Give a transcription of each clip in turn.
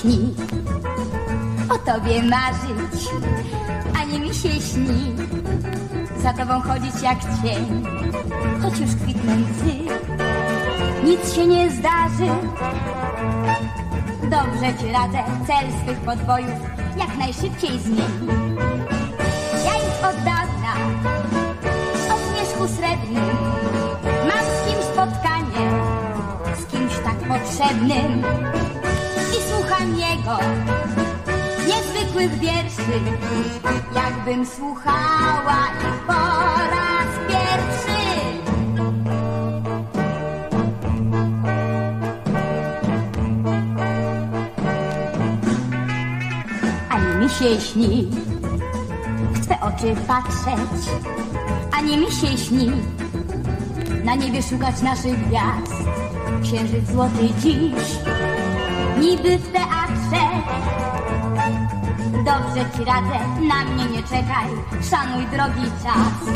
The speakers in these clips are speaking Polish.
śni o tobie marzyć, ani mi się śni za tobą chodzić jak cień, choć już kwitną łzy, nic się nie zdarzy. Dobrze ci radzę, cel swych podbojów jak najszybciej zmień. Ja już od dawna o zmierzchu srebrnym mam z kim spotkanie, z kimś tak potrzebnym słucham jego niezwykłych wierszy, jakbym słuchała ich po raz pierwszy. Ani mi się śni w Twe oczy patrzeć, ani mi się śni na niebie szukać naszych gwiazd. Księżyc złoty dziś, niby w teatrze. Dobrze ci radzę, na mnie nie czekaj, szanuj drogi czas.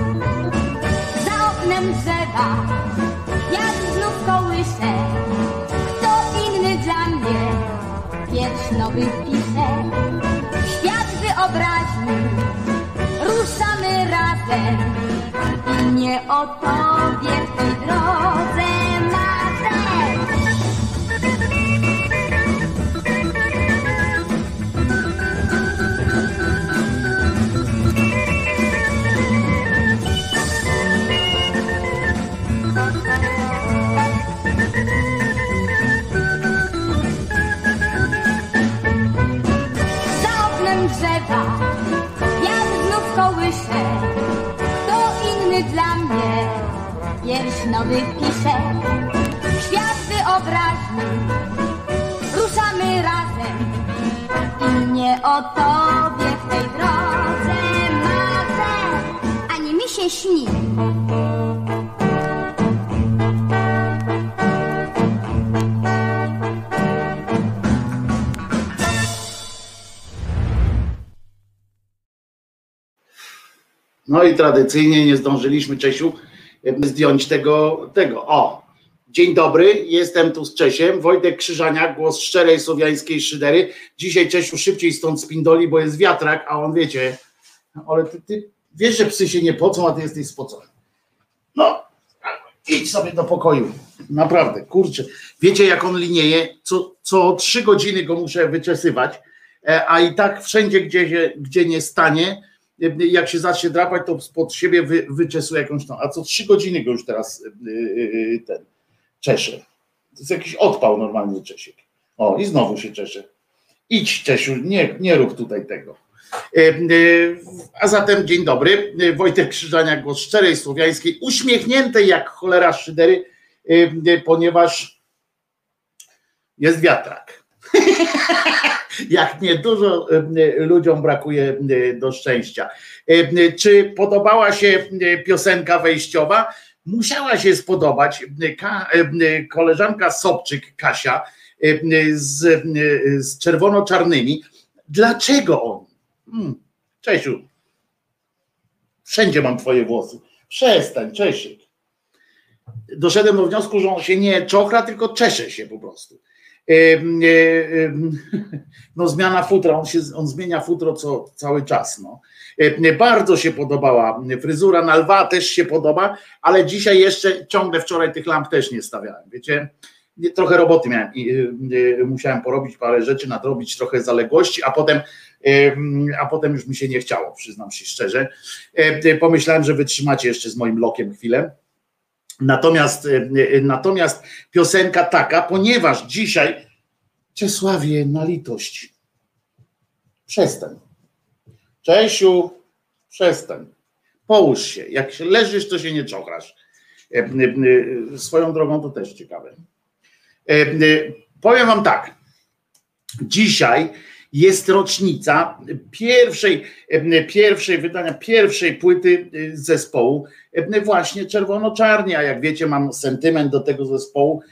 Za oknem drzewa, jak znów kołysze, kto inny dla mnie wiersz nowy pisze. Świat wyobraźni, ruszamy razem i nie o wiersz nowy pisze. Świat wyobraźni, ruszamy razem i nie o tobie w tej drodze marzę, ani mi się śni. No i tradycyjnie nie zdążyliśmy, Czesiu, zdjąć tego, tego. O, dzień dobry, jestem tu z Czesiem, Wojtek Krzyżaniak, głos szczerej słowiańskiej szydery. Dzisiaj Czesiu szybciej stąd spindoli, bo jest wiatrak, a on wiecie, ale ty, ty wiesz, że psy się nie pocą, a ty jesteś spocony. No, idź sobie do pokoju. Naprawdę, kurczę. Wiecie, jak on linieje? Co, co trzy godziny go muszę wyczesywać, e, a i tak wszędzie, gdzie, gdzie nie stanie, jak się zacznie drapać, to spod siebie wy, wyczesuje jakąś tą. A co trzy godziny go już teraz yy, yy, ten czesze. To jest jakiś odpał normalnie Czesiek. O, i znowu się czesze. Idź, Czesiu, nie, nie rób tutaj tego. A zatem dzień dobry. Wojtek Krzyżaniak, głos szczerej słowiańskiej, uśmiechniętej jak cholera szydery, ponieważ jest wiatrak. jak niedużo ludziom brakuje do szczęścia. Czy podobała się piosenka wejściowa? Musiała się spodobać. Ka, koleżanka Sobczyk, Kasia, z, z czerwono-czarnymi. Dlaczego on? Hmm. Czesiu, wszędzie mam twoje włosy. Przestań, Czesiek. Doszedłem do wniosku, że on się nie czochra, tylko czesze się po prostu. No zmiana futra, on, się, on zmienia futro co, cały czas. No. Bardzo się podobała fryzura, na lwa też się podoba, ale dzisiaj jeszcze ciągle wczoraj tych lamp też nie stawiałem. Wiecie, trochę roboty miałem i musiałem porobić parę rzeczy, nadrobić trochę zaległości, a potem, em, a potem już mi się nie chciało, przyznam się szczerze. Pomyślałem, że wytrzymacie jeszcze z moim lokiem chwilę. Natomiast, e, e, natomiast piosenka taka, ponieważ dzisiaj Czesławie, na litość. Przestań. Czesiu, przestań. Połóż się. Jak leżysz, to się nie czochrasz. E, e, e, Swoją drogą to też ciekawe. E, e, Powiem wam tak. Dzisiaj jest rocznica pierwszej, e, pierwszej wydania, pierwszej płyty e, zespołu e, właśnie Czerwono-Czarni, a jak wiecie mam sentyment do tego zespołu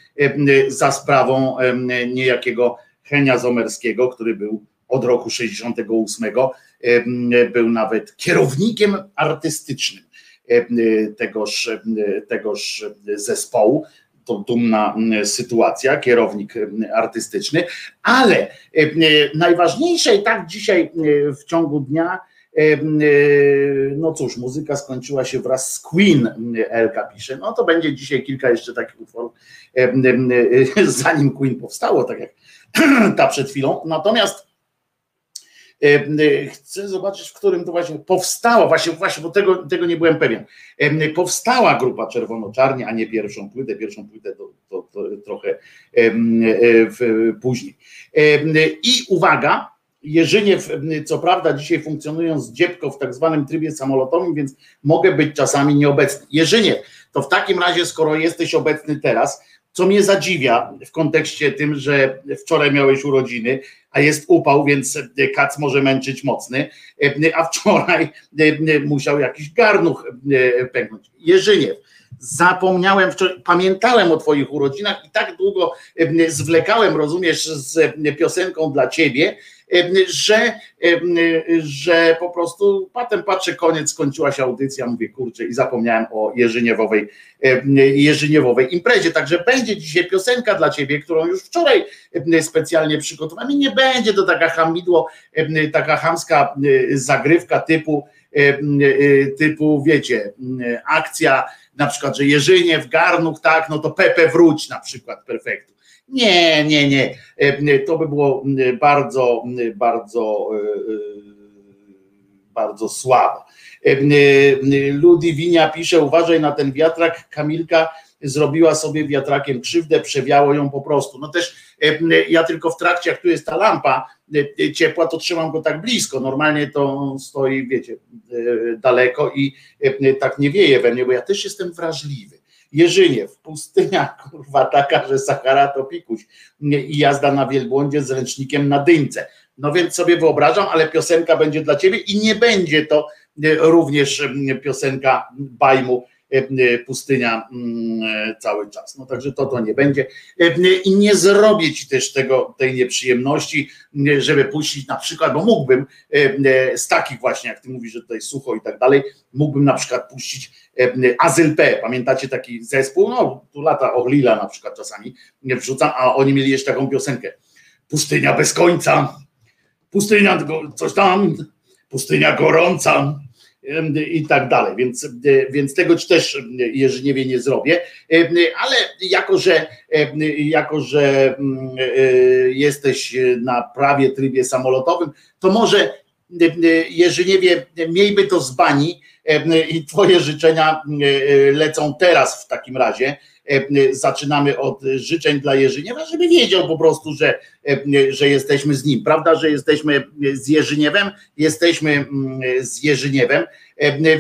za sprawą niejakiego Henia Zomerskiego, który był od roku 68, e, był nawet kierownikiem artystycznym tegoż, tegoż zespołu to dumna sytuacja, kierownik artystyczny, ale najważniejsze i tak dzisiaj w ciągu dnia no cóż, muzyka skończyła się wraz z Queen, Elka pisze. No to będzie dzisiaj kilka jeszcze takich utworów, zanim Queen powstało, tak jak ta przed chwilą. Natomiast chcę zobaczyć, w którym to właśnie powstała, właśnie, właśnie bo tego, tego nie byłem pewien. Powstała grupa Czerwono-Czarnie, a nie pierwszą płytę. Pierwszą płytę to, to, to trochę później. I uwaga, Jerzyniew, co prawda dzisiaj funkcjonując dziebko w tak zwanym trybie samolotowym, więc mogę być czasami nieobecny. Jerzyniew, to w takim razie, skoro jesteś obecny teraz, co mnie zadziwia w kontekście tym, że wczoraj miałeś urodziny, a jest upał, więc kac może męczyć mocny, a wczoraj musiał jakiś garnuch pęknąć. Jerzyniew, zapomniałem, pamiętałem o Twoich urodzinach i tak długo zwlekałem, rozumiesz, z piosenką dla Ciebie, że, że po prostu potem patrzę, koniec, skończyła się audycja, mówię kurczę i zapomniałem o Jerzyniewowej, Jerzyniewowej imprezie, także będzie dzisiaj piosenka dla Ciebie, którą już wczoraj specjalnie przygotowałem. I nie będzie to taka hamidło, taka hamska zagrywka typu typu, wiecie, akcja, na przykład, że Jerzyniew, Garnuch, tak, no to Pepe wróć na przykład, perfektu nie, nie, nie. E, to by było bardzo, bardzo, e, e, bardzo słabo. Ludwinia pisze, uważaj na ten wiatrak, Kamilka zrobiła sobie wiatrakiem krzywdę, przewiało ją po prostu. No też ja tylko w trakcie, jak tu jest ta lampa ciepła, to trzymam go tak blisko. Normalnie to stoi, wiecie, daleko i tak nie wieje we mnie, bo ja też jestem wrażliwy. Jerzyniew, pustynia kurwa taka, że Sahara to pikuś i jazda na wielbłądzie z ręcznikiem na dyńce. No więc sobie wyobrażam, ale piosenka będzie dla ciebie i nie będzie to e, również e, piosenka bajmu e, pustynia mm, cały czas. No także to to nie będzie. I nie zrobię ci też tego, tej nieprzyjemności, żeby puścić na przykład, bo mógłbym z takich właśnie, jak ty mówisz, że tutaj sucho i tak dalej, mógłbym na przykład puścić E, Azyl P, pamiętacie taki zespół? No, tu lata Orlila na przykład czasami wrzucam, a oni mieli jeszcze taką piosenkę. Pustynia bez końca, pustynia coś tam, pustynia gorąca i tak dalej, więc, więc tego też Jerzyniewie nie zrobię, ale jako, że jako, że mm, jesteś na prawie trybie samolotowym, to może Jerzyniewie miejby to z bani, i Twoje życzenia lecą teraz w takim razie. Zaczynamy od życzeń dla Jerzyniewa, żeby wiedział po prostu, że, że jesteśmy z nim. Prawda, że jesteśmy z Jerzyniewem? Jesteśmy z Jerzyniewem.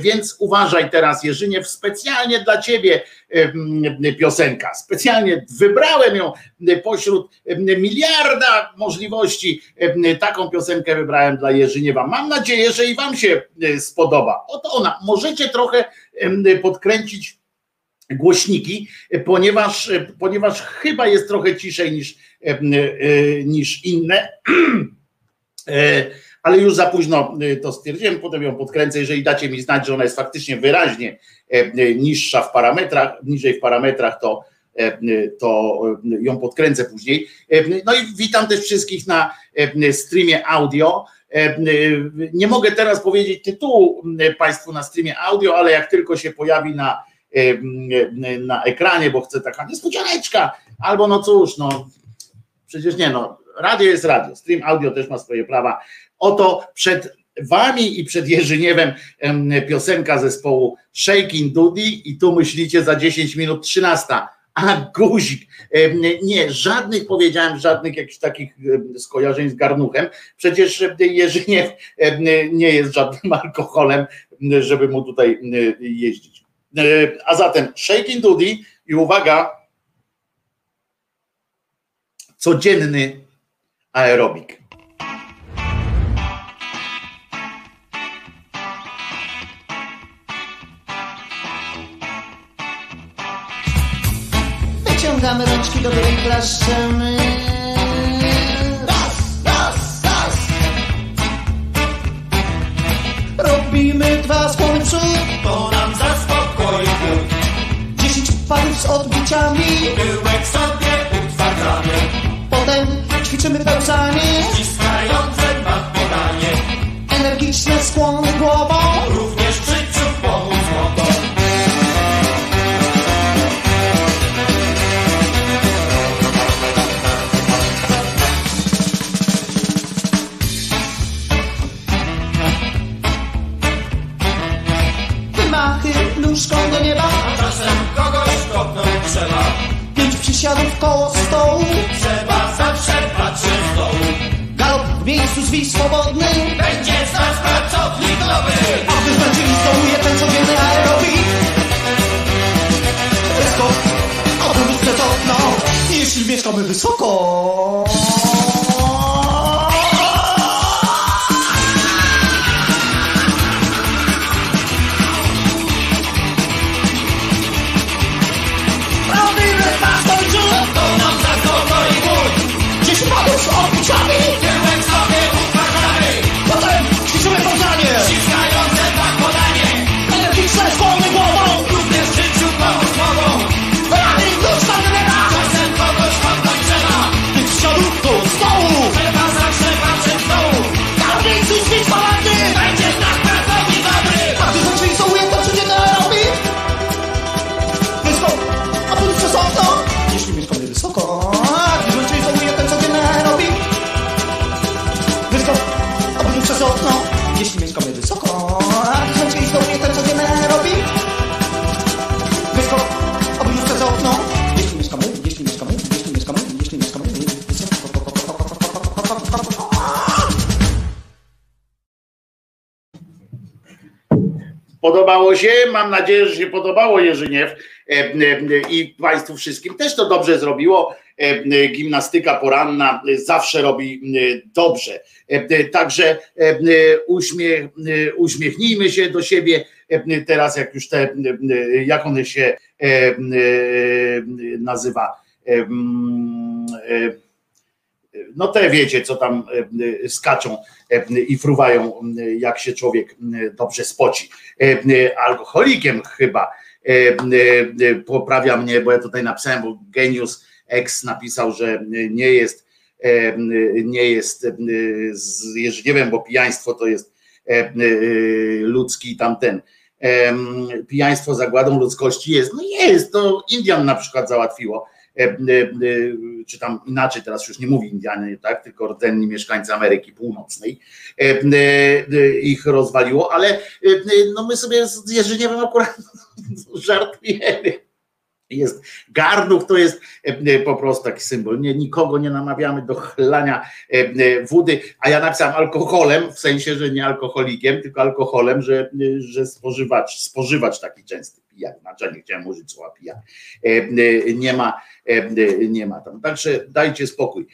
Więc uważaj teraz, Jerzyniew, specjalnie dla ciebie piosenka. Specjalnie wybrałem ją pośród miliarda możliwości. Taką piosenkę wybrałem dla Jerzyniewa. Mam nadzieję, że i Wam się spodoba. Oto ona. Możecie trochę podkręcić głośniki, ponieważ, ponieważ chyba jest trochę ciszej niż, niż inne. Ale już za późno to stwierdziłem, potem ją podkręcę, jeżeli dacie mi znać, że ona jest faktycznie wyraźnie niższa w parametrach, niżej w parametrach, to, to ją podkręcę później. No i witam też wszystkich na streamie audio. Nie mogę teraz powiedzieć tytułu Państwu na streamie audio, ale jak tylko się pojawi na, na ekranie, bo chcę taka niespodzianeczka, albo no cóż, no przecież nie no, radio jest radio, stream audio też ma swoje prawa, Oto przed wami i przed Jerzyniewem piosenka zespołu Shaking Dudy i tu myślicie za 10 minut 13. A guzik. Nie, żadnych powiedziałem, żadnych jakichś takich skojarzeń z garnuchem. Przecież Jerzyniew nie jest żadnym alkoholem, żeby mu tutaj jeździć. A zatem Shaking Dudy i uwaga, codzienny aerobik. Wyciągamy rączki do góry i klaszczemy. Raz, raz, raz. Robimy dwa skłony przód, bo nam zastaje. Dziesięć parów z odbiciami, Tyłek sobie utwardzamy, potem ćwiczymy pełzanie, ściskające ma podanie. energiczne skłony głową. Również pięć przysiadów koło stołu, trzeba zawsze patrzeć z dołu. galop w miejscu zwij swobodny, Będzie z nas pracownik nowy. a gdy zmęczy instaluje ten codzienny aerobik. Tu lustro to okno, jeśli mieszkamy wysoko. Się? Mam nadzieję, że się podobało Jerzyniew e, e, i Państwu wszystkim też to dobrze zrobiło. E, Gimnastyka poranna zawsze robi dobrze. Także uśmiech, uśmiechnijmy się do siebie teraz, jak już te, jak one się nazywa. No te wiecie, co tam e, e, skaczą e, i fruwają, jak się człowiek dobrze spoci. Alkoholikiem chyba poprawia mnie, bo ja tutaj napisałem, bo Genius X napisał, że nie jest nie jest e, z Jerzyniewem, bo pijaństwo to jest ludzki tamten. Pijaństwo zagładą ludzkości jest. No jest, to Indian na przykład załatwiło czy tam inaczej teraz już nie mówi Indianie, tak, tylko rdzenni mieszkańcy Ameryki Północnej, e, e, e, ich rozwaliło, ale e, e, no my sobie z Jerzyniewem akurat żartujemy. Jest garnuch, to jest e, po prostu taki symbol. Nie, nikogo nie namawiamy do chlania e, e, wody, a ja napisałem alkoholem, w sensie, że nie alkoholikiem, tylko alkoholem, że, że spożywacz, spożywacz taki częsty pijak, znaczy nie chciałem użyć słowa pijak, E, e, nie ma, e, nie ma tam. Także dajcie spokój.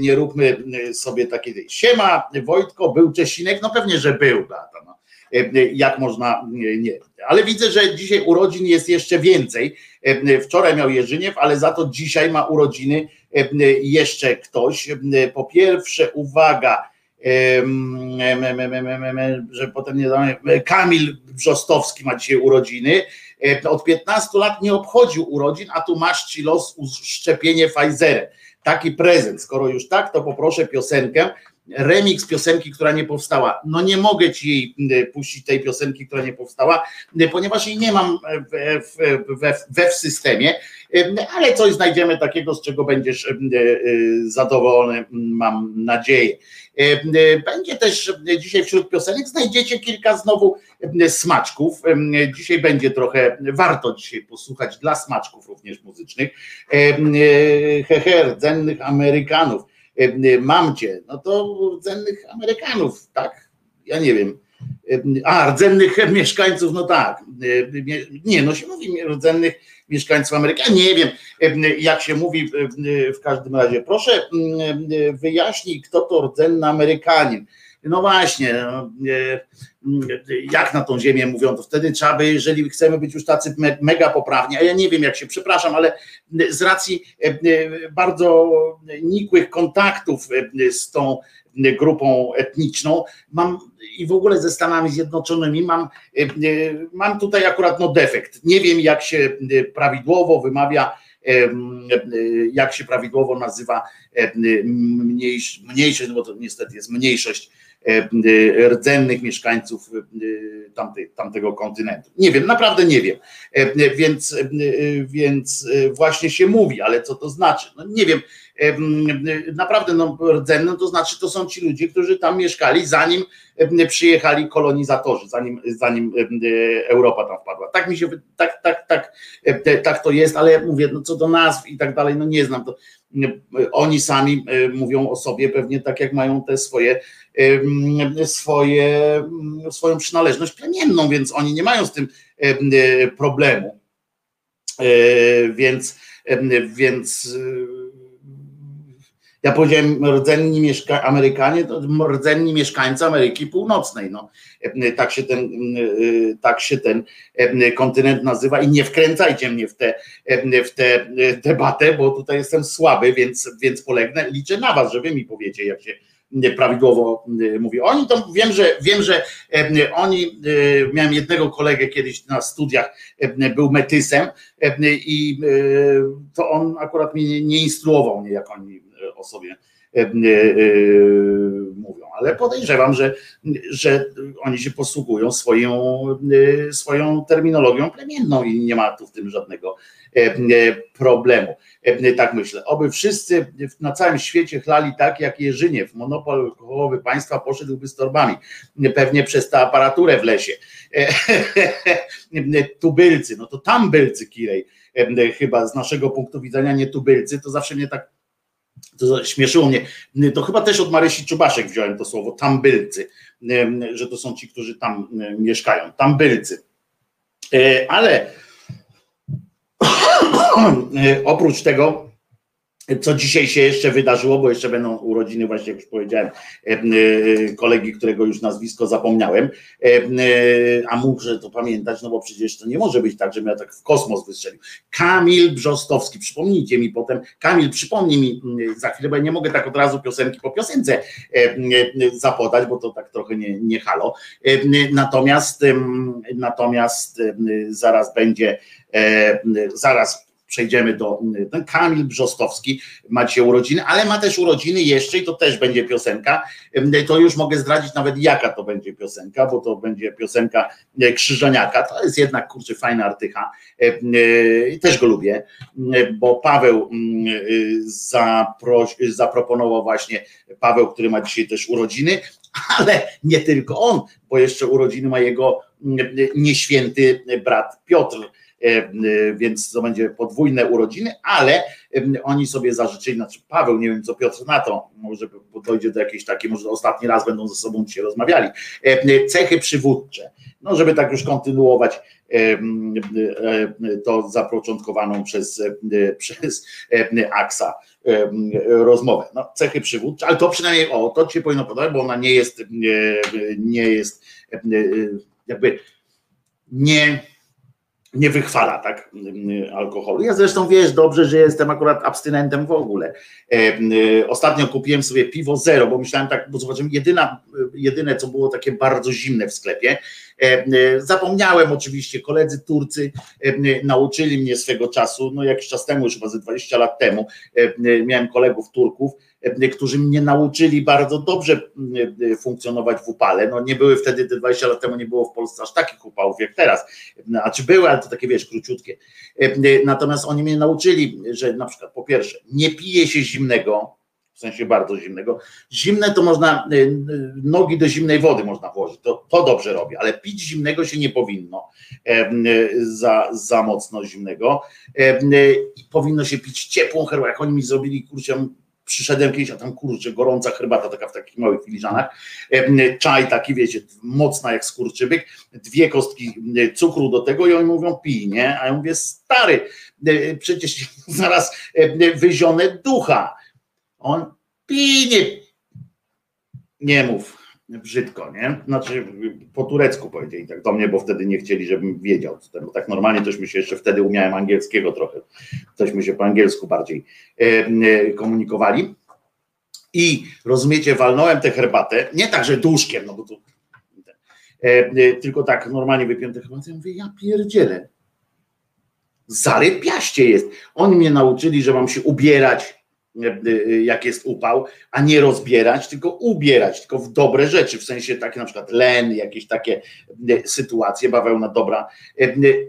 Nie róbmy sobie takie. Siema, Wojtko, był Czesinek? No pewnie, że był, Beata, no. Jak można nie. Ale widzę, że dzisiaj urodzin jest jeszcze więcej. Wczoraj miał Jerzyniew, ale za to dzisiaj ma urodziny jeszcze ktoś. Po pierwsze, uwaga, że potem nie damy. Kamil Brzostowski ma dzisiaj urodziny. E, Od 15 lat nie obchodził urodzin, a tu masz ci los szczepienie Pfizerem. Taki prezent. Skoro już tak, to poproszę piosenkę. Remix piosenki, która nie powstała. No nie mogę ci jej puścić tej piosenki, która nie powstała, ponieważ jej nie mam we, we, we, we w systemie, em, ale coś znajdziemy takiego, z czego będziesz e, e, zadowolony, mam nadzieję. Em, e, Będzie też em, dzisiaj wśród piosenek znajdziecie kilka znowu smaczków. Dzisiaj będzie trochę, warto dzisiaj posłuchać dla smaczków również muzycznych. E, Hehe, rdzennych Amerykanów. Mam cię, no to rdzennych Amerykanów, tak? Ja nie wiem. Em, A, rdzennych mieszkańców, no tak. Nie, no się mówi rdzennych mieszkańców Ameryki. Ja nie wiem, em, jak się mówi w każdym razie. Proszę wyjaśnij, kto to rdzenny Amerykanin. No właśnie, no, e, jak na tą ziemię mówią, to wtedy trzeba by, jeżeli chcemy być już tacy me- mega poprawni, a ja nie wiem jak się, przepraszam, ale z racji bardzo nikłych kontaktów z tą grupą etniczną. Mam i w ogóle ze Stanami Zjednoczonymi mam, mam tutaj akurat no defekt. Nie wiem, jak się prawidłowo wymawia jak się prawidłowo nazywa mniejsz, mniejszość, no bo to niestety jest mniejszość rdzennych mieszkańców tamtej, tamtego kontynentu. Nie wiem, naprawdę nie wiem. Więc, więc właśnie się mówi, ale co to znaczy? No nie wiem. Naprawdę no, to znaczy to są ci ludzie, którzy tam mieszkali zanim przyjechali kolonizatorzy, zanim, zanim Europa tam wpadła. Tak mi się, tak, tak, tak, tak to jest, ale mówię, no co do nazw i tak dalej, no nie znam to. Oni sami mówią o sobie pewnie tak, jak mają te swoje, swoje swoją przynależność plemienną, więc oni nie mają z tym problemu. Więc, więc ja powiedziałem rdzenni mieszka- Amerykanie, to rdzenni mieszkańcy Ameryki Północnej. No. Tak, się ten, tak się ten kontynent nazywa i nie wkręcajcie mnie w tę w te debatę, bo tutaj jestem słaby, więc, więc polegnę. Liczę na was, że wy mi powiecie, jak się prawidłowo mówi. Oni to wiem, że wiem, że oni miałem jednego kolegę kiedyś na studiach, był metysem i to on akurat mnie nie instruował mnie, jak oni o sobie e, e, mówią, ale podejrzewam, że, że oni się posługują swoją, swoją terminologią plemienną i nie ma tu w tym żadnego problemu. Tak myślę. Oby wszyscy na całym świecie chlali tak jak Jerzyniew. Monopol alkoholowy państwa poszedłby z torbami. Pewnie przez tę aparaturę w lesie. Tubylcy, no to tambylcy Kirej. Chyba z naszego punktu widzenia nie tubylcy, to zawsze mnie tak to śmieszyło mnie. To chyba też od Marysi Czubaszek wziąłem to słowo, tambylcy, że to są ci, którzy tam mieszkają, tambylcy. E, ale e, oprócz tego co dzisiaj się jeszcze wydarzyło, bo jeszcze będą urodziny, właśnie jak już powiedziałem, e, e, kolegi, którego już nazwisko zapomniałem, e, a muszę to pamiętać, no bo przecież to nie może być tak, że ja tak w kosmos wystrzelił. Kamil Brzostowski, przypomnijcie mi potem, Kamil, przypomnij mi za chwilę, bo ja nie mogę tak od razu piosenki po piosence zapodać, bo to tak trochę nie, nie halo. Natomiast, natomiast zaraz będzie, zaraz przejdziemy do ten Kamil Brzostowski ma dzisiaj urodziny, ale ma też urodziny jeszcze i to też będzie piosenka. To już mogę zdradzić nawet jaka to będzie piosenka, bo to będzie piosenka Krzyżaniaka. To jest jednak kurczę fajna artycha. Też go lubię, bo Paweł zaproponował właśnie Paweł, który ma dzisiaj też urodziny, ale nie tylko on, bo jeszcze urodziny ma jego nieświęty brat Piotr więc to będzie podwójne urodziny, ale oni sobie zażyczyli, znaczy Paweł, nie wiem co Piotr na to, może dojdzie do jakiejś takiej, może ostatni raz będą ze sobą dzisiaj rozmawiali, e, cechy przywódcze, no żeby tak już kontynuować to zapoczątkowaną przez, przez Aksa rozmowę. No, cechy przywódcze, ale to przynajmniej, o, to ci się powinno podobać, bo ona nie jest, nie jest jakby nie nie wychwala tak alkoholu. Ja zresztą wiesz dobrze, że jestem akurat abstynentem w ogóle. E, e, ostatnio kupiłem sobie piwo zero, bo myślałem tak, bo zobaczymy, jedyna, jedyne co było takie bardzo zimne w sklepie. E, zapomniałem oczywiście, koledzy Turcy nauczyli mnie swego czasu, no jakiś czas temu, już chyba ze 20 lat temu, miałem kolegów Turków, którzy mnie nauczyli bardzo dobrze e, funkcjonować w upale. No nie były wtedy, te 20 lat temu nie było w Polsce aż takich upałów jak teraz. A czy były, ale to takie wiesz, króciutkie. E, natomiast oni mnie nauczyli, że na przykład po pierwsze, nie pije się zimnego, w sensie bardzo zimnego. Zimne to można, nogi do zimnej wody można włożyć, to, to dobrze robi, ale pić zimnego się nie powinno za, za mocno zimnego. Powinno się pić ciepłą herbatę, jak oni mi zrobili, kurczę, przyszedłem kiedyś, a tam kurczę, gorąca herbata taka w takich małych filiżanach, czaj taki, wiecie, mocna jak skurczybyk, dwie kostki cukru do tego i oni mówią pij, nie? A ja mówię, stary, e, przecież zaraz wyzionę ducha. On pij, nie, nie mów, brzydko, nie? Znaczy po turecku powiedzieli tak do mnie, bo wtedy nie chcieli, żebym wiedział, bo tak normalnie tośmy się jeszcze wtedy umiałem angielskiego trochę, tośmy się po angielsku bardziej e, e, komunikowali. I rozumiecie, walnąłem tę herbatę, nie tak, że duszkiem, no bo to e, tylko tak normalnie wypiłem tę herbatę. Ja mówię, ja pierdzielę. Zarypiaście jest. Oni mnie nauczyli, że mam się ubierać jak jest upał, a nie rozbierać, tylko ubierać, tylko w dobre rzeczy, w sensie takie na przykład len, jakieś takie e, sytuacje, bawełna dobra,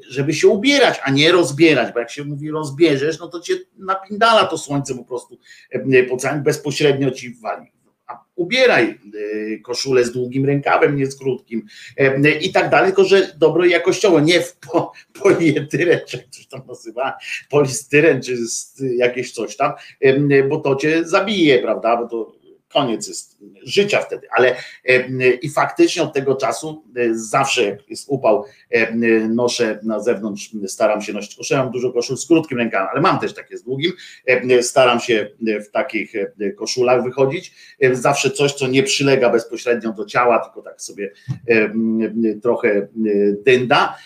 żeby się ubierać, a nie rozbierać, bo jak się mówi rozbierzesz, no to cię napindala to słońce po prostu po całym bezpośrednio ci wali ubieraj y, koszulę z długim rękawem, nie z krótkim y, i tak dalej, tylko że dobro jakościowo, nie w po, polietyren, czy coś tam nazywa, polistyren, czy jakieś coś tam, y, bo to cię zabije, prawda, bo to koniec jest życia wtedy, ale i faktycznie od tego czasu zawsze jak jest upał, noszę na zewnątrz, staram się nosić koszulę, mam dużo koszul z krótkim rękawem, ale mam też takie z długim, staram się w takich koszulach wychodzić, zawsze coś, co nie przylega bezpośrednio do ciała, tylko tak sobie trochę dynda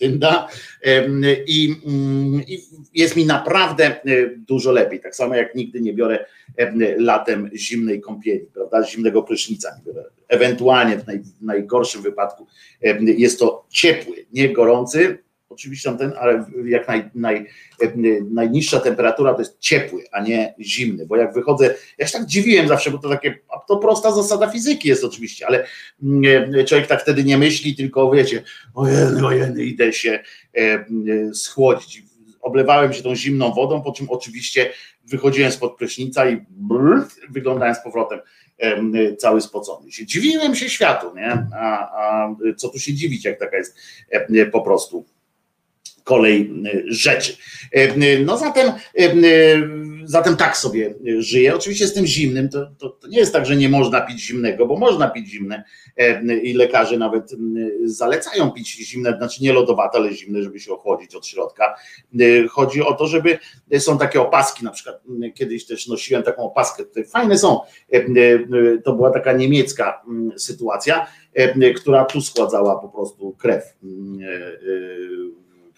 dynda i, mm, i, jest mi naprawdę e, dużo lepiej. Tak samo jak nigdy nie biorę latem zimnej kąpieli, prawda, zimnego prysznica nie biorę. Ewentualnie w, naj, w najgorszym wypadku jest to ciepły, nie gorący, oczywiście ten, ale jak naj, naj, najniższa temperatura to jest ciepły, a nie zimny, bo jak wychodzę, ja się tak dziwiłem zawsze, bo to takie, to prosta zasada fizyki jest oczywiście, ale mm, człowiek tak wtedy nie myśli, tylko wiecie, ojeny, ojeny, idę się schłodzić. Oblewałem się tą zimną wodą, po czym oczywiście wychodziłem spod prysznica i brrr, wyglądałem z powrotem cały spocony. Dziwiłem się światu, nie? A, a co tu się dziwić, jak taka jest po prostu kolej y, rzeczy. E, y, no zatem, e, zatem tak sobie żyję. Oczywiście z tym zimnym to, to, to, nie jest tak, że nie można pić zimnego, bo można pić zimne e, i lekarze nawet zalecają pić zimne, znaczy nie lodowate, ale zimne, żeby się ochłodzić od środka. Chodzi o to, żeby są takie opaski, na przykład kiedyś też nosiłem taką opaskę, fajne są. To była taka niemiecka sytuacja, która tu składzała po prostu krew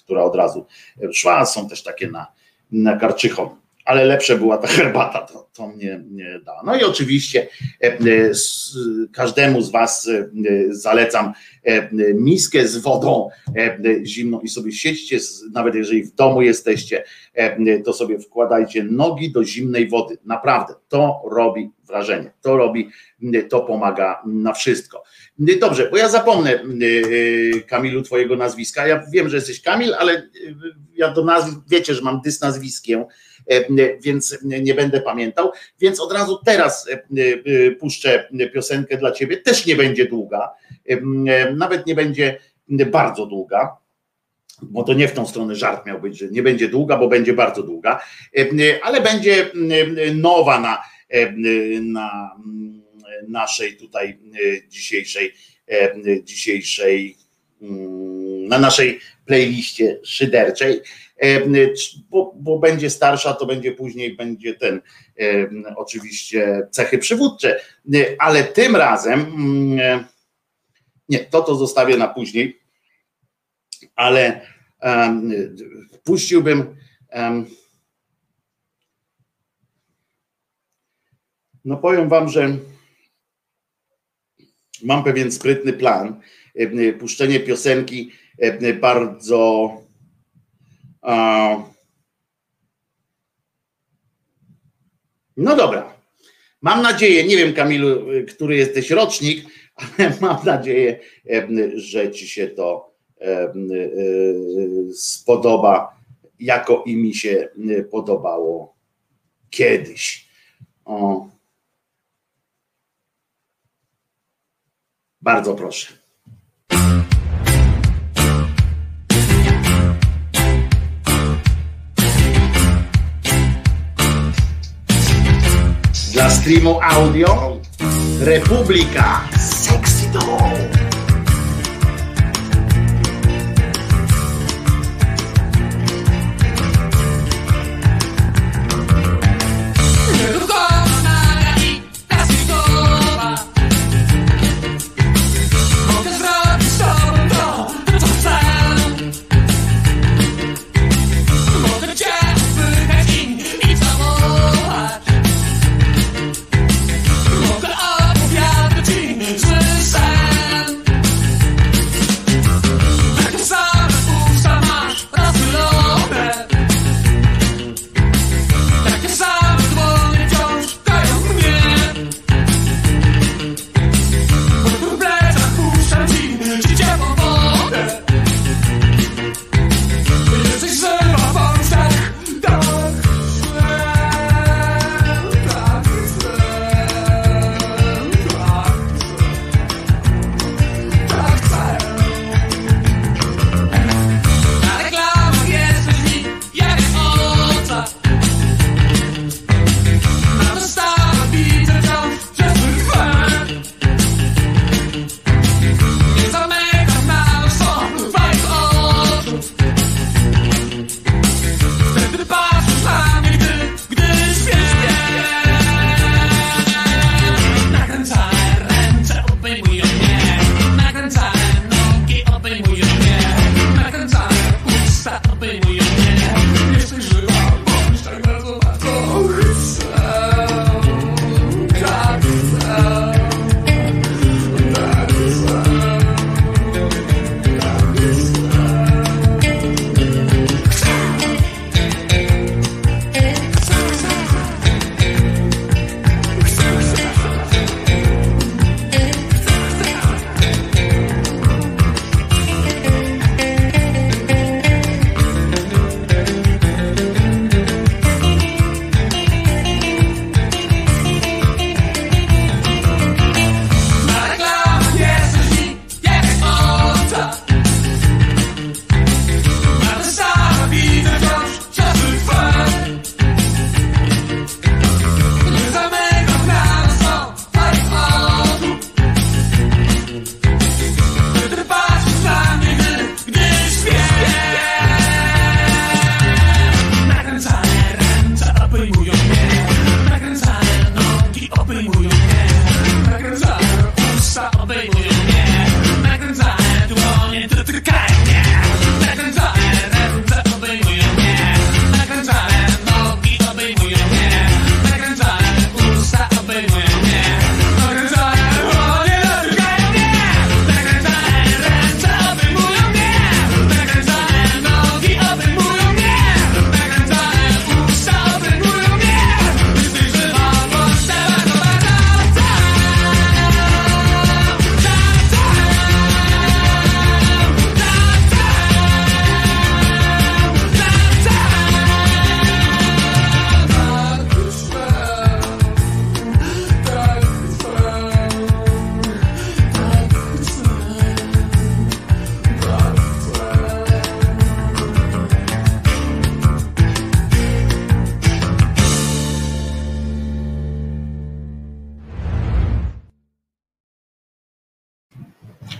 która od razu szła. Są też takie na, na karczychą ale lepsza była ta herbata, to, to mnie, dała. No i oczywiście e, e, każdemu z Was e, zalecam miskę z wodą zimną i sobie siedźcie, nawet jeżeli w domu jesteście, to sobie wkładajcie nogi do zimnej wody. Naprawdę, to robi wrażenie, to robi, to pomaga na wszystko. Dobrze, bo ja zapomnę Kamilu twojego nazwiska. Ja wiem, że jesteś Kamil, ale ja do nazw, wiecie, że mam dys nazwiskiem, więc nie będę pamiętał. Więc od razu teraz puszczę piosenkę dla ciebie. Też nie będzie długa, nawet nie będzie bardzo długa bo to nie w tą stronę żart miał być, że nie będzie długa, bo będzie bardzo długa, ale będzie nowa na, na naszej tutaj dzisiejszej, dzisiejszej na naszej playliście szyderczej, bo, bo, będzie starsza, to będzie później, będzie ten oczywiście cechy przywódcze, ale tym razem mm, nie, to to zostawię na później, ale um, puściłbym um, no powiem wam, że mam pewien sprytny plan, puszczenie piosenki bardzo no dobra. Mam nadzieję, nie wiem Kamilu, który jesteś rocznik, ale mam nadzieję, że ci się to e, spodoba, jako i mi się podobało kiedyś. O. Bardzo proszę. Dla streamu audio Republika Sexy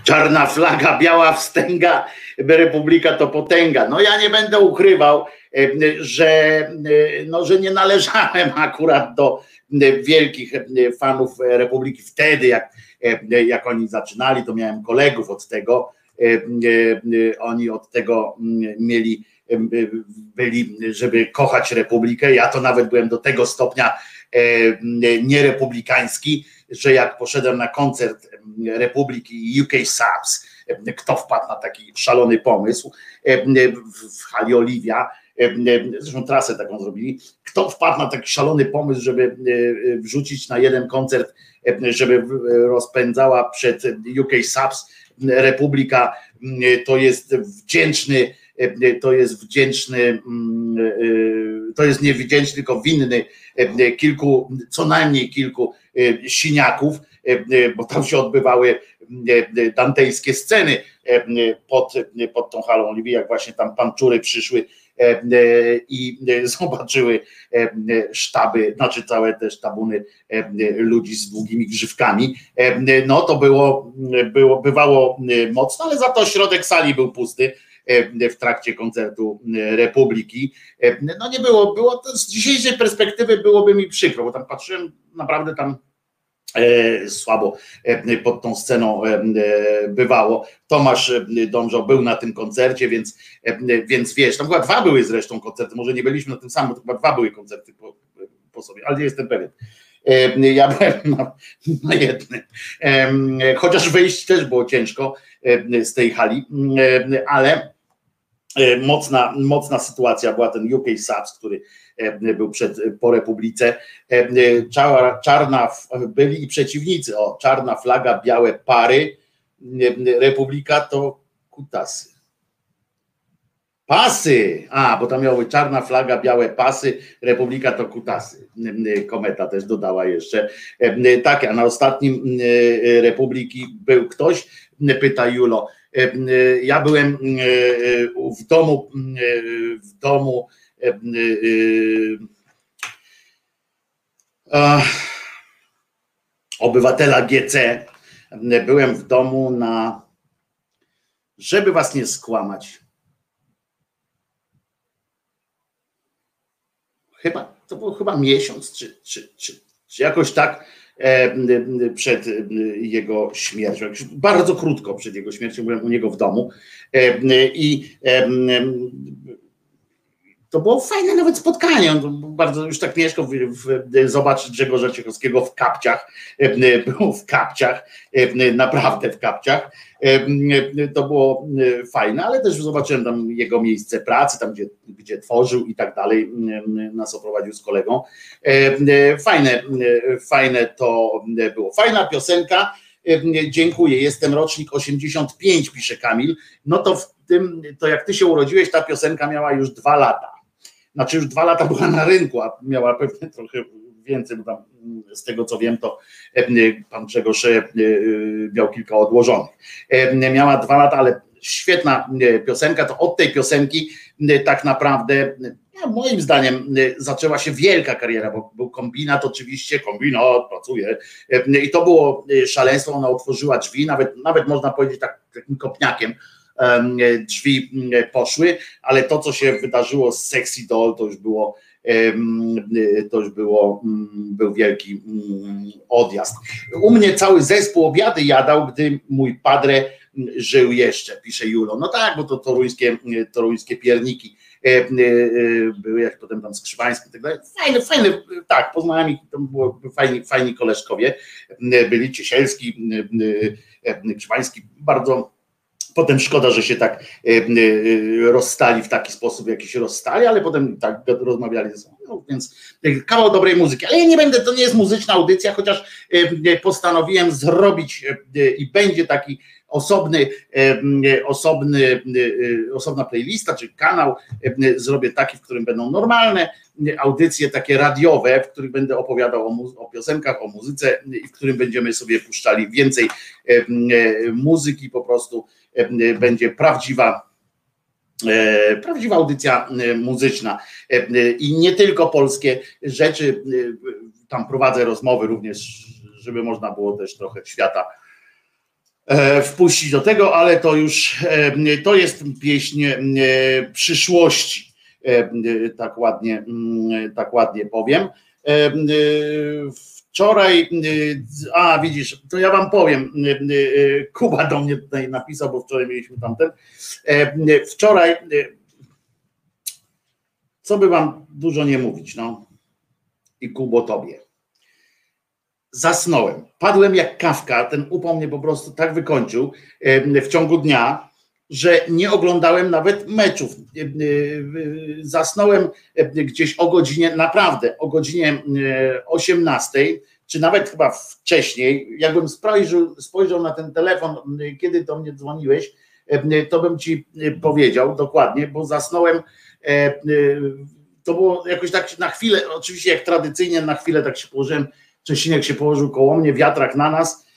Czarna flaga, biała wstęga, republika to potęga. No ja nie będę ukrywał, e, że, e, no, że nie należałem akurat do e, wielkich fanów republiki wtedy, jak, jak oni zaczynali, to miałem kolegów od tego, oni od tego mm, mieli, byli, żeby kochać republikę. Ja to nawet byłem do tego stopnia nierepublikański, że jak poszedłem na koncert Republiki UK Subs, kto wpadł na taki szalony pomysł w hali Oliwia, zresztą trasę taką zrobili, kto wpadł na taki szalony pomysł, żeby wrzucić na jeden koncert, żeby rozpędzała przed UK Subs Republika, to jest wdzięczny, to jest wdzięczny, to jest nie wdzięczny, tylko winny kilku, co najmniej kilku siniaków, bo tam się odbywały dantejskie sceny pod, pod tą halą Oliwii, jak właśnie tam panczury przyszły i zobaczyły sztaby, znaczy całe te sztabuny ludzi z długimi grzywkami, no to było, było bywało mocno, ale za to środek sali był pusty w trakcie koncertu Republiki. No nie było, było z dzisiejszej perspektywy byłoby mi przykro, bo tam patrzyłem, naprawdę tam słabo pod tą sceną bywało. Tomasz Dążo był na tym koncercie, więc, więc wiesz, tam chyba dwa były zresztą koncerty, może nie byliśmy na tym samym, to chyba dwa były koncerty po, po sobie, ale nie jestem pewien. Ja byłem na, na jednym, chociaż wyjść też było ciężko z tej hali, ale mocna, mocna sytuacja była ten UK Subs, który był przed, po Republice. Czarna, byli i przeciwnicy, o, czarna flaga, białe pary, Republika to kutasy. Pasy! A, bo tam miały czarna flaga, białe pasy, Republika to kutasy. Kometa też dodała jeszcze. Tak, a na ostatnim Republiki był ktoś, pyta Julo. Ja byłem w domu, w domu obywatela GC. Byłem w domu na, żeby was nie skłamać. Chyba, to był chyba miesiąc, czy, czy, czy, czy jakoś tak przed jego śmiercią. Bardzo krótko przed jego śmiercią byłem u niego w domu i to było fajne nawet spotkanie. On bardzo już tak mieszkał w, w, zobaczyć Grzegorza Ciechowskiego w kapciach. Był w kapciach, naprawdę w kapciach. To było fajne, ale też zobaczyłem tam jego miejsce pracy, tam gdzie, gdzie tworzył i tak dalej. Nas oprowadził z kolegą. Fajne, fajne to było. Fajna piosenka. Dziękuję. Jestem rocznik 85, pisze Kamil. No to w tym, to jak ty się urodziłeś, ta piosenka miała już dwa lata znaczy już dwa lata była na rynku, a miała pewnie trochę więcej, bo tam z tego co wiem, to pan Grzegorz miał kilka odłożonych. Miała dwa lata, ale świetna piosenka, to od tej piosenki tak naprawdę moim zdaniem zaczęła się wielka kariera, bo był kombinat oczywiście, kombinat pracuje i to było szaleństwo, ona otworzyła drzwi, nawet, nawet można powiedzieć tak, takim kopniakiem, drzwi poszły, ale to, co się wydarzyło z Sexy Doll, to już było to już było, był wielki odjazd. U mnie cały zespół obiady jadał, gdy mój padre żył jeszcze, pisze Julo. No tak, bo to toruńskie, toruńskie pierniki e, e, były, jak potem tam skrzywańskie i tak dalej. Fajne, fajne, tak, poznałem ich, to było fajni, fajni koleżkowie, byli Ciesielski, Krzywański, bardzo Potem szkoda, że się tak rozstali w taki sposób, jaki się rozstali, ale potem tak rozmawiali ze sobą. No, więc kawał dobrej muzyki. Ale ja nie będę, to nie jest muzyczna audycja, chociaż postanowiłem zrobić i będzie taki osobny, osobny, osobna playlista czy kanał zrobię taki, w którym będą normalne audycje takie radiowe, w których będę opowiadał o, o piosenkach, o muzyce i w którym będziemy sobie puszczali więcej muzyki, po prostu będzie prawdziwa prawdziwa audycja muzyczna i nie tylko polskie rzeczy, tam prowadzę rozmowy również, żeby można było też trochę świata E, wpuścić do tego, ale to już e, to jest pieśń e, przyszłości, tak ładnie, mm, tak ładnie powiem. Wczoraj, a widzisz, to ja wam powiem, Kuba do mnie tutaj napisał, bo wczoraj mieliśmy tamten. Wczoraj, co by wam dużo nie mówić, no i Kubo tobie zasnąłem. Padłem jak kawka, ten upał mnie po prostu tak wykończył w ciągu dnia, że nie oglądałem nawet meczów. Zasnąłem gdzieś o godzinie, naprawdę o godzinie 18, czy nawet chyba wcześniej. Jakbym spojrzał, spojrzał na ten telefon, kiedy do mnie dzwoniłeś, to bym ci powiedział dokładnie, bo zasnąłem. To było jakoś tak na chwilę, oczywiście jak tradycyjnie na chwilę tak się położyłem Czesinek się położył koło mnie, wiatrak na nas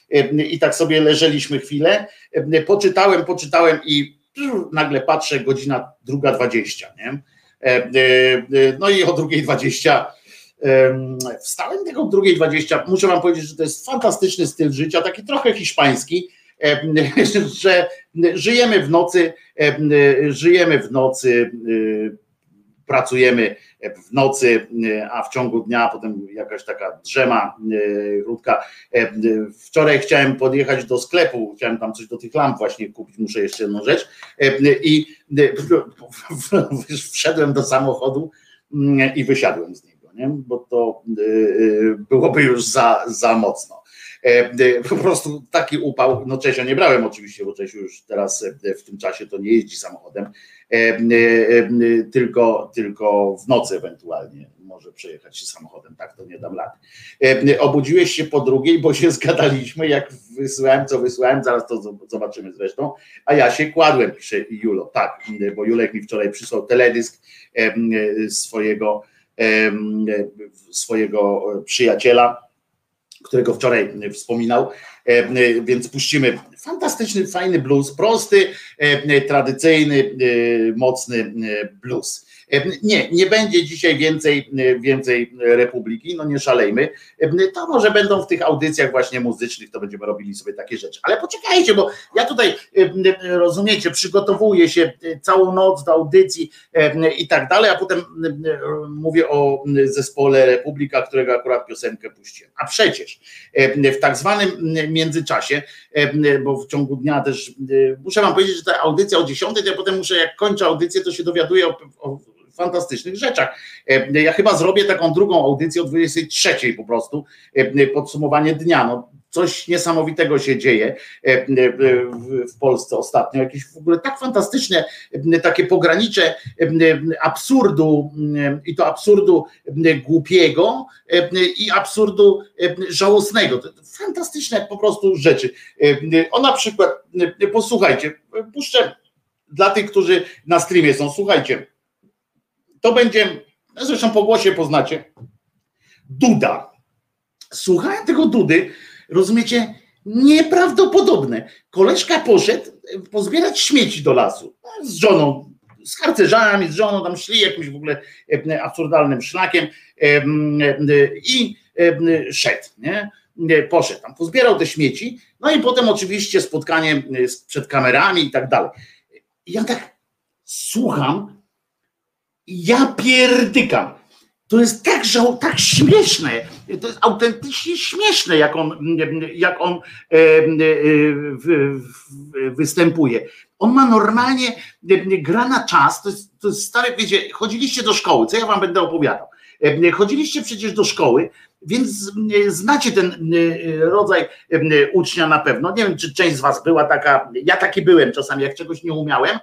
i tak sobie leżeliśmy chwilę. Poczytałem, poczytałem i nagle patrzę, godzina druga dwadzieścia, nie? No i o drugiej dwadzieścia wstałem tego drugiej dwadzieścia. Muszę wam powiedzieć, że to jest fantastyczny styl życia, taki trochę hiszpański, że żyjemy w nocy, żyjemy w nocy pracujemy w nocy, a w ciągu dnia potem jakaś taka drzema e, krótka. E, wczoraj chciałem podjechać do sklepu, chciałem tam coś do tych lamp właśnie kupić, muszę jeszcze jedną rzecz e, i wszedłem do samochodu mm, i wysiadłem z niego, nie? bo to byłoby już za, za mocno. Po prostu taki upał, no Czesia nie brałem oczywiście, bo Czesiu już teraz w tym czasie to nie jeździ samochodem, tylko, tylko w nocy ewentualnie może przejechać się samochodem, tak to nie dam rady. Obudziłeś się po drugiej, bo się zgadaliśmy, jak wysłałem, co wysłałem, zaraz to zobaczymy zresztą, a ja się kładłem, pisze Julo, tak, bo Julek mi wczoraj przysłał teledysk swojego, swojego przyjaciela, którego wczoraj wspominał, więc puścimy fantastyczny, fajny blues, prosty, tradycyjny, mocny blues. Nie, nie będzie dzisiaj więcej, więcej Republiki, no nie szalejmy. To może będą w tych audycjach właśnie muzycznych, to będziemy robili sobie takie rzeczy. Ale poczekajcie, bo ja tutaj, rozumiecie, przygotowuję się całą noc do audycji i tak dalej, a potem mówię o zespole Republika, którego akurat piosenkę puściłem. A przecież w tak zwanym międzyczasie, bo w ciągu dnia też, muszę wam powiedzieć, że ta audycja o 10, to ja potem muszę, jak kończę audycję, to się dowiaduję o, o fantastycznych rzeczach. E, ja chyba zrobię taką drugą audycję o 23 po prostu, e, podsumowanie dnia. No, coś niesamowitego się dzieje e, w Polsce ostatnio, jakieś w ogóle tak fantastyczne, takie pogranicze absurdu i to absurdu głupiego i absurdu żałosnego. Fantastyczne po prostu rzeczy. O na przykład, posłuchajcie, puszczę dla tych, którzy na streamie są, słuchajcie, to będzie, zresztą po głosie poznacie, Duda. Słuchałem tego Dudy, rozumiecie, nieprawdopodobne. Koleżka poszedł pozbierać śmieci do lasu z żoną, z harcerzami, z żoną, tam szli jakimś w ogóle e, absurdalnym szlakiem e, i e, szedł, nie? Poszedł tam, pozbierał te śmieci, no i potem oczywiście spotkanie przed kamerami i tak dalej. Ja tak słucham ja pierdykam. to jest tak, tak śmieszne, to jest autentycznie śmieszne, jak on, jak on e, e, w, w, występuje. On ma normalnie, e, gra na czas, to jest, to jest stare, wiecie, chodziliście do szkoły, co ja wam będę opowiadał. E, Chodziliście przecież do szkoły, więc e, znacie ten rodzaj ucznia na pewno. Nie wiem, czy część z was była taka, ja taki byłem czasami, jak czegoś nie umiałem,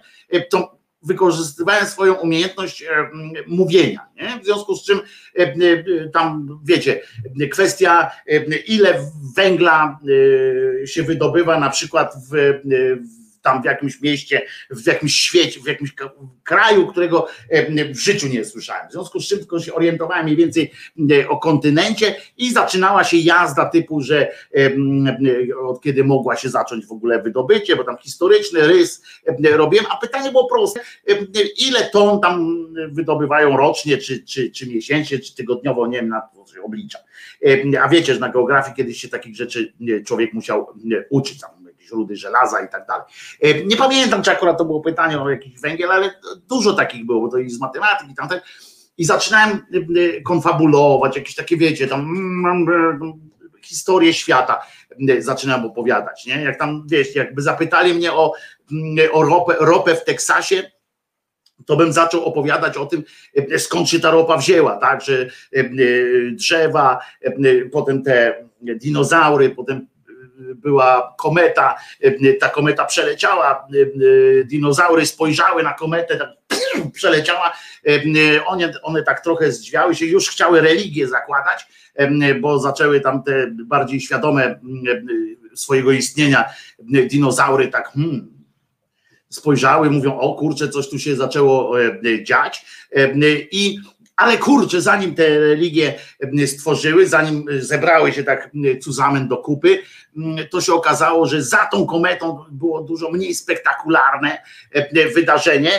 to wykorzystywałem swoją umiejętność e, mówienia. Nie? W związku z czym e, e, tam wiecie, kwestia ile węgla się wydobywa na przykład w, w tam w jakimś mieście, w jakimś świecie, w jakimś kraju, którego e, w życiu nie słyszałem. W związku z czym tylko się orientowałem mniej więcej e, o kontynencie i zaczynała się jazda typu, że e, od kiedy mogła się zacząć w ogóle wydobycie, bo tam historyczny rys robiłem, a pytanie było proste, ile ton tam wydobywają rocznie, czy, czy, czy miesięcznie, czy tygodniowo, nie wiem, na to oblicza. A wiecie, że na geografii kiedyś się takich rzeczy człowiek musiał uczyć, tam jakieś rudy żelaza i tak dalej. E, Nie pamiętam, czy akurat to było pytanie o jakiś węgiel, ale dużo takich było, bo to i z matematyki, tamte. I zaczynałem e, e, konfabulować, jakieś takie, wiecie, tam mm, mm, historię świata zaczynam opowiadać, nie? Jak tam, wiesz, jakby zapytali mnie o, mm, o ropę, ropę w Teksasie, to bym zaczął opowiadać o tym, skąd się ta ropa wzięła, tak, że drzewa, potem te dinozaury, potem była kometa, e, ta kometa przeleciała, e, e, dinozaury spojrzały na kometę, tak przeleciała, one, one tak trochę zdziwiały się, już chciały religię zakładać, bo zaczęły tam te bardziej świadome swojego istnienia dinozaury tak hmm, spojrzały, mówią, o kurczę, coś tu się zaczęło dziać. I ale kurczę, zanim te religie stworzyły, zanim zebrały się tak zusammen do kupy, to się okazało, że za tą kometą było dużo mniej spektakularne wydarzenie.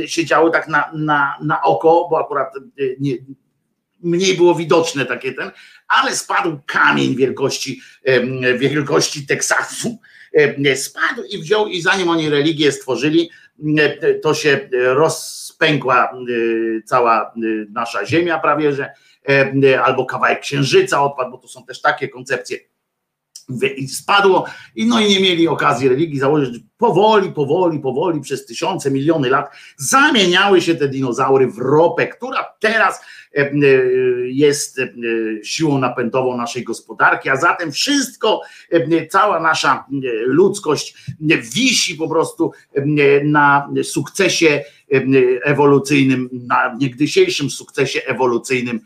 E, Się działo tak na, na, na oko, bo akurat nie, mniej było widoczne takie ten, ale spadł kamień wielkości, wielkości Teksasu, spadł i wziął i zanim oni religię stworzyli, to się rozpękła e, cała e, nasza ziemia prawie, że em, albo kawałek księżyca odpadł, bo to są też takie koncepcje i spadło i no i nie mieli okazji religii założyć. Powoli, powoli, powoli przez tysiące, miliony lat zamieniały się te dinozaury w ropę, która teraz e, e, jest e, siłą napędową naszej gospodarki, a zatem wszystko, cała nasza ludzkość wisi po prostu na sukcesie ewolucyjnym, na niegdysiejszym sukcesie ewolucyjnym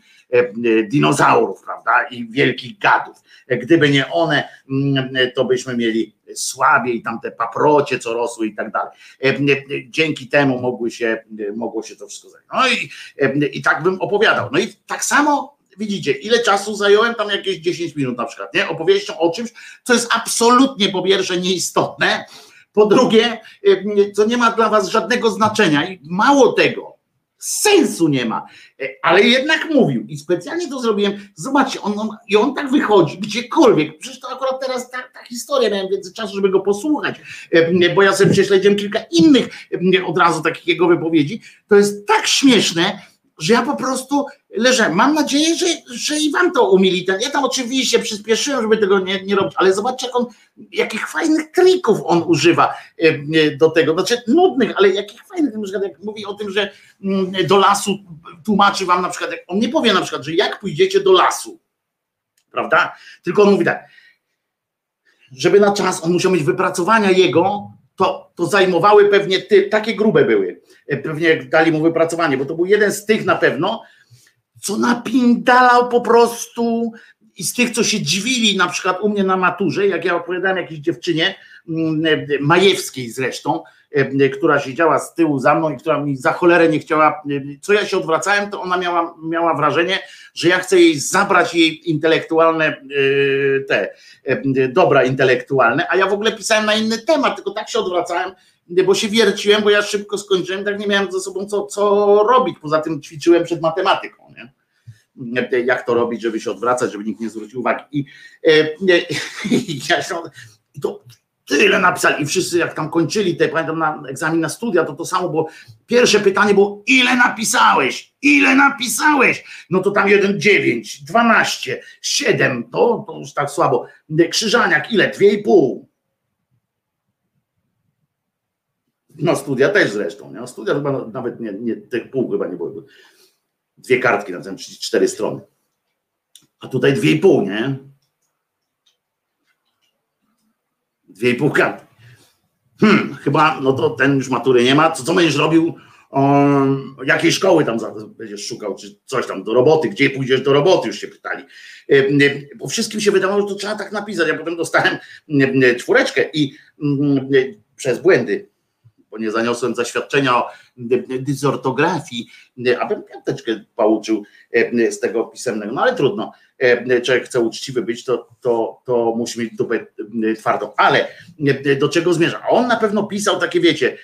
dinozaurów, prawda, i wielkich gadów. Gdyby nie one, mm, to byśmy mieli słabiej tamte paprocie, co rosły i tak dalej. E, e, Dzięki temu mogły się, mogło się to wszystko zająć. No i, e, i tak bym opowiadał. No i tak samo widzicie, ile czasu zająłem, tam jakieś 10 minut na przykład, nie? Opowieścią o czymś, co jest absolutnie po pierwsze nieistotne, po drugie, co nie ma dla was żadnego znaczenia i mało tego, sensu nie ma, E, ale jednak mówił i specjalnie to zrobiłem. Zobaczcie, on, on, i on tak wychodzi gdziekolwiek. Przecież to akurat teraz ta, ta historia, miałem więcej czasu, żeby go posłuchać, e, bo ja sobie prześledziłem kilka innych e, od razu takich jego wypowiedzi. To jest tak śmieszne, że ja po prostu leżę. Mam nadzieję, że, że i wam to umili. Ten- Ja tam oczywiście przyspieszyłem, żeby tego nie, nie robić, ale zobaczcie, jak on, jakich fajnych trików on używa e, do tego. Znaczy nudnych, ale jakich fajnych, na przykład jak mówi o tym, że mm, do lasu tłumaczy wam na przykład, on nie powie na przykład, że jak pójdziecie do lasu, prawda? Tylko on mówi tak, żeby na czas, on musiał mieć wypracowania jego, to, to zajmowały pewnie ty, takie grube były, e, pewnie dali mu wypracowanie, bo to był jeden z tych na pewno, co napindalał po prostu i z tych, co się dziwili na przykład u mnie na maturze, jak ja opowiadałem jakiejś dziewczynie, mm, e, Majewskiej zresztą, e, która siedziała z tyłu za mną i która mi za cholerę nie chciała, e, co ja się odwracałem, to ona miała, miała wrażenie, że ja chcę jej zabrać jej intelektualne e, te e, dobra intelektualne, a ja w ogóle pisałem na inny temat, tylko tak się odwracałem, bo się wierciłem, bo ja szybko skończyłem, tak nie miałem ze sobą co, co robić, poza tym ćwiczyłem przed matematyką, nie? jak to robić, żeby się odwracać, żeby nikt nie zwrócił uwagi. I, e, ja się, to tyle napisali i wszyscy jak tam kończyli te, pamiętam na egzamin na studia, to to samo było. Pierwsze pytanie było, ile napisałeś? ile napisałeś? No to tam jeden dziewięć, dwanaście, siedem, to, to już tak słabo. Krzyżaniak, ile? Dwie i pół. No studia też zresztą, nie? No, studia chyba nawet nie, nie tych pół chyba nie były. Dwie kartki, na przykład cztery strony. A tutaj dwie i pół, nie? Dwie i pół kartki. Hmm, chyba, no to ten już matury nie ma. Co, co będziesz robił? Um, jakiej szkoły tam będziesz szukał, czy coś tam do roboty, gdzie pójdziesz do roboty, już się pytali. Bo wszystkim się wydawało, że to trzeba tak napisać. Ja potem dostałem czwóreczkę i przez błędy bo nie zaniosłem zaświadczenia o dysortografii, abym piąteczkę pouczył e, z tego pisemnego, no ale trudno, e, człowiek chce uczciwy być, to, to, to musi mieć dupę e, twardą, ale do czego zmierza? On na pewno pisał takie, wiecie,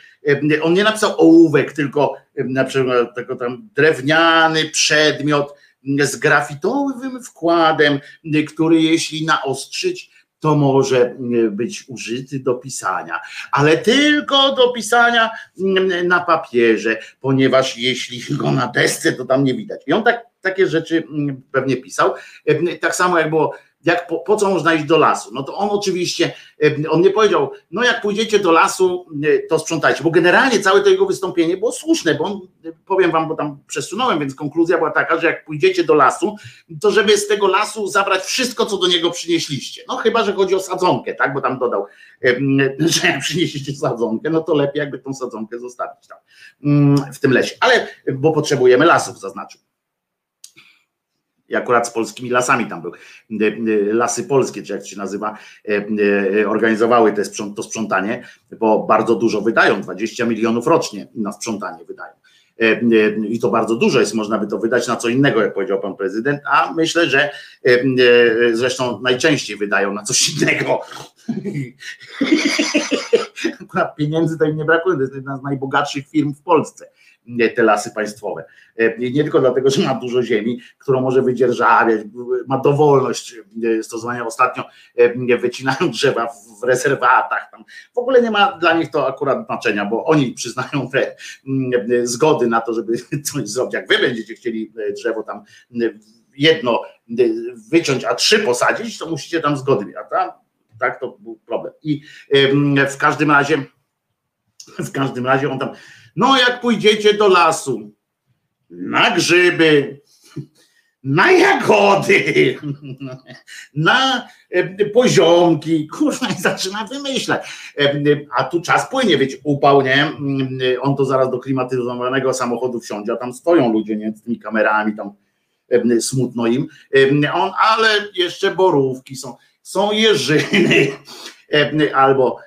on nie napisał ołówek, tylko na przykład tylko tam drewniany przedmiot z grafitowym wkładem, który jeśli naostrzyć, to może e, być użyty do pisania, ale tylko do pisania mm, na papierze, ponieważ jeśli go na desce, to tam nie widać. I on tak, takie rzeczy mm, pewnie pisał. E, tak samo jak było jak po, po, co można iść do lasu? No to on oczywiście, on nie powiedział, no jak pójdziecie do lasu, to sprzątajcie, bo generalnie całe to jego wystąpienie było słuszne, bo on, powiem wam, bo tam przesunąłem, więc konkluzja była taka, że jak pójdziecie do lasu, to żeby z tego lasu zabrać wszystko, co do niego przynieśliście. No chyba, że chodzi o sadzonkę, tak, bo tam dodał, że jak przynieśliście sadzonkę, no to lepiej jakby tą sadzonkę zostawić tam w tym lesie, ale, bo potrzebujemy lasów, zaznaczył i akurat z polskimi lasami tam był. Lasy Polskie, czy jak to się nazywa, e, organizowały te to sprzątanie, bo bardzo dużo wydają, 20 milionów rocznie na sprzątanie wydają. I to bardzo dużo jest, można by to wydać na co innego, jak powiedział pan prezydent, a myślę, że zresztą najczęściej wydają na coś innego. Akurat pieniędzy to im nie brakuje, to jest jedna z najbogatszych firm w Polsce te lasy państwowe. E, nie tylko dlatego, że ma dużo ziemi, którą może wydzierżawiać, ma dowolność e, stosowania. Ostatnio e, wycinają drzewa w rezerwatach. Tam. W ogóle nie ma dla nich to akurat znaczenia, bo oni przyznają te zgody na to, żeby coś zrobić. Jak wy będziecie chcieli drzewo tam jedno wyciąć, a trzy posadzić, to musicie tam zgody. A tam, tak to był problem. I w każdym razie, w każdym razie on tam no, jak pójdziecie do lasu, na grzyby, na jagody, na e, poziomki, kurwa, i zaczyna wymyślać. E, a tu czas płynie, wiecie, upał, nie? On to zaraz do klimatyzowanego samochodu wsiądzie, a tam stoją ludzie, nie? Z tymi kamerami, tam e, smutno im. On, ale jeszcze borówki są, są jeżyny, albo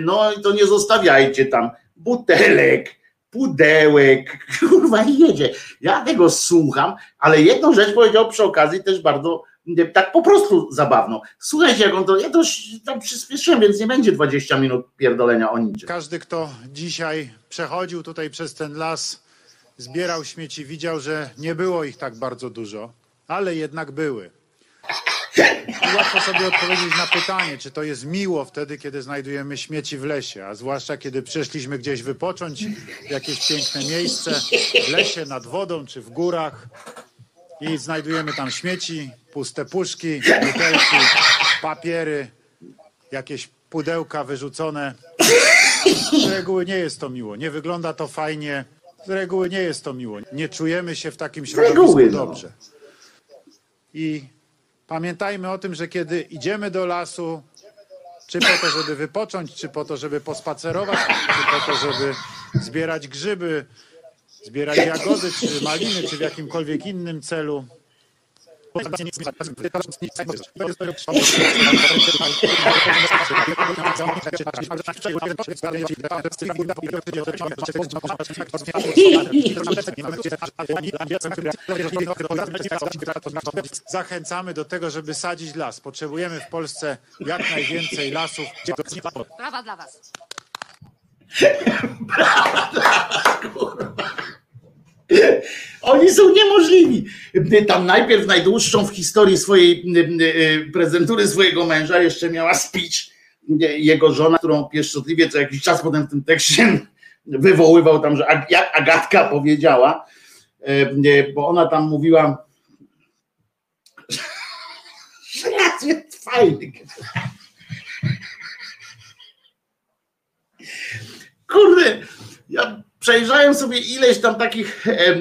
no to nie zostawiajcie tam butelek, pudełek, kurwa i jedzie. Ja tego słucham, ale jedną rzecz powiedział przy okazji też bardzo tak po prostu zabawną. Słuchajcie, jak on to, ja to tam przyspieszyłem, więc nie będzie 20 minut pierdolenia o niczym. Każdy, kto dzisiaj przechodził tutaj przez ten las, zbierał śmieci, widział, że nie było ich tak bardzo dużo, ale jednak były. Łatwo sobie odpowiedzieć na pytanie, czy to jest miło wtedy, kiedy znajdujemy śmieci w lesie, a zwłaszcza kiedy przyszliśmy gdzieś wypocząć w jakieś piękne miejsce, w lesie, nad wodą czy w górach i znajdujemy tam śmieci, puste puszki, butelki, papiery, jakieś pudełka wyrzucone. Z reguły nie jest to miło, nie wygląda to fajnie, z reguły nie jest to miło, nie czujemy się w takim środowisku no. dobrze. I Pamiętajmy o tym, że kiedy idziemy do lasu, czy po to, żeby wypocząć, czy po to, żeby pospacerować, czy po to, żeby zbierać grzyby, zbierać jagody, czy maliny, czy w jakimkolwiek innym celu, Zachęcamy do tego, żeby sadzić las. Potrzebujemy w Polsce jak najwięcej lasów. Brawa dla was. Oni są niemożliwi. Tam najpierw najdłuższą w historii swojej prezentury swojego męża jeszcze miała speech jego żona, którą pieszczotliwie co jakiś czas potem w tym tekście wywoływał tam, że jak Agatka powiedziała, bo ona tam mówiła, że jest fajny. Kurde, ja przejrzałem sobie ileś tam takich e,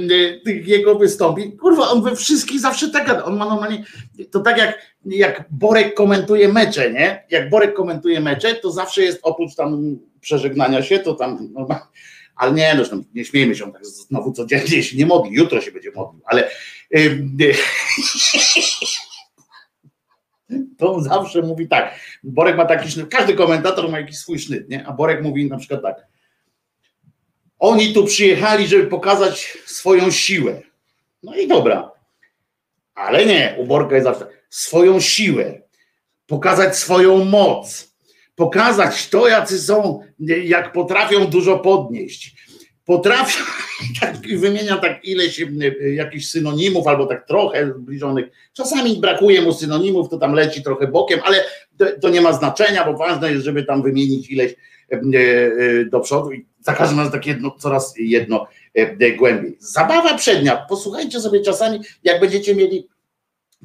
tych jego wystąpień. Kurwa, on we wszystkich zawsze tak. On ma normalnie, to tak jak, jak Borek komentuje mecze, nie? Jak Borek komentuje mecze, to zawsze jest oprócz tam przeżegnania się, to tam normalnie, ale nie, no nie śmiejmy się, on tak znowu codziennie się nie modli, jutro się będzie modlił, ale em, to on zawsze mówi tak. Borek ma taki sznyt, każdy komentator ma jakiś swój sznyt, nie? A Borek mówi na przykład tak. Oni tu przyjechali, żeby pokazać swoją siłę. No i dobra. Ale nie, u Borka jest zawsze swoją siłę, pokazać swoją moc, pokazać to, jacy są, jak potrafią dużo podnieść. Potrafią, tak, wymienia tak ileś jakichś synonimów, albo tak trochę zbliżonych. Czasami brakuje mu synonimów, to tam leci trochę bokiem, ale to, to nie ma znaczenia, bo ważne jest, żeby tam wymienić ileś e, e, do przodu i za każdym razem tak jedno, coraz jedno e, głębiej. Zabawa przednia. Posłuchajcie sobie czasami, jak będziecie mieli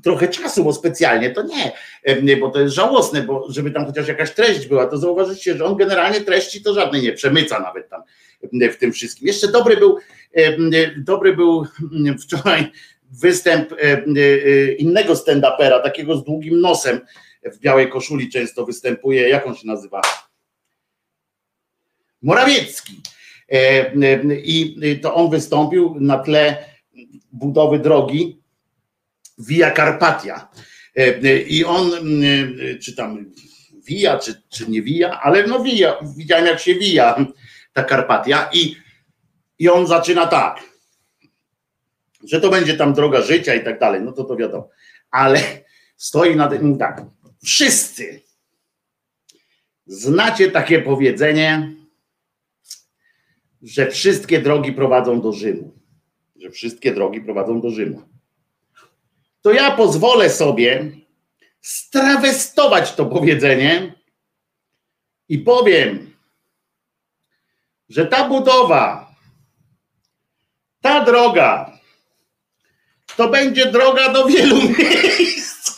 trochę czasu, bo specjalnie to nie, e, bo to jest żałosne, bo żeby tam chociaż jakaś treść była, to zauważycie, że on generalnie treści to żadnej nie przemyca nawet tam e, w tym wszystkim. Jeszcze dobry był, dobry był wczoraj występ innego stand-upera, takiego z długim nosem, w białej koszuli często występuje, jak on się nazywa? Morawiecki. I to on wystąpił na tle budowy drogi Via Carpatia. I on, czy tam Via, czy, czy nie Via, ale no Via, widziałem jak się Via ta Karpatia i, i on zaczyna tak, że to będzie tam droga życia i tak dalej, no to to wiadomo, ale stoi na tym tak, wszyscy znacie takie powiedzenie, że wszystkie drogi prowadzą do Rzymu. Że wszystkie drogi prowadzą do Rzymu. To ja pozwolę sobie strawestować to powiedzenie i powiem, że ta budowa, ta droga, to będzie droga do wielu miejsc.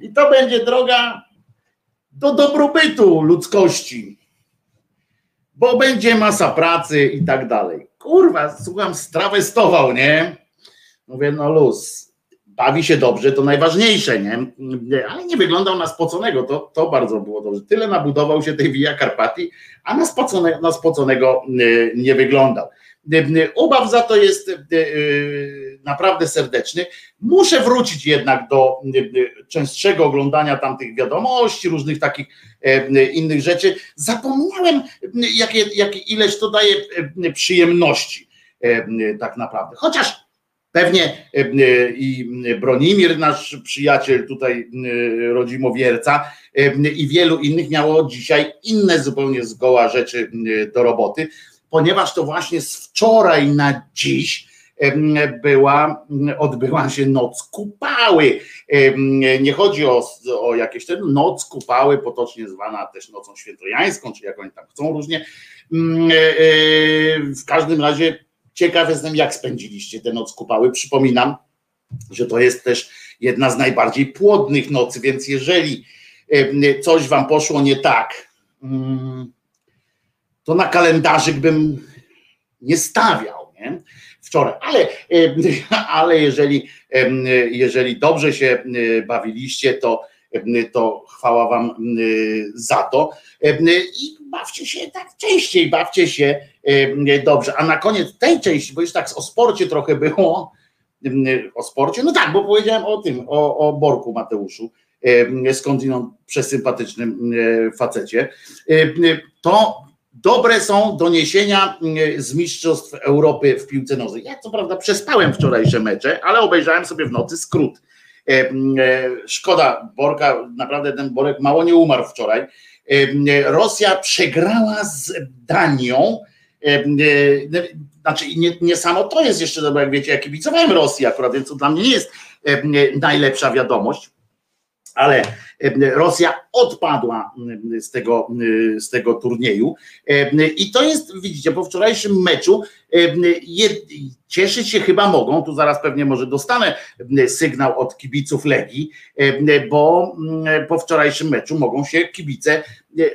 I to będzie droga do dobrobytu ludzkości bo będzie masa pracy i tak dalej. Kurwa, słucham, strawestował, nie? Mówię, no luz, bawi się dobrze, to najważniejsze, nie? Ale nie wyglądał na spoconego, to, to bardzo było dobrze. Tyle nabudował się tej Via Carpati, a na, spocone, na spoconego y, nie wyglądał. Ubaw za to jest y, naprawdę serdeczny. Muszę wrócić jednak do częstszego oglądania tamtych wiadomości, różnych takich innych rzeczy. Zapomniałem, jakie ileś to daje przyjemności tak naprawdę. Chociaż Pewnie i Bronimir, nasz przyjaciel tutaj rodzimowierca i wielu innych miało dzisiaj inne zupełnie zgoła rzeczy do roboty ponieważ to właśnie z wczoraj na dziś była, odbyła się noc kupały. Nie chodzi o, o jakieś ten noc kupały, potocznie zwana też nocą świętojańską, czy jak oni tam chcą różnie. Mm, e, e, w każdym razie ciekaw jestem, jak spędziliście tę noc kupały. Przypominam, że to jest też jedna z najbardziej płodnych nocy, więc jeżeli coś wam poszło nie tak, mm, to na kalendarzyk bym nie stawiał, nie? Wczoraj, ale, ale jeżeli, jeżeli dobrze się bawiliście, to, to chwała Wam za to. I bawcie się tak częściej, bawcie się dobrze. A na koniec tej części, bo już tak o sporcie trochę było, o sporcie, no tak, bo powiedziałem o tym, o, o Borku Mateuszu, skądinąd przesympatycznym facecie, to Dobre są doniesienia mm, z Mistrzostw Europy w piłce nożnej. Ja co prawda przespałem wczorajsze mecze, ale obejrzałem sobie w nocy skrót. E, mm, e, szkoda Borka, naprawdę ten Borek mało nie umarł wczoraj. E, mm, Rosja przegrała z Danią. Znaczy nie, nie samo to jest jeszcze, bo jak wiecie, ja kibicowałem Rosji akurat, więc to dla mnie nie jest najlepsza wiadomość ale Rosja odpadła z tego, z tego turnieju. I to jest, widzicie, po wczorajszym meczu cieszyć się chyba mogą, tu zaraz pewnie może dostanę sygnał od kibiców Legii, bo po wczorajszym meczu mogą się kibice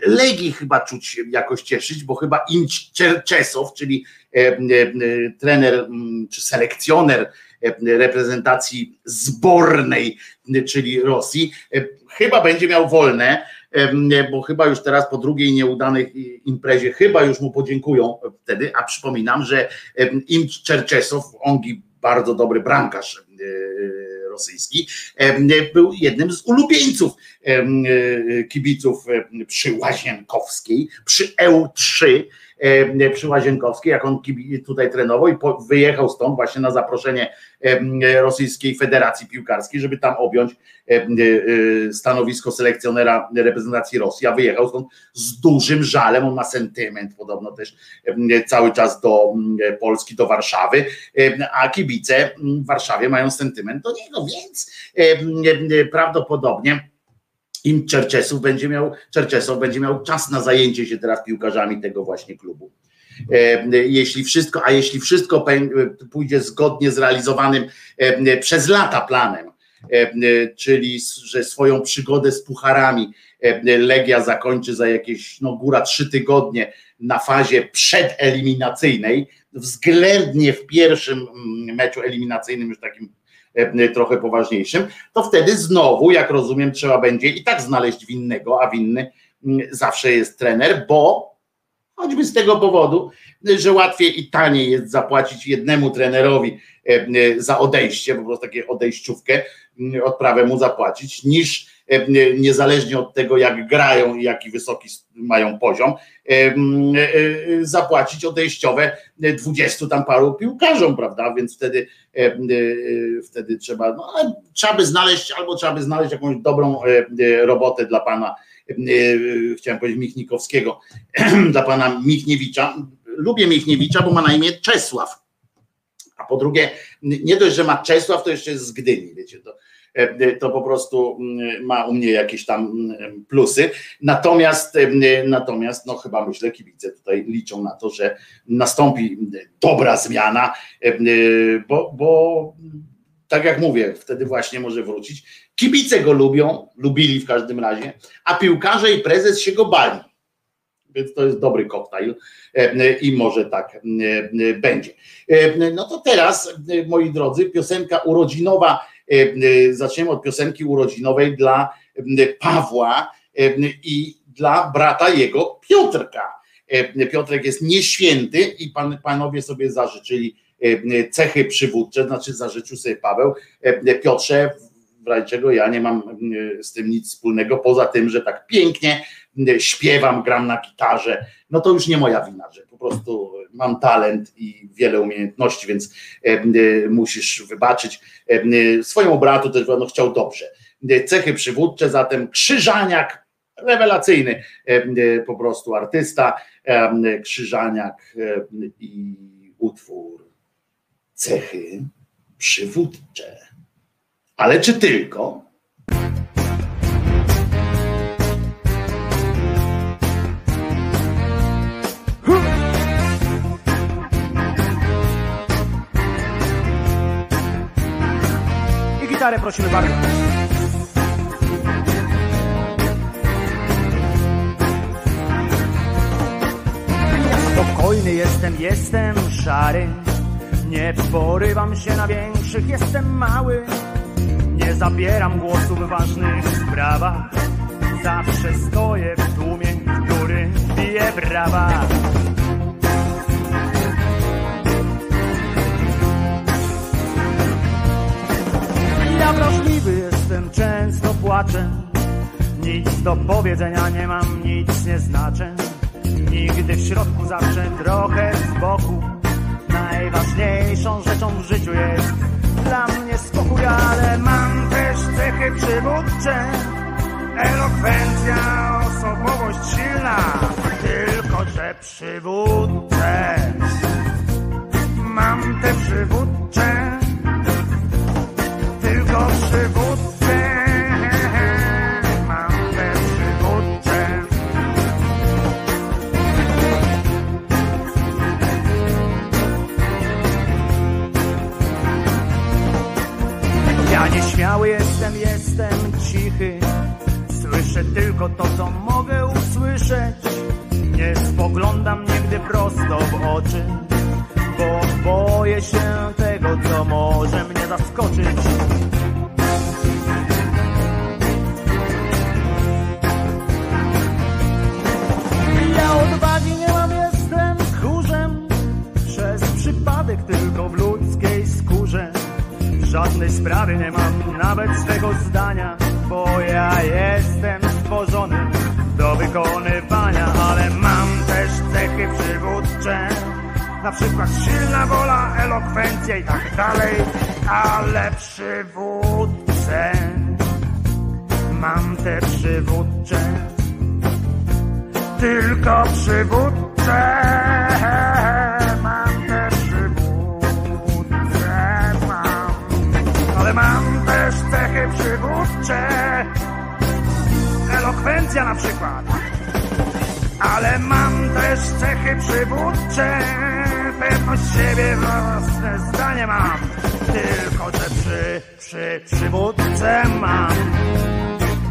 Legii chyba czuć jakoś cieszyć, bo chyba Inć Czerczesow, czyli trener czy selekcjoner reprezentacji zbornej, czyli Rosji, e, chyba będzie miał wolne, bo chyba już teraz po drugiej nieudanej imprezie, chyba już mu podziękują wtedy, a przypominam, że Imcz Czerczesow, ongi bardzo dobry bramkarz e, rosyjski, był jednym z ulubieńców e, kibiców przy Łazienkowskiej, przy EU3, em, przy Łazienkowskiej, jak on tutaj trenował i wyjechał stąd właśnie na zaproszenie Rosyjskiej Federacji Piłkarskiej, żeby tam objąć e, e, stanowisko selekcjonera reprezentacji Rosji, a wyjechał stąd z dużym żalem, on ma sentyment podobno też cały czas do em, Polski, do Warszawy, a kibice em, w Warszawie mają sentyment do niego, więc prawdopodobnie im Czerczesów będzie miał, Czerczesow będzie miał czas na zajęcie się teraz piłkarzami tego właśnie klubu. E, Jeśli wszystko, a jeśli wszystko pę- pójdzie zgodnie z realizowanym e, przez lata planem, e, czyli że swoją przygodę z pucharami e, Legia zakończy za jakieś no góra trzy tygodnie na fazie przedeliminacyjnej, względnie w pierwszym meczu eliminacyjnym, już takim e, trochę poważniejszym, to wtedy znowu, jak rozumiem, trzeba będzie i tak znaleźć winnego, a winny mm, zawsze jest trener, bo choćby z tego powodu, że łatwiej i taniej jest zapłacić jednemu trenerowi e, e, za odejście, po prostu takie odejściówkę, m, odprawę mu zapłacić, niż e, niezależnie od tego, jak grają i jaki wysoki mają poziom, e, e, e, zapłacić odejściowe e, dwudziestu tam paru piłkarzom, prawda? Więc wtedy, e, e, wtedy trzeba, no, ale trzeba by znaleźć, albo trzeba by znaleźć jakąś dobrą e, e, robotę dla pana, e, e, chciałem powiedzieć Michnikowskiego, dla pana Michniewicza. Lubię Michniewicza, bo ma na imię Czesław. A po drugie, nie dość, że ma Czesław, to jeszcze jest z Gdyni, wiecie, to, e, to po prostu mm, ma u mnie jakieś tam mm, plusy. Natomiast, e, natomiast no chyba myślę, kibice tutaj liczą na to, że nastąpi dobra zmiana, e, bo, bo tak jak mówię, wtedy właśnie może wrócić. Kibice go lubią, lubili w każdym razie, a piłkarze i prezes się go bali. Więc to jest dobry koktajl e, i może tak e, e, będzie. E, No to teraz, e, moi drodzy, piosenka urodzinowa. E, e, Zaczniemy od piosenki urodzinowej dla e, Pawła i dla brata jego Piotrka. Piotrek jest nieświęty i pan, panowie sobie zażyczyli cechy przywódcze, znaczy zażyczył sobie Paweł. Piotrze, w razie czego ja nie mam z tym nic wspólnego, poza tym, że tak pięknie śpiewam, gram na gitarze, no to już nie moja wina, że prostu mam talent i wiele umiejętności, więc e, e, musisz wybaczyć. E, Swojemu bratu też no, chciał dobrze. Cechy przywódcze, zatem Krzyżaniak, rewelacyjny po prostu artysta, Krzyżaniak i utwór Cechy przywódcze. Ale czy tylko? Gitarę prosimy bardzo. Spokojny jestem, jestem szary. Nie porywam się na większych, jestem mały. Nie zabieram głosu w ważnych sprawach. Zawsze stoję w tłumie, który bije brawa. Ja wrażliwy jestem, często płaczę. Nic do powiedzenia nie mam, nic nie znaczę. Nigdy w środku, zawsze trochę z boku. Najważniejszą rzeczą w życiu jest dla mnie spokój, ale mam też cechy przywódcze. Elokwencja, osobowość silna, tylko że przywódcę. Mam te przywódcze przygódce, mam te przygódce. Ja nieśmiały jestem, jestem cichy, słyszę tylko to, co mogę usłyszeć. Nie spoglądam nigdy prosto w oczy, bo boję się tego, co może mnie zaskoczyć. Żadnej sprawie nie mam nawet swego zdania Bo ja jestem stworzony do wykonywania Ale mam też cechy przywódcze. Na przykład silna wola, elokwencja i tak dalej, ale przywódcę mam te przywódcze. Tylko przywódcę. Mam też cechy przywódcze. Elokwencja na przykład. Ale mam też cechy przywódcze. Pewność siebie, własne zdanie mam. Tylko, że przy, przy przywódce mam.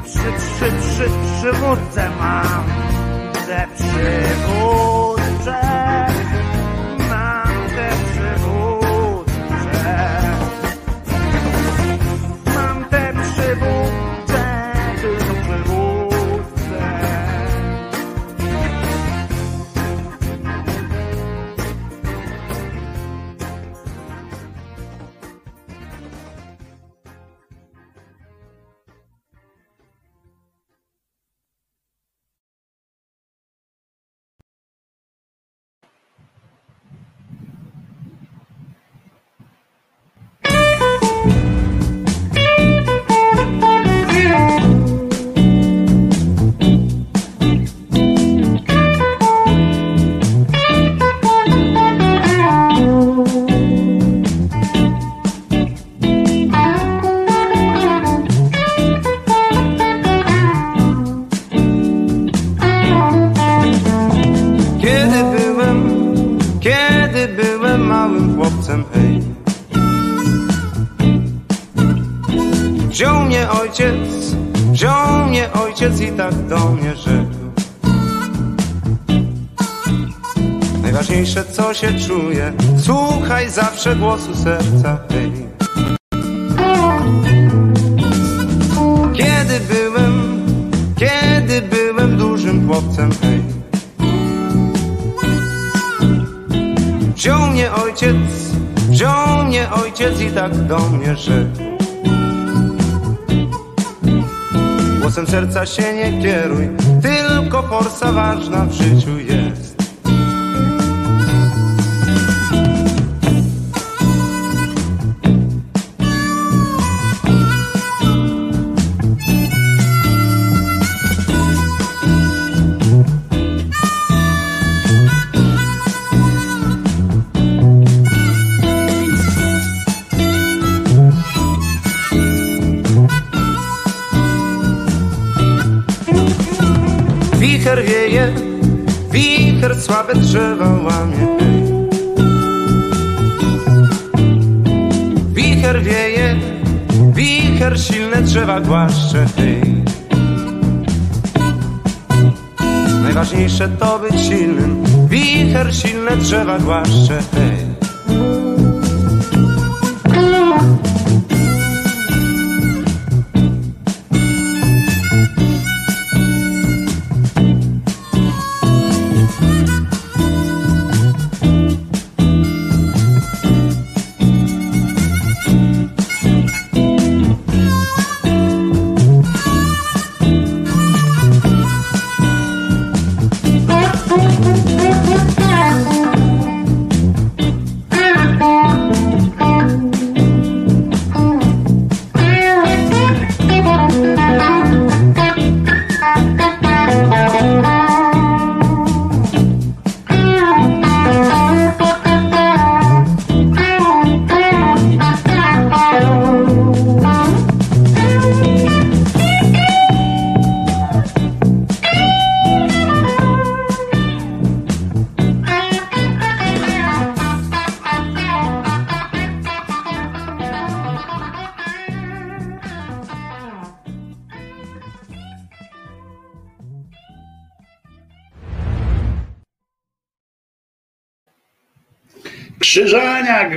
Przy, przy, przy, przywódce mam te przywódcze, się słuchaj zawsze głosu serca, hej Kiedy byłem, kiedy byłem dużym chłopcem, hej Wziął mnie ojciec, wziął mnie ojciec i tak do mnie rzekł. Głosem serca się nie kieruj, tylko forsa ważna w życiu jest. Wicher wieje, wicher słabe drzewa łamie. Wicher wieje, wicher silne drzewa głaszcze. Najważniejsze to być silnym, wicher silne drzewa głaszcze.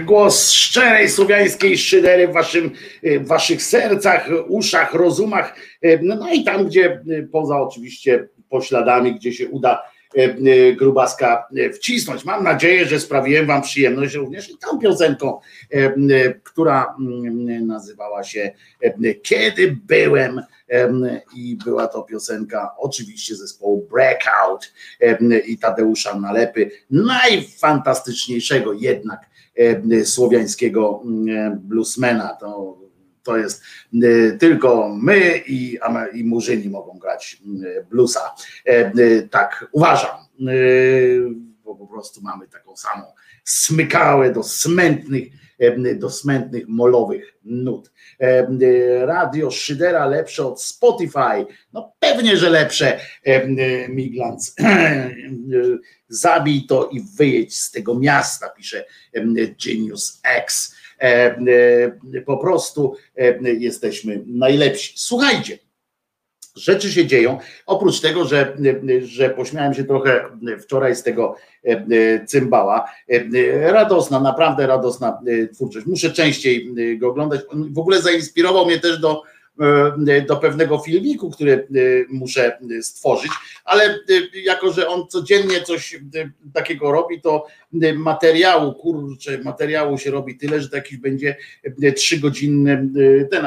Głos szczerej słowiańskiej szydery w, waszym, w waszych sercach, uszach, rozumach, no i tam, gdzie poza oczywiście pośladami, gdzie się uda grubaska wcisnąć. Mam nadzieję, że sprawiłem wam przyjemność również i tą piosenką, która nazywała się Kiedy byłem i była to piosenka oczywiście zespołu Breakout i Tadeusza Nalepy, najfantastyczniejszego jednak słowiańskiego bluesmana. To, to jest tylko my i, i Murzyni mogą grać bluesa. Tak uważam, bo po prostu mamy taką samą smykałę do smętnych, do smętnych molowych nut. Radio Szydera lepsze od Spotify. No pewnie, że lepsze, Miglans. Zabij to i wyjedź z tego miasta, pisze Genius X. Po prostu jesteśmy najlepsi. Słuchajcie, rzeczy się dzieją. Oprócz tego, że, że pośmiałem się trochę wczoraj z tego cymbała. Radosna, naprawdę radosna twórczość. Muszę częściej go oglądać. On w ogóle zainspirował mnie też do, do pewnego filmiku, który muszę stworzyć, ale jako, że on codziennie coś takiego robi, to materiału, kurczę, materiału się robi tyle, że taki będzie trzygodzinny ten,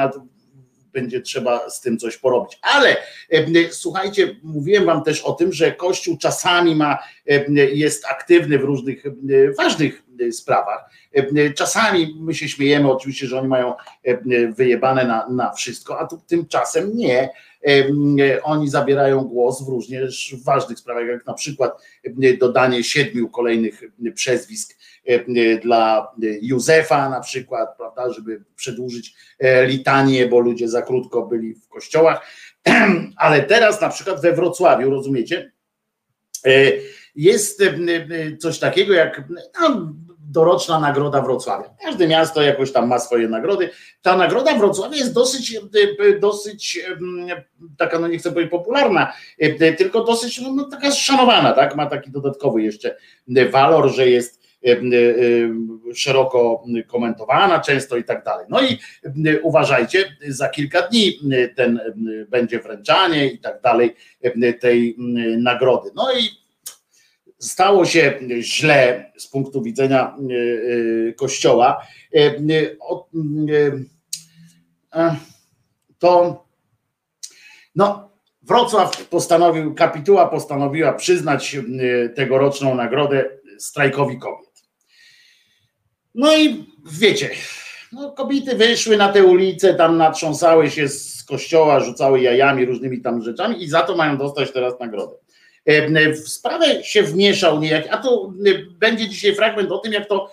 będzie trzeba z tym coś porobić. Ale słuchajcie, mówiłem wam też o tym, że Kościół czasami ma, jest aktywny w różnych ważnych sprawach. Czasami my się śmiejemy oczywiście, że oni mają wyjebane na, na wszystko, a tu tymczasem nie. Oni zabierają głos w również ważnych sprawach, jak na przykład dodanie siedmiu kolejnych przezwisk dla Józefa na przykład, prawda, żeby przedłużyć litanię, bo ludzie za krótko byli w kościołach. Ale teraz na przykład we Wrocławiu, rozumiecie, jest coś takiego jak no, doroczna nagroda Wrocławia. Każde miasto jakoś tam ma swoje nagrody. Ta nagroda Wrocławia jest dosyć, dosyć taka, no nie chcę powiedzieć popularna, tylko dosyć no, taka szanowana, tak? Ma taki dodatkowy jeszcze walor, że jest szeroko komentowana często i tak dalej. No i uważajcie, za kilka dni ten będzie wręczanie i tak dalej tej nagrody. No i stało się źle z punktu widzenia Kościoła, to no, Wrocław postanowił, kapituła postanowiła przyznać tegoroczną nagrodę strajkowi kobiet. No i wiecie, no kobiety wyszły na te ulice, tam natrząsały się z kościoła, rzucały jajami, różnymi tam rzeczami i za to mają dostać teraz nagrodę. W sprawę się wmieszał niejak, a to będzie dzisiaj fragment o tym, jak to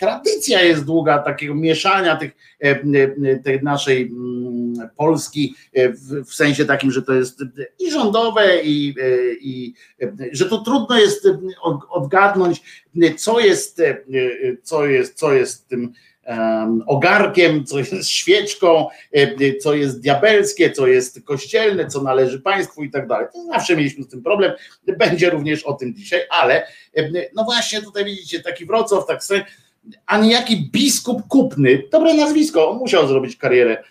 tradycja jest długa takiego mieszania tych, tej naszej Polski w, sensie takim, że to jest i rządowe i, i że to trudno jest odgadnąć, co jest, co jest, co jest tym ogarkiem, co jest świeczką, co jest diabelskie, co jest kościelne, co należy państwu i tak dalej. Zawsze mieliśmy z tym problem, będzie również o tym dzisiaj, ale no właśnie tutaj widzicie, taki Wrocław, tak sobie, a niejaki biskup kupny, dobre nazwisko, on musiał zrobić karierę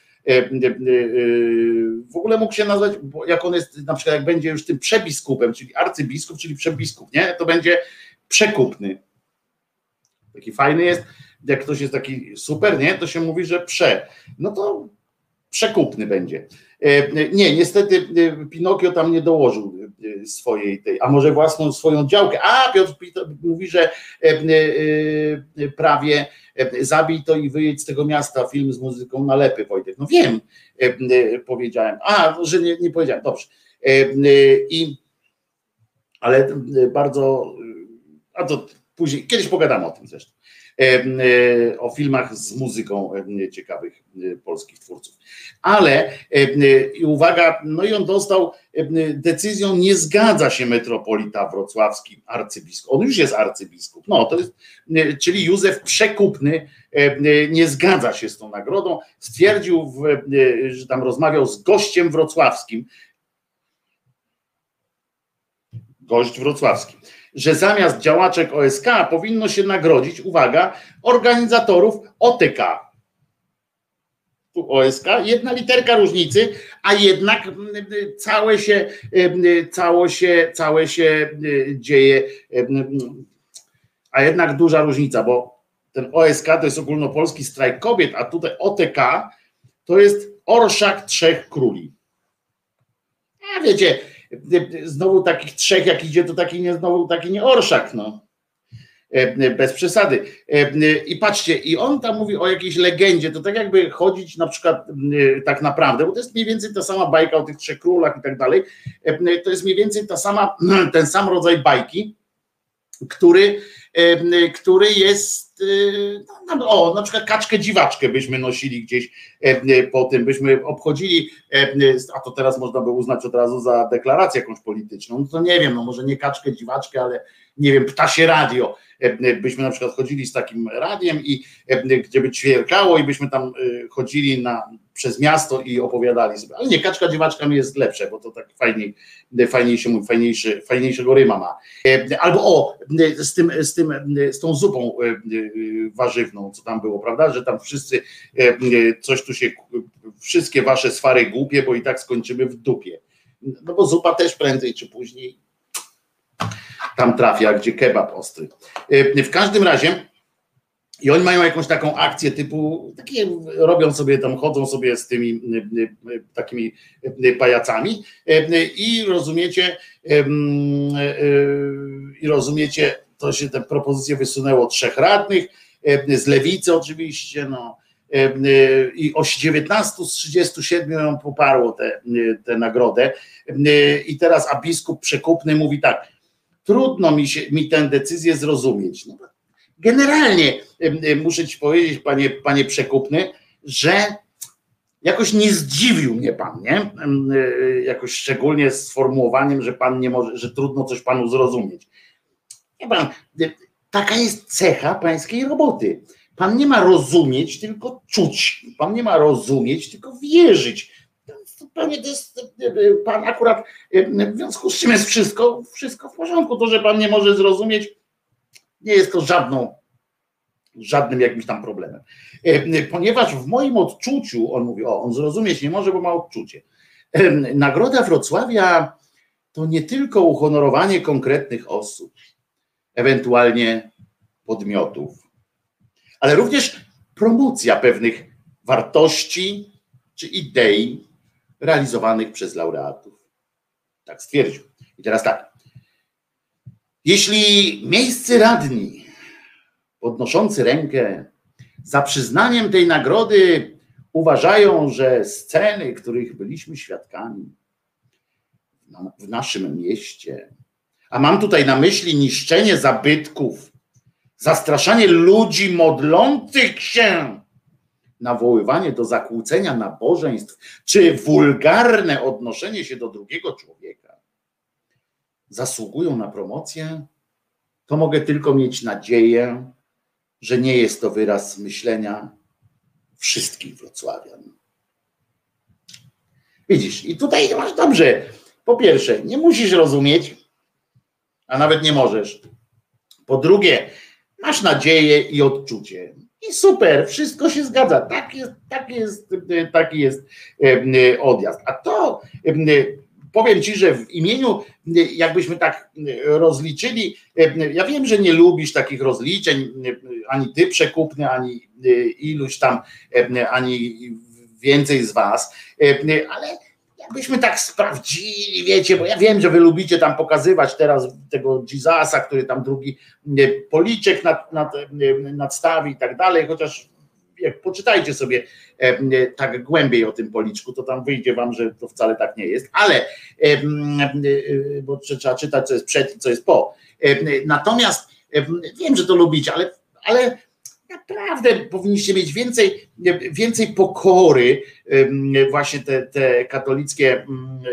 w ogóle mógł się nazwać, jak on jest, na przykład jak będzie już tym przebiskupem, czyli arcybiskup, czyli przebiskup, nie? To będzie przekupny. Taki fajny jest, jak ktoś jest taki super, nie? To się mówi, że prze. No to przekupny będzie. Nie, niestety Pinokio tam nie dołożył swojej tej, a może własną swoją działkę. A Piotr mówi, że prawie zabij to i wyjedź z tego miasta, film z muzyką nalepy, Wojtek. No wiem, powiedziałem. A, że nie, nie powiedziałem, dobrze. I ale bardzo, a to później, kiedyś pogadamy o tym zresztą. O filmach z muzyką ciekawych polskich twórców. Ale i uwaga, no i on dostał decyzją, nie zgadza się metropolita wrocławski, arcybiskup. On już jest arcybiskup. No, to jest, czyli Józef Przekupny nie zgadza się z tą nagrodą. Stwierdził, że tam rozmawiał z gościem wrocławskim. Gość wrocławski że zamiast działaczek OSK powinno się nagrodzić, uwaga, organizatorów OTK. Tu OSK, jedna literka różnicy, a jednak mm, całe się, mm, całe się, całe się y, dzieje, mm, a jednak duża różnica, bo ten OSK to jest ogólnopolski strajk kobiet, a tutaj OTK to jest orszak trzech króli. A wiecie, znowu takich trzech, jak idzie, to taki nie, znowu taki nie orszak, no. Bez przesady. I patrzcie, i on tam mówi o jakiejś legendzie, to tak jakby chodzić na przykład tak naprawdę, bo to jest mniej więcej ta sama bajka o tych trzech królach i tak dalej, to jest mniej więcej ta sama, ten sam rodzaj bajki, który, który jest, o, na przykład kaczkę dziwaczkę byśmy nosili gdzieś po tym, byśmy obchodzili, a to teraz można by uznać od razu za deklarację jakąś polityczną, no to nie wiem, no może nie kaczkę dziwaczkę, ale nie wiem, ptasie radio, byśmy na przykład chodzili z takim radiem i gdzie by ćwierkało i byśmy tam y, chodzili na, przez miasto i opowiadali sobie. Ale nie, kaczka dziewaczka mi jest lepsze, bo to tak fajniej, fajniejszy, fajniejszego ryma ma. Albo o, z tym, z tym, z tą zupą warzywną, co tam było, prawda, że tam wszyscy coś tu się, wszystkie wasze swary głupie, bo i tak skończymy w dupie. No bo zupa też prędzej czy później tam trafia, gdzie kebab ostry. W każdym razie i oni mają jakąś taką akcję typu, takie robią sobie tam, chodzą sobie z tymi takimi pajacami i rozumiecie, i rozumiecie, to się te propozycje wysunęło trzech radnych, z lewicy oczywiście, no, i o 19 z 37 ją poparło tę nagrodę. I teraz a biskup przekupny mówi tak, trudno mi, się, mi tę decyzję zrozumieć. No, generalnie muszę ci powiedzieć, panie, panie przekupny, że jakoś nie zdziwił mnie pan, nie? Jakoś szczególnie z sformułowaniem, że pan nie może, że trudno coś panu zrozumieć. Nie pan, taka jest cecha pańskiej roboty. Pan nie ma rozumieć, tylko czuć. Pan nie ma rozumieć, tylko wierzyć. Panie, to jest, pan akurat, w związku z czym jest wszystko, wszystko w porządku. To, że pan nie może zrozumieć, nie jest to żadną, żadnym jakimś tam problemem. Ponieważ w moim odczuciu, on mówi, o, on zrozumieć nie może, bo ma odczucie. Nagroda Wrocławia to nie tylko uhonorowanie konkretnych osób, ewentualnie podmiotów, ale również promocja pewnych wartości czy idei realizowanych przez laureatów. Tak stwierdził. I teraz tak. Jeśli miejscy radni podnoszący rękę za przyznaniem tej nagrody uważają, że sceny, których byliśmy świadkami w naszym mieście, a mam tutaj na myśli niszczenie zabytków, zastraszanie ludzi modlących się, nawoływanie do zakłócenia nabożeństw, czy wulgarne odnoszenie się do drugiego człowieka, zasługują na promocję, to mogę tylko mieć nadzieję, że nie jest to wyraz myślenia wszystkich Wrocławian. Widzisz, i tutaj masz dobrze. Po pierwsze, nie musisz rozumieć, a nawet nie możesz. Po drugie, masz nadzieję i odczucie. I super, wszystko się zgadza. Tak jest, tak jest, taki jest odjazd. A to powiem ci, że w imieniu, jakbyśmy tak rozliczyli, ja wiem, że nie lubisz takich rozliczeń, ani ty przekupny, ani iluś tam, ani więcej z was, ale jakbyśmy tak sprawdzili, wiecie, bo ja wiem, że wy lubicie tam pokazywać teraz tego Jezusa, który tam drugi policzek nad, nad, nadstawi i tak dalej, chociaż jak poczytajcie sobie e, tak głębiej o tym policzku, to tam wyjdzie wam, że to wcale tak nie jest, ale e, e, bo trzeba czytać, co jest przed i co jest po. Natomiast wiem, że to lubicie, ale, ale naprawdę powinniście mieć więcej, więcej pokory, właśnie te, te katolickie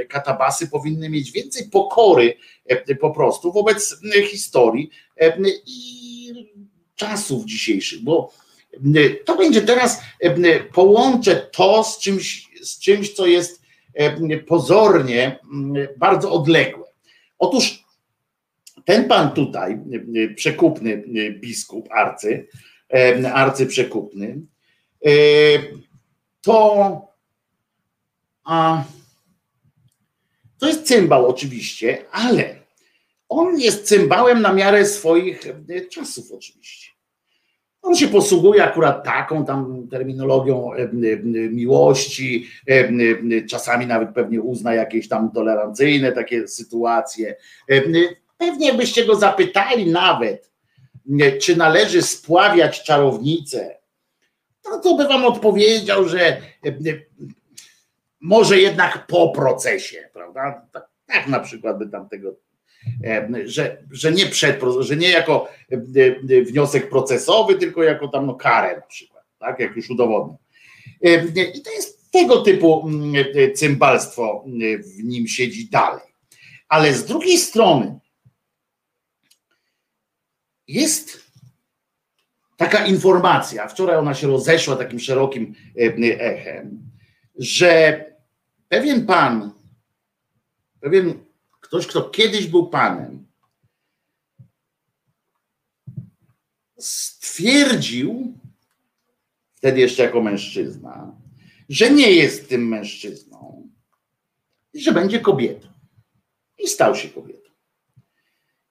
katabasy powinny mieć więcej pokory po prostu wobec historii i czasów dzisiejszych, bo to będzie teraz, połączę to z czymś, z czymś, co jest pozornie bardzo odległe. Otóż ten pan tutaj, przekupny biskup, arcy, arcyprzekupny, to a, to jest cymbał oczywiście, ale on jest cymbałem na miarę swoich czasów oczywiście. On się posługuje akurat taką tam terminologią miłości, czasami nawet pewnie uzna jakieś tam tolerancyjne takie sytuacje. Pewnie byście go zapytali nawet, czy należy spławiać czarownicę, no to by wam odpowiedział, że może jednak po procesie, prawda? Tak, tak na przykład by tam tego że, że nie przed, że nie jako wniosek procesowy, tylko jako tam no, karę na przykład, tak, jak już udowodnił. I to jest tego typu cymbalstwo w nim siedzi dalej. Ale z drugiej strony jest taka informacja, wczoraj ona się rozeszła takim szerokim echem, że pewien pan, pewien ktoś, kto kiedyś był panem, stwierdził, wtedy jeszcze jako mężczyzna, że nie jest tym mężczyzną i że będzie kobietą. I stał się kobietą.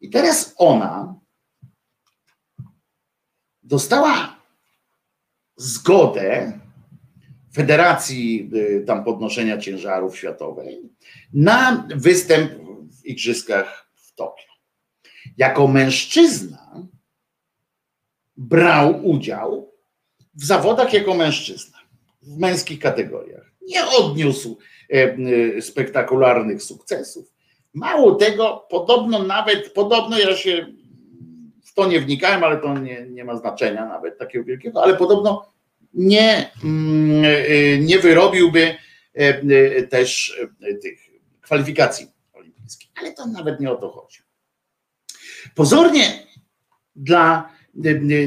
I teraz ona dostała zgodę Federacji y, tam podnoszenia ciężarów światowej na występ w igrzyskach w Tokio. Jako mężczyzna brał udział w zawodach jako mężczyzna w męskich kategoriach. Nie odniósł e, e, spektakularnych sukcesów. Mało tego, podobno nawet, podobno ja się to nie wnikałem, ale to nie, nie ma znaczenia nawet takiego wielkiego, ale podobno nie, mm, e, nie wyrobiłby też tych kwalifikacji olimpijskich. Ale to nawet nie o to chodzi. Pozornie dla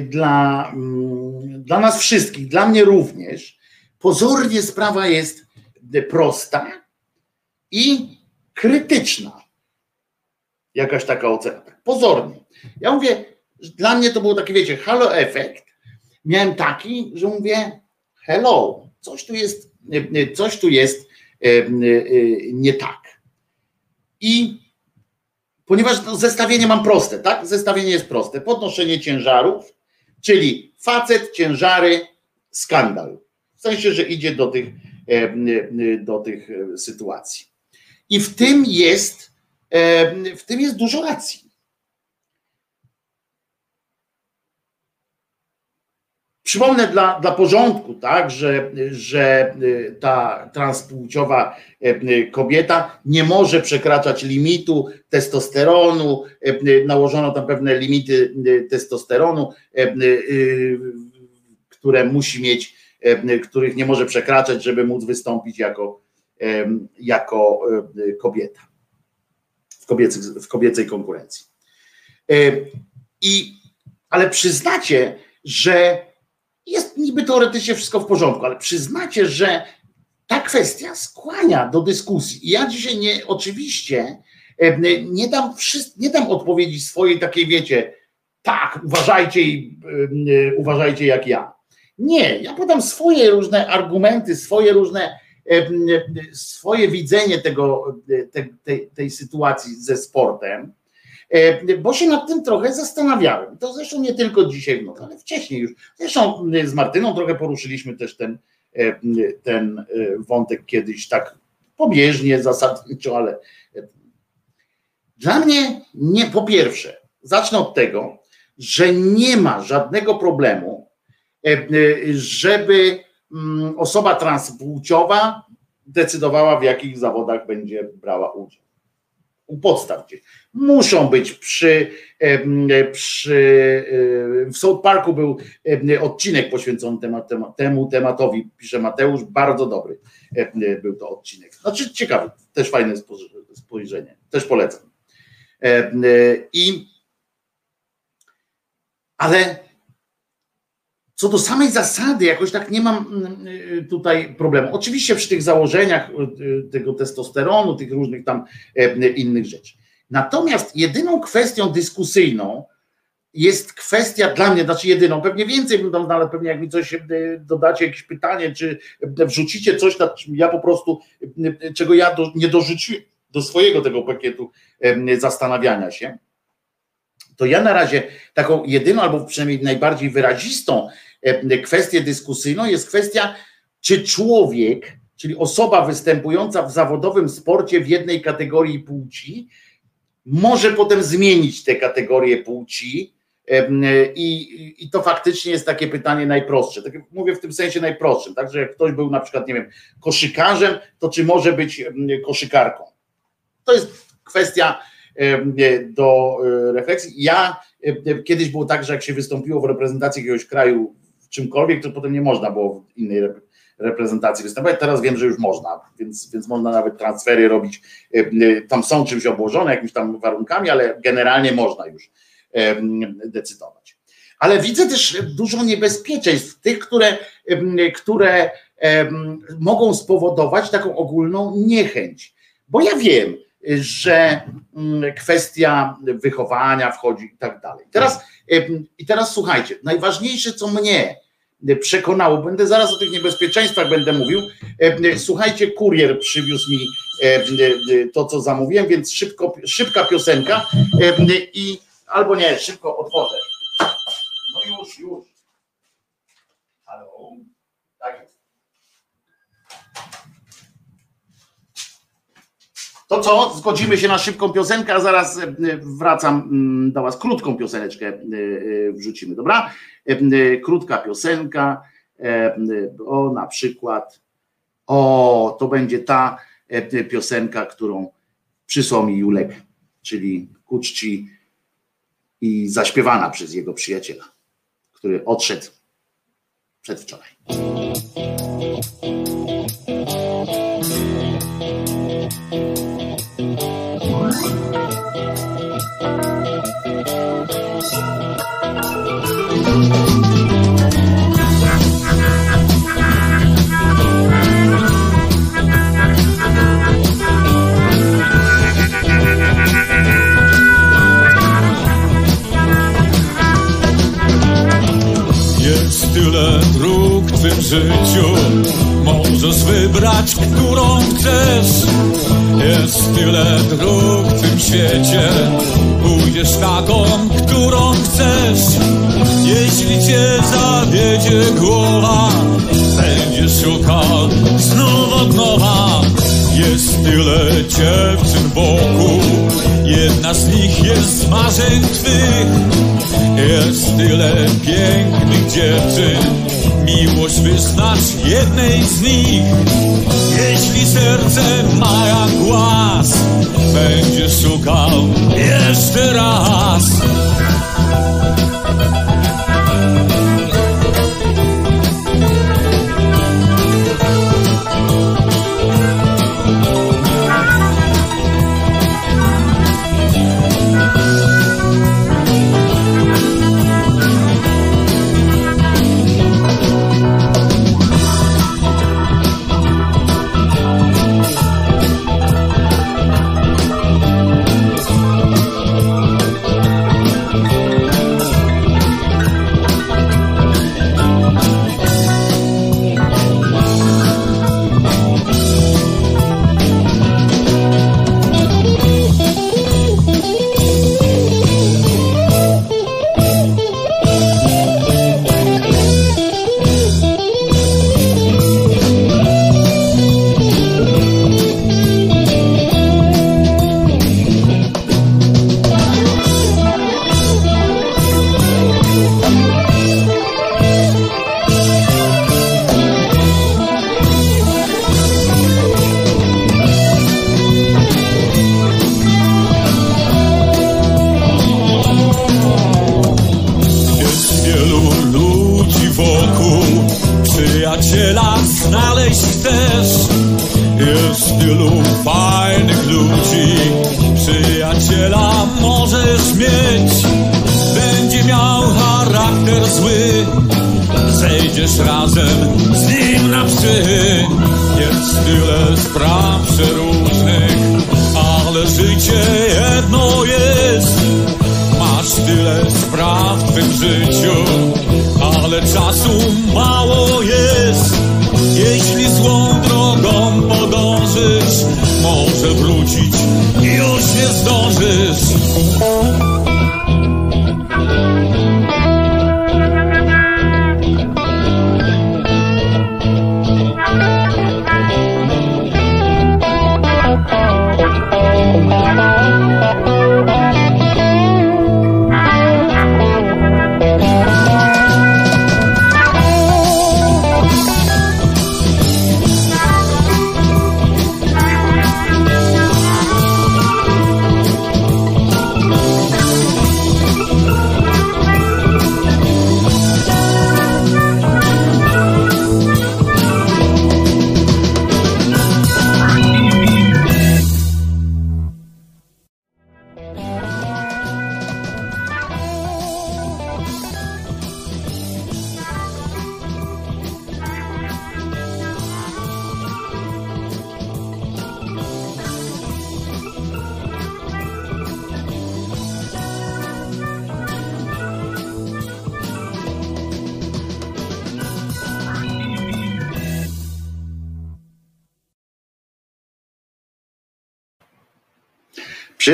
dla, mm, dla nas wszystkich, dla mnie również, pozornie sprawa jest prosta i krytyczna. Jakaś taka ocena. Tak pozornie. Ja mówię, dla mnie to było takie, wiecie, halo efekt. Miałem taki, że mówię, hello, coś tu jest, coś tu jest e, e, nie tak. I ponieważ to zestawienie mam proste, tak? Zestawienie jest proste. Podnoszenie ciężarów, czyli facet, ciężary, skandal. W sensie, że idzie do tych, e, do tych sytuacji. I w tym jest, w tym jest dużo racji. Przypomnę dla, dla porządku, tak, że, że y, ta transpłciowa y, kobieta nie może przekraczać limitu testosteronu, y, nałożono tam pewne limity testosteronu, które musi mieć, których nie może przekraczać, żeby móc wystąpić jako, jako kobieta w kobiecej, w kobiecej konkurencji. I, ale przyznacie, że niby teoretycznie wszystko w porządku, ale przyznacie, że ta kwestia skłania do dyskusji. Ja dzisiaj nie, oczywiście nie dam, nie dam odpowiedzi swojej takiej, wiecie, tak, uważajcie i uważajcie jak ja. Nie, ja podam swoje różne argumenty, swoje różne, swoje widzenie tego, tej, tej sytuacji ze sportem E, bo się nad tym trochę zastanawiałem. To zresztą nie tylko dzisiaj nocy, ale wcześniej już. Zresztą z Martyną trochę poruszyliśmy też ten, e, ten e, wątek kiedyś tak pobieżnie, zasadniczo, ale dla mnie nie, po pierwsze, zacznę od tego, że nie ma żadnego problemu, żeby mm, osoba transpłciowa decydowała, w jakich zawodach będzie brała udział u podstaw gdzieś. Muszą być przy, przy e, w South Parku był odcinek poświęcony temat, temu tematowi, pisze Mateusz, bardzo dobry był to odcinek. Znaczy ciekawy, też fajne spojrzenie, też polecam. I ale co do samej zasady, jakoś tak nie mam mm, y, tutaj problemu. Oczywiście przy tych założeniach y, tego testosteronu, tych różnych tam e, innych rzeczy. Natomiast jedyną kwestią dyskusyjną jest kwestia dla mnie, znaczy jedyną, pewnie więcej bym dał, no, ale pewnie jak mi coś e, dodacie, jakieś pytanie, czy e, wrzucicie coś, ja po prostu, e, czego ja do, nie dorzuciłem do swojego tego pakietu zastanawiania się, to ja na razie taką jedyną, albo przynajmniej najbardziej wyrazistą kwestię dyskusyjną jest kwestia, czy człowiek, czyli osoba występująca w zawodowym sporcie w jednej kategorii płci, może potem zmienić te kategorie płci. I, I to faktycznie jest takie pytanie najprostsze. Tak mówię w tym sensie najprostszym, także jak ktoś był na przykład, nie wiem, koszykarzem, to czy może być koszykarką? To jest kwestia do e, refleksji. Ja kiedyś było tak, że jak się wystąpiło w reprezentacji jakiegoś kraju czymkolwiek, to potem nie można było w innej reprezentacji występować. Teraz wiem, że już można, więc, więc można nawet transfery robić. Tam są czymś obłożone, jakimiś tam warunkami, ale generalnie można już decydować. Ale widzę też dużo niebezpieczeństw, tych, które, które mogą spowodować taką ogólną niechęć. Bo ja wiem, że mm, kwestia wychowania wchodzi i tak dalej. Teraz, I teraz słuchajcie, najważniejsze, co mnie przekonało, będę zaraz o tych niebezpieczeństwach będę mówił. Słuchajcie, kurier przywiózł mi to, co zamówiłem, więc szybko, szybka piosenka i albo nie, szybko otworzę. No już, już. Halo? Tak jest. To co? Zgodzimy się na szybką piosenkę, a zaraz e, wracam mm, do Was. Krótką pioseneczkę e, e, wrzucimy, dobra? Krótka piosenka, o na przykład, o to będzie ta piosenka, którą przysłał mi Julek, czyli ku czci i zaśpiewana przez jego przyjaciela, który odszedł przedwczoraj. Tyle dróg w tym życiu Możesz wybrać, którą chcesz. Jest tyle dróg w tym świecie. Pójdziesz taką, którą chcesz. Jeśli cię zawiedzie głowa Będziesz szukał znów od nowa. Jest tyle dziewczyn wokół. Jedna z nich jest marzeń twych. Jest tyle pięknych dziewczyn Miłość wyznasz jednej z nich. Jeśli serce ma jak głaz Będziesz szukał jeszcze raz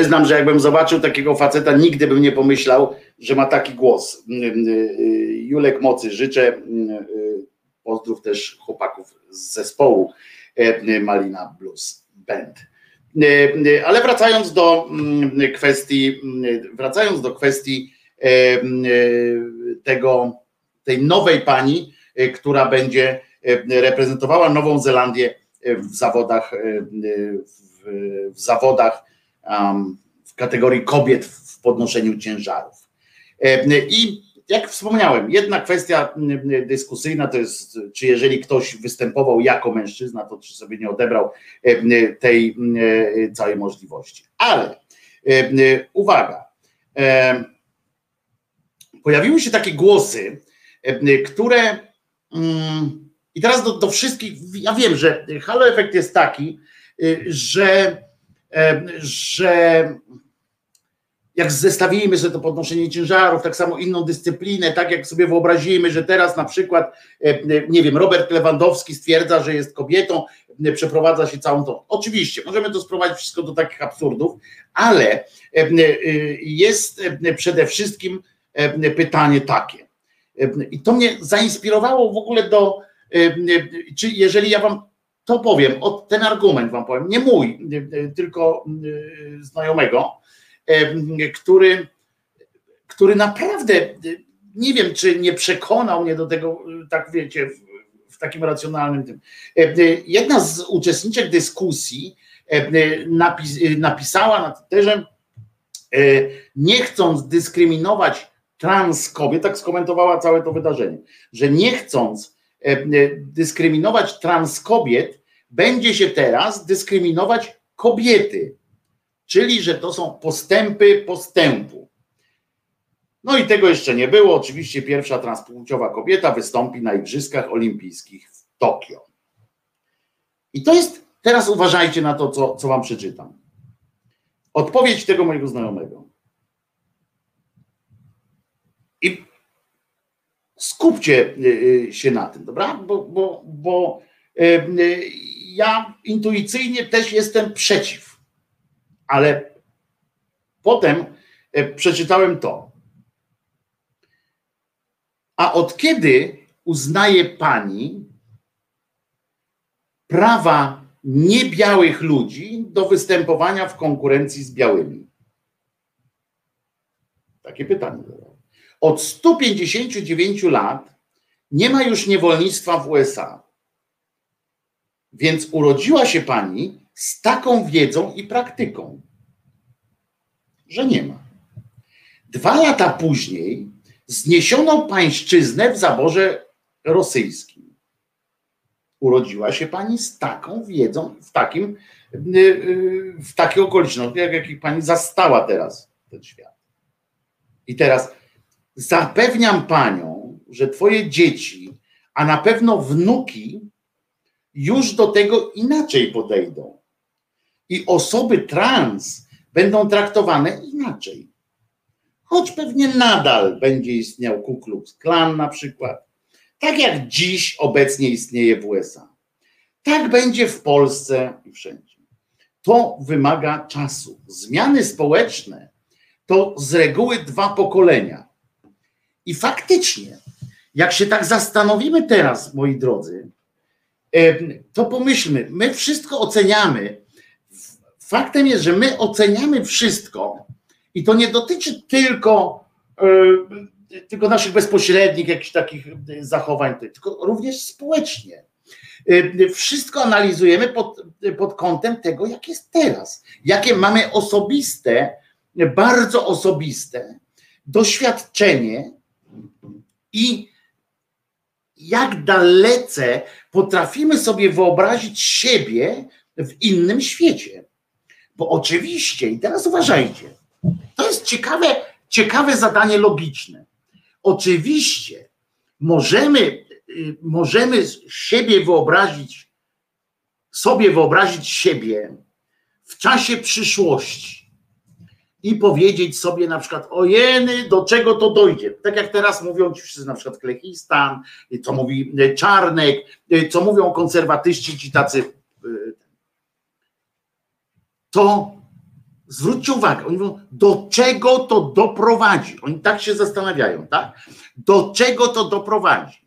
Przyznam, że jakbym zobaczył takiego faceta, nigdy bym nie pomyślał, że ma taki głos. Julek Mocy, życzę pozdrów też chłopaków z zespołu Malina Blues Band. Ale wracając do mm, kwestii, wracając do kwestii tego, tej nowej pani, która będzie reprezentowała Nową Zelandię w zawodach, w, w zawodach w kategorii kobiet w podnoszeniu ciężarów. E, I jak wspomniałem, jedna kwestia dyskusyjna to jest, czy jeżeli ktoś występował jako mężczyzna, to czy sobie nie odebrał e, tej e, całej możliwości. Ale uwaga, pojawiły się takie głosy, które mm, i teraz do, do wszystkich, ja wiem, że halo efekt jest taki, że że jak zestawimy sobie to podnoszenie ciężarów, tak samo inną dyscyplinę, tak jak sobie wyobrazimy, że teraz na przykład, nie wiem, Robert Lewandowski stwierdza, że jest kobietą, przeprowadza się całą tą. Oczywiście, możemy to sprowadzić wszystko do takich absurdów, ale e, jest przede wszystkim pytanie takie. I to mnie zainspirowało w ogóle do, czy jeżeli ja wam to powiem, ten argument wam powiem, nie mój, e, tylko e, znajomego, który, który naprawdę, nie wiem, czy nie przekonał mnie do tego, tak wiecie, w, w takim racjonalnym tym. Jedna z uczestniczek dyskusji napis, napisała na Twitterze, nie chcąc dyskryminować trans kobiet, tak skomentowała całe to wydarzenie, że nie chcąc dyskryminować trans kobiet, będzie się teraz dyskryminować kobiety, czyli że to są postępy postępu. No i tego jeszcze nie było. Oczywiście pierwsza transpłciowa kobieta wystąpi na Igrzyskach Olimpijskich w Tokio. I to jest, teraz uważajcie na to, co, co wam przeczytam. Odpowiedź tego mojego znajomego. I skupcie y, y, się na tym, dobra? Bo, bo, bo y, ja intuicyjnie też jestem przeciw, ale potem y, przeczytałem to. A od kiedy uznaje pani prawa niebiałych ludzi do występowania w konkurencji z białymi? Takie pytanie. zadałem. Od 159 lat nie ma już niewolnictwa w USA. Więc urodziła się pani z taką wiedzą i praktyką, że nie ma. Dwa lata później zniesiono pańszczyznę w zaborze rosyjskim. Urodziła się pani z taką wiedzą, w takim, y, y, w takich okolicznościach, jak jakich pani zastała teraz ten świat. I teraz zapewniam panią, że twoje dzieci, a na pewno wnuki, już do tego inaczej podejdą. I osoby trans będą traktowane inaczej. choć pewnie nadal będzie istniał Ku Klux Klan na przykład, tak jak dziś obecnie istnieje w USA. Tak będzie w Polsce i wszędzie. To wymaga czasu. Zmiany społeczne to z reguły dwa pokolenia. I faktycznie, jak się tak zastanowimy teraz, moi drodzy, to pomyślmy, my wszystko oceniamy. Faktem jest, że my oceniamy wszystko i to nie dotyczy tylko, tylko naszych bezpośrednich jakichś takich zachowań, tylko również społecznie. Wszystko analizujemy pod, pod kątem tego, jak jest teraz, jakie mamy osobiste, bardzo osobiste doświadczenie i jak dalece potrafimy sobie wyobrazić siebie w innym świecie. Bo oczywiście, i teraz uważajcie, to jest ciekawe, ciekawe zadanie logiczne. Oczywiście możemy, y, możemy siebie wyobrazić, sobie wyobrazić siebie w czasie przyszłości i powiedzieć sobie na przykład, ojeny, do czego to dojdzie. Tak jak teraz mówią ci wszyscy, na przykład Klechistan, co mówi Czarnek, co mówią konserwatyści, ci tacy. y, To zwróćcie uwagę, oni mówią, do czego to doprowadzi. Oni tak się zastanawiają, tak? Do czego to doprowadzi.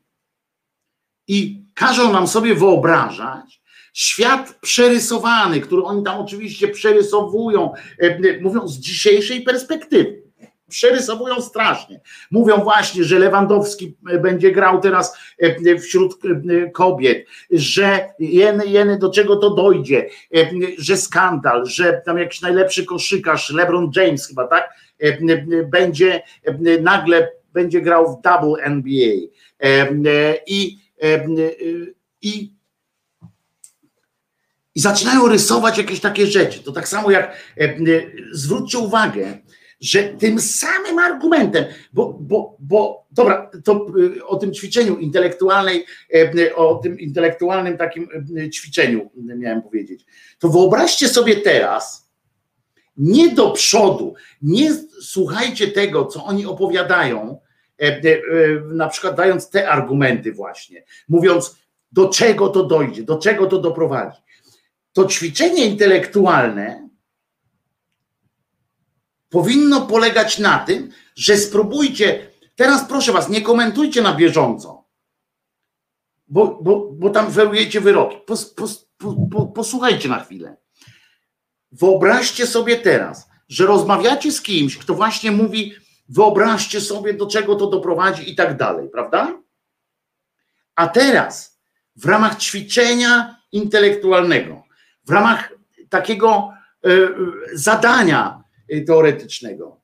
I każą nam sobie wyobrażać świat przerysowany, który oni tam oczywiście przerysowują, e, mówią z dzisiejszej perspektywy. Przerysowują strasznie. Mówią właśnie, że Lewandowski e, będzie grał teraz e, wśród kobiet, że jeny, jeny do czego to dojdzie, że skandal, że tam jakiś najlepszy koszykarz, LeBron James chyba, tak, będzie nagle będzie grał w double NBA. I, i i zaczynają rysować jakieś takie rzeczy. To tak samo jak e, e, zwróćcie uwagę, że tym samym argumentem, bo, bo, bo dobra, to e, o tym ćwiczeniu intelektualnej, o tym intelektualnym takim ćwiczeniu miałem powiedzieć. To wyobraźcie sobie teraz, nie do przodu, nie słuchajcie tego, co oni opowiadają, na przykład dając te argumenty właśnie, mówiąc, do czego to dojdzie, do czego to doprowadzi to ćwiczenie intelektualne powinno polegać na tym, że spróbujcie, teraz proszę Was, nie komentujcie na bieżąco, bo, bo, bo tam werujecie wyroki. Pos, pos, po, po, posłuchajcie na chwilę. Wyobraźcie sobie teraz, że rozmawiacie z kimś, kto właśnie mówi, wyobraźcie sobie, do czego to doprowadzi i tak dalej, prawda? A teraz w ramach ćwiczenia intelektualnego, w ramach takiego e, e, zadania e, teoretycznego.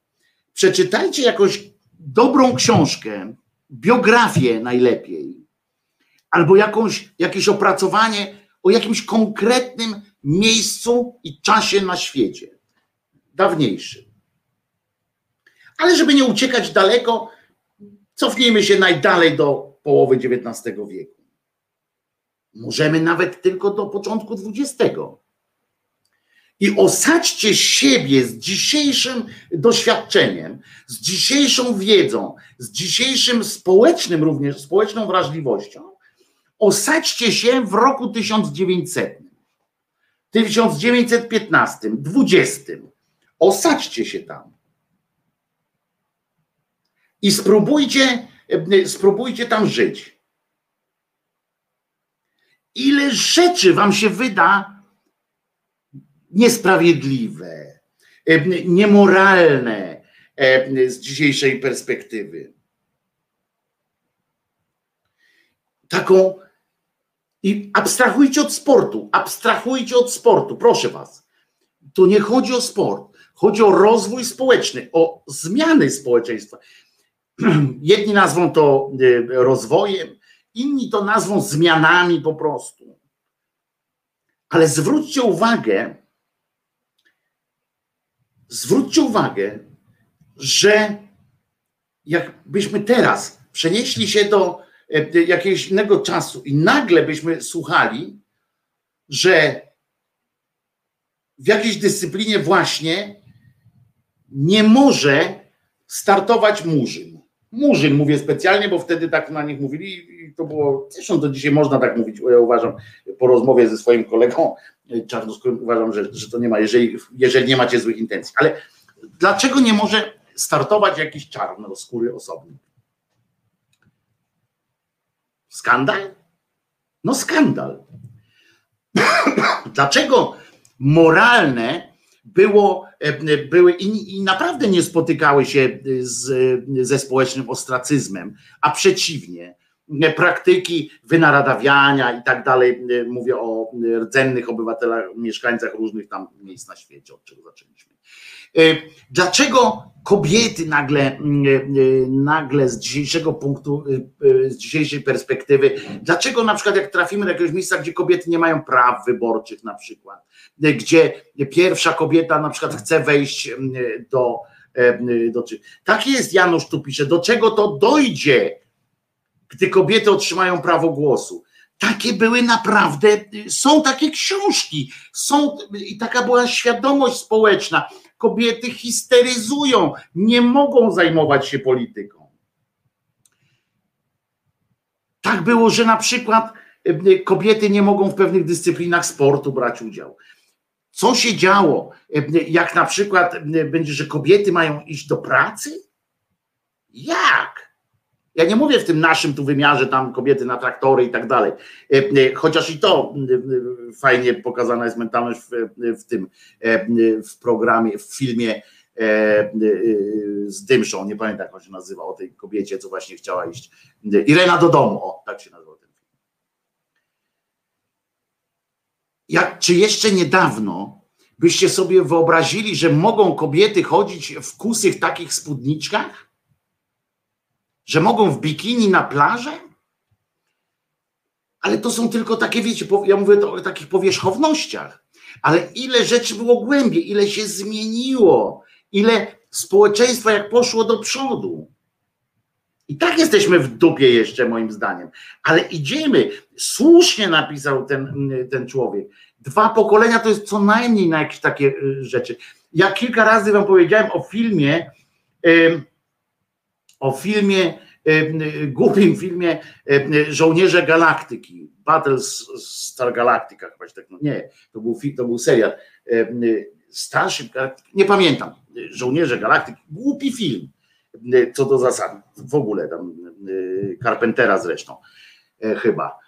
Przeczytajcie jakąś dobrą książkę, biografię najlepiej, albo jakąś, jakieś opracowanie o jakimś konkretnym miejscu i czasie na świecie. Dawniejszym. Ale żeby nie uciekać daleko, cofnijmy się najdalej do połowy XIX wieku. Możemy nawet tylko do początku XX. I osadźcie siebie z dzisiejszym doświadczeniem, z dzisiejszą wiedzą, z dzisiejszym społecznym również, społeczną wrażliwością. Osadźcie się w roku 1900, 1915, 20. Osadźcie się tam. I spróbujcie, spróbujcie tam żyć ile rzeczy wam się wyda niesprawiedliwe, e, niemoralne e, z dzisiejszej perspektywy. Taką i abstrahujcie od sportu, abstrahujcie od sportu, proszę was. Tu nie chodzi o sport, chodzi o rozwój społeczny, o zmiany społeczeństwa. Jedni nazwą to e, rozwojem, inni to nazwą zmianami po prostu. Ale zwróćcie uwagę, zwróćcie uwagę, że jakbyśmy teraz przenieśli się do e, jakiegoś innego czasu i nagle byśmy słuchali, że w jakiejś dyscyplinie właśnie nie może startować Murzyn. Murzyn mówię specjalnie, bo wtedy tak na nich mówili i to było, zresztą to dzisiaj można tak mówić, ja uważam, po rozmowie ze swoim kolegą czarnoskórym uważam, że, że to nie ma, jeżeli, jeżeli nie macie złych intencji. Ale dlaczego nie może startować jakiś czarnoskóry osobnik? Skandal? No skandal. Dlaczego moralne było, e, były i, i naprawdę nie spotykały się z, ze społecznym ostracyzmem, a przeciwnie, praktyki wynaradawiania i tak dalej, mówię o rdzennych obywatelach, mieszkańcach różnych tam miejsc na świecie, od czego zaczęliśmy. E, Dlaczego kobiety nagle, mm, e, nagle z dzisiejszego punktu, e, z dzisiejszej perspektywy, dlaczego na przykład jak trafimy do jakiegoś miejsca, gdzie kobiety nie mają praw wyborczych na przykład, gdzie pierwsza kobieta na przykład chce wejść mm, do, do tak jest Janusz tu pisze, do czego to dojdzie, gdy kobiety otrzymają prawo głosu. Takie były naprawdę, są takie książki, są i taka była świadomość społeczna kobiety histeryzują, nie mogą zajmować się polityką. Tak było, że na przykład e, kobiety nie mogą w pewnych dyscyplinach sportu brać udział. Co się działo, e, jak na przykład e, będzie, że kobiety mają iść do pracy? Jak? Ja nie mówię w tym naszym tu wymiarze, tam kobiety na traktory i tak dalej. E, e, chociaż i to e, fajnie pokazana jest mentalność w, w tym w programie, w filmie z Dymszą, nie pamiętam jak on się nazywa, o tej kobiecie, co właśnie chciała iść. Irena do domu, o, tak się nazywa ten film. Jak, czy jeszcze niedawno byście sobie wyobrazili, że mogą kobiety chodzić w kusych takich spódniczkach? Że mogą w bikini na plażę? Ale to są tylko takie, wiecie, ja mówię o takich powierzchownościach, ale ile rzeczy było głębiej, ile się zmieniło, ile społeczeństwa jak poszło do przodu. I tak jesteśmy w dupie jeszcze, moim zdaniem. Ale idziemy. Słusznie napisał ten, ten człowiek. Dwa pokolenia to jest co najmniej na jakieś takie y, rzeczy. Ja kilka razy wam powiedziałem o filmie, o filmie, głupim filmie Żołnierze Galaktyki, Battlestar Galactica chyba tak, no nie, to był, to był serial. Starship Galactica, nie pamiętam, Żołnierze Galaktyki, głupi film, co do zasady, w ogóle tam Carpentera zresztą e, chyba,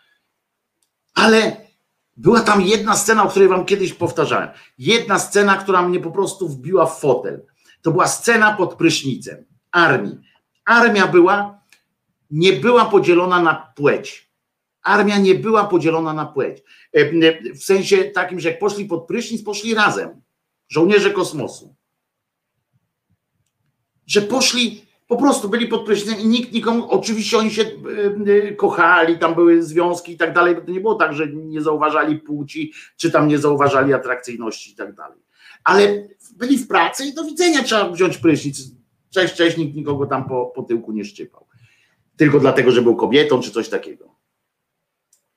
ale była tam jedna scena, o której wam kiedyś powtarzałem, jedna scena, która mnie po prostu wbiła w fotel, to była scena pod prysznicem armii, Armia była, nie była podzielona na płeć. Armia nie była podzielona na płeć. E, w sensie takim, że jak poszli pod prysznic, poszli razem. Żołnierze kosmosu. Że poszli, po prostu byli pod prysznicem i nikt nikomu, oczywiście oni się e, e, kochali, tam były związki i tak dalej, to nie było tak, że nie zauważali płci, czy tam nie zauważali atrakcyjności i tak dalej. Ale byli w pracy i do widzenia trzeba wziąć prysznic Cześć, cześć, nikt nikogo tam po, po tyłku nie szczypał. Tylko dlatego, że był kobietą, czy coś takiego.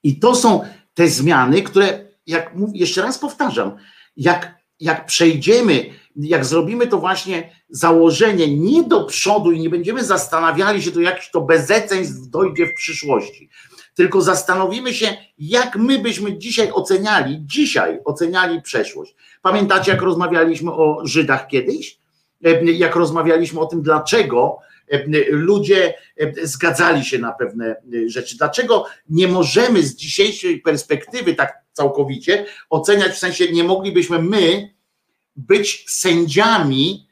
I to są te zmiany, które, jak jeszcze raz powtarzam, jak, jak przejdziemy, jak zrobimy to właśnie założenie nie do przodu i nie będziemy zastanawiali się, to jakiś to bezeceństw dojdzie w przyszłości, tylko zastanowimy się, jak my byśmy dzisiaj oceniali, dzisiaj oceniali przeszłość. Pamiętacie, jak rozmawialiśmy o Żydach kiedyś? E, jak rozmawialiśmy o tym, dlaczego e, ludzie e, zgadzali się na pewne rzeczy. Dlaczego nie możemy z dzisiejszej perspektywy tak całkowicie oceniać, w sensie nie moglibyśmy my być sędziami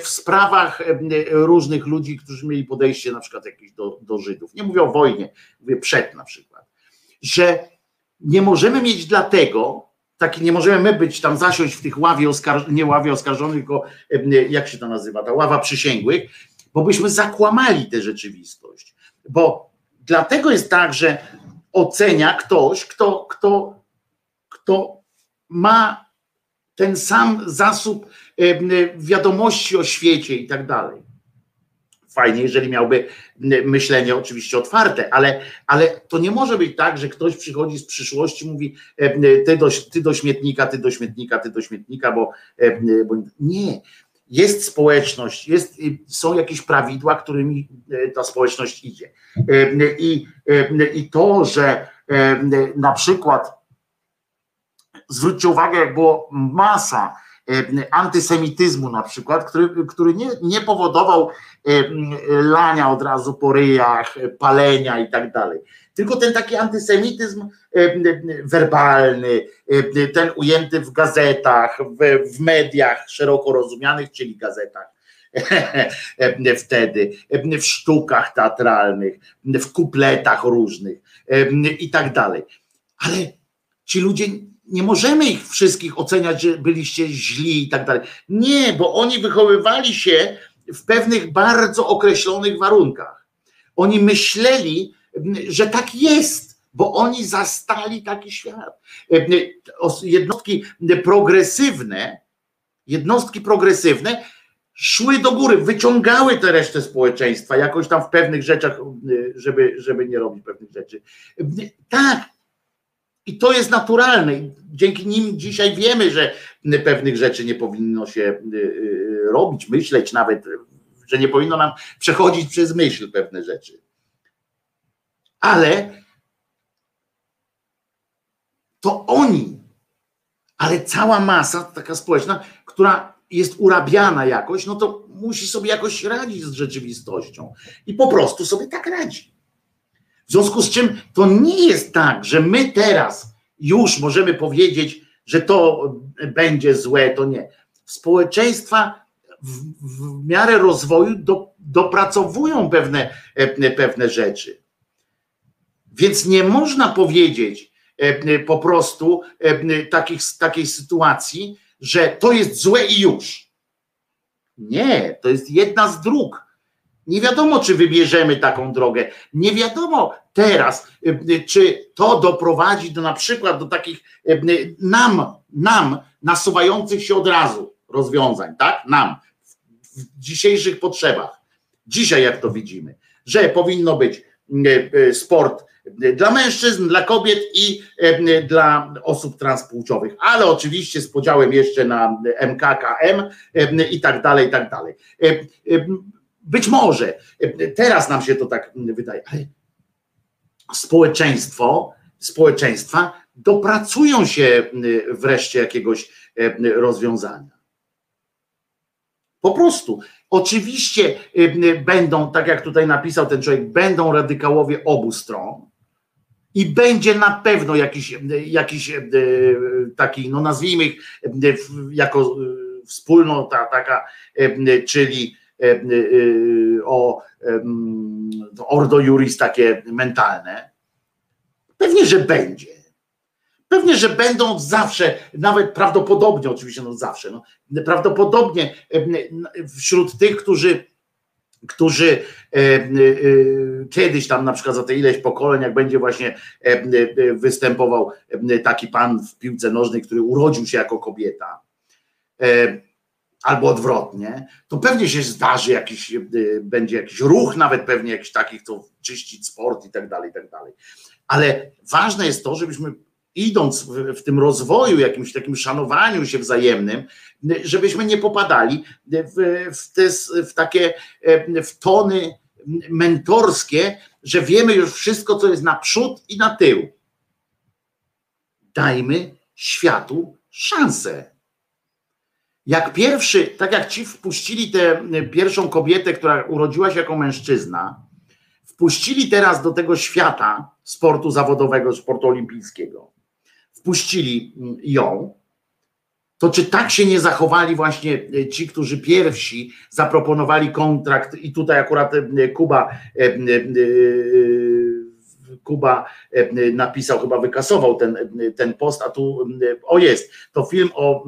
w sprawach różnych ludzi, którzy mieli podejście na przykład jakieś do, do Żydów. Nie mówię o wojnie, mówię przed na przykład. Że nie możemy mieć dlatego, taki nie możemy my być tam zasiąść w tych ławie oskarżonych, nie ławie oskarżonych, tylko jak się to nazywa, ta ława przysięgłych, bo byśmy zakłamali tę rzeczywistość. Bo dlatego jest tak, że ocenia ktoś, kto, kto, kto ma ten sam zasób wiadomości o świecie i tak dalej fajnie, jeżeli miałby myślenie oczywiście otwarte, ale, ale to nie może być tak, że ktoś przychodzi z przyszłości, mówi ty do, ty do śmietnika, ty do śmietnika, ty do śmietnika, bo, bo nie. jest społeczność, jest, są jakieś prawidła, którymi ta społeczność idzie. I, i to, że na przykład zwróćcie uwagę, jak było masa antysemityzmu na przykład, który, który nie, nie powodował lania od razu po ryjach, palenia i tak dalej. Tylko ten taki antysemityzm werbalny, ten ujęty w gazetach, w, w mediach szeroko rozumianych, czyli gazetach wtedy, w sztukach teatralnych, w kupletach różnych i tak dalej. Ale ci ludzie, nie możemy ich wszystkich oceniać, że byliście źli i tak dalej. Nie, bo oni wychowywali się w pewnych bardzo określonych warunkach. Oni myśleli, że tak jest, bo oni zastali taki świat. Jednostki progresywne, jednostki progresywne szły do góry, wyciągały tę resztę społeczeństwa jakoś tam w pewnych rzeczach, żeby, żeby nie robić pewnych rzeczy. Tak. I to jest naturalne. Dzięki nim dzisiaj wiemy, że pewnych rzeczy nie powinno się robić, myśleć nawet, że nie powinno nam przechodzić przez myśl pewne rzeczy ale to oni, ale cała masa taka społeczna, która jest urabiana jakoś, no to musi sobie jakoś radzić z rzeczywistością i po prostu sobie tak radzi. W związku z czym to nie jest tak, że my teraz już możemy powiedzieć, że to będzie złe, to nie. Społeczeństwa w, w miarę rozwoju do, dopracowują pewne, pewne rzeczy. Więc nie można powiedzieć e, e, po prostu e, takich, takiej sytuacji, że to jest złe i już. Nie, to jest jedna z dróg. Nie wiadomo, czy wybierzemy taką drogę. Nie wiadomo teraz, czy to doprowadzi do na przykład do takich nam, nam nasuwających się od razu rozwiązań, tak? Nam w dzisiejszych potrzebach. Dzisiaj, jak to widzimy, że powinno być sport dla mężczyzn, dla kobiet i dla osób transpłciowych, ale oczywiście z podziałem jeszcze na MKKM i tak dalej, i tak dalej. E, być może teraz nam się to tak wydaje, ale społeczeństwo, społeczeństwa dopracują się wreszcie jakiegoś rozwiązania. Po prostu. Oczywiście będą, tak jak tutaj napisał ten człowiek, będą radykałowie obu stron, i będzie na pewno jakiś, jakiś e, taki, no nazwijmy ich e, jako e, wspólnota taka, czyli o ordo juris takie mentalne. Pewnie, że będzie. Pewnie, że będą zawsze, nawet prawdopodobnie, oczywiście, no zawsze, no, prawdopodobnie wśród tych, którzy którzy e, e, kiedyś tam na przykład za te ileś pokoleń, jak będzie właśnie e, występował taki pan w piłce nożnej, który urodził się jako kobieta, albo odwrotnie, to pewnie się zdarzy jakiś, będzie jakiś ruch, nawet pewnie jakiś takich, co czyścić sport i tak dalej, i tak dalej. Ale ważne jest to, żebyśmy idąc w, w, tym rozwoju, jakimś takim szanowaniu się wzajemnym, żebyśmy nie popadali w, w, te, w takie w tony mentorskie, że wiemy już wszystko, co jest naprzód i na tył. Dajmy światu szansę. Jak pierwszy, tak jak ci wpuścili tę pierwszą kobietę, która urodziła się jako mężczyzna, wpuścili teraz do tego świata sportu zawodowego, sportu olimpijskiego. Wpuścili ją, to czy tak się nie zachowali właśnie e, ci, którzy pierwsi zaproponowali kontrakt? I tutaj akurat e, Kuba e, Kuba napisał, chyba wykasował ten, ten post, a tu o jest, to film o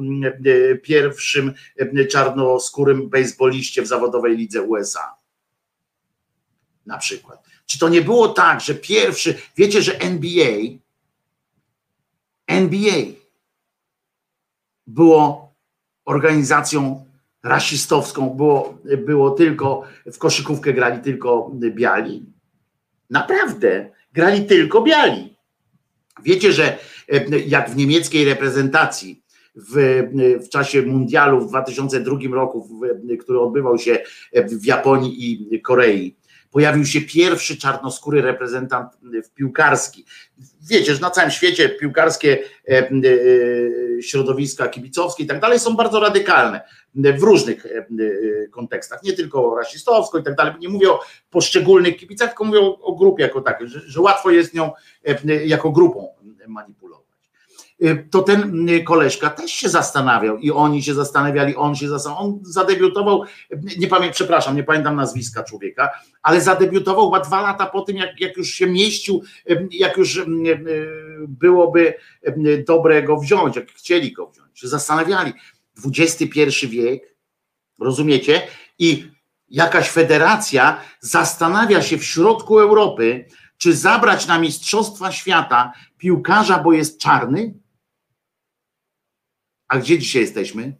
pierwszym czarnoskórym bejsboliście w zawodowej lidze USA. Na przykład. Czy to nie było tak, że pierwszy, wiecie, że NBA NBA było organizacją rasistowską, było, było tylko, w koszykówkę grali tylko biali. Naprawdę, grali tylko biali. Wiecie, że e, jak w niemieckiej reprezentacji w, w czasie mundialu w 2002 roku, w, który odbywał się w Japonii i Korei. Pojawił się pierwszy czarnoskóry reprezentant w piłkarski. Wiecie, że na całym świecie piłkarskie e, e, środowiska kibicowskie i tak dalej są bardzo radykalne w różnych e, e, kontekstach, nie tylko rasistowsko i tak dalej. Nie mówię o poszczególnych kibicach, tylko mówię o, grupie jako takiej, że, że łatwo jest nią e, jako grupą manipulować. To ten koleżka też się zastanawiał i oni się zastanawiali, on się zastanawiał. On zadebiutował, nie pamiętam, przepraszam, nie pamiętam nazwiska człowieka, ale zadebiutował chyba dwa lata po tym, jak, jak już się mieścił, jak już byłoby dobre go wziąć, jak chcieli go wziąć, się zastanawiali XXI wiek, rozumiecie? I jakaś federacja zastanawia się w środku Europy, czy zabrać na Mistrzostwa Świata piłkarza, bo jest czarny? A gdzie dzisiaj jesteśmy?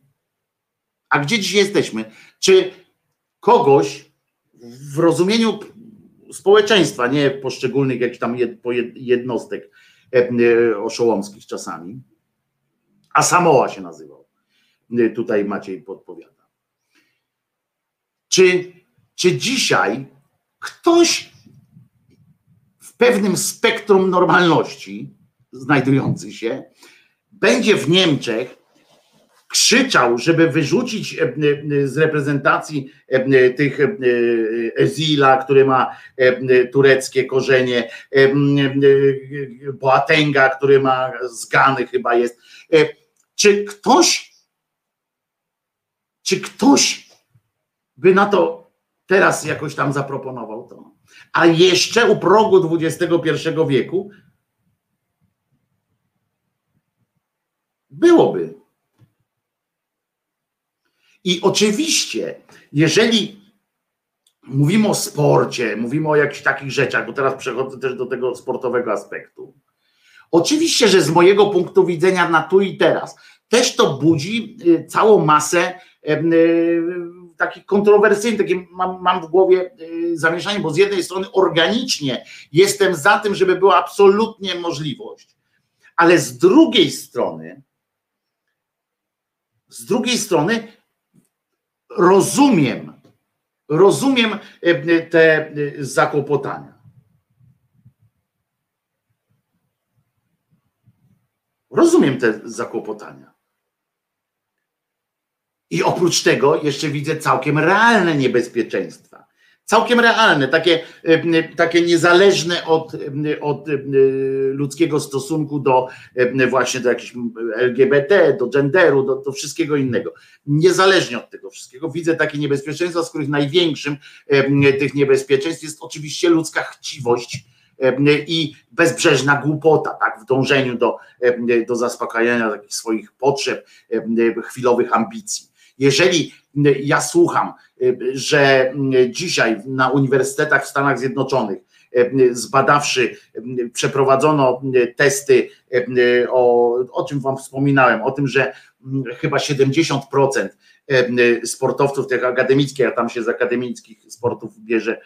A gdzie dzisiaj jesteśmy? Czy kogoś w rozumieniu społeczeństwa, nie poszczególnych jakichś tam jednostek e, e, oszołomskich czasami, a Samoa się nazywał Y, tutaj Maciej podpowiada. Czy, czy dzisiaj ktoś w pewnym spektrum normalności znajdujący się będzie w Niemczech krzyczał, żeby wyrzucić e, e, z reprezentacji e, tych Ezila, który ma tureckie korzenie, Boatenga, który ma zgany chyba jest. Czy ktoś czy ktoś by na to teraz jakoś tam zaproponował to? A jeszcze u progu XXI wieku byłoby. I oczywiście, jeżeli mówimy o sporcie, mówimy o jakichś takich rzeczach, bo teraz przechodzę też do tego sportowego aspektu. Oczywiście, że z mojego punktu widzenia na tu i teraz też to budzi y, całą masę Y, takich kontrowersyjnych, takie mam, mam w głowie y, zamieszanie, bo z jednej strony organicznie jestem za tym, żeby była absolutnie możliwość, ale z drugiej strony, z drugiej strony rozumiem, rozumiem y, te zakłopotania. Rozumiem te zakłopotania. I oprócz tego jeszcze widzę całkiem realne niebezpieczeństwa. Całkiem realne, takie, takie niezależne od, od ludzkiego stosunku do właśnie do jakichś LGBT, do genderu, do, do wszystkiego innego. Niezależnie od tego wszystkiego widzę takie niebezpieczeństwa, z których największym tych niebezpieczeństw jest oczywiście ludzka chciwość i bezbrzeżna głupota, tak, w dążeniu do, do zaspokajania takich swoich potrzeb, chwilowych ambicji. Jeżeli ja słucham, że dzisiaj na uniwersytetach w Stanach Zjednoczonych zbadawszy, przeprowadzono testy, o, o czym Wam wspominałem, o tym, że chyba 70% sportowców tych akademickich, a tam się z akademickich sportów bierze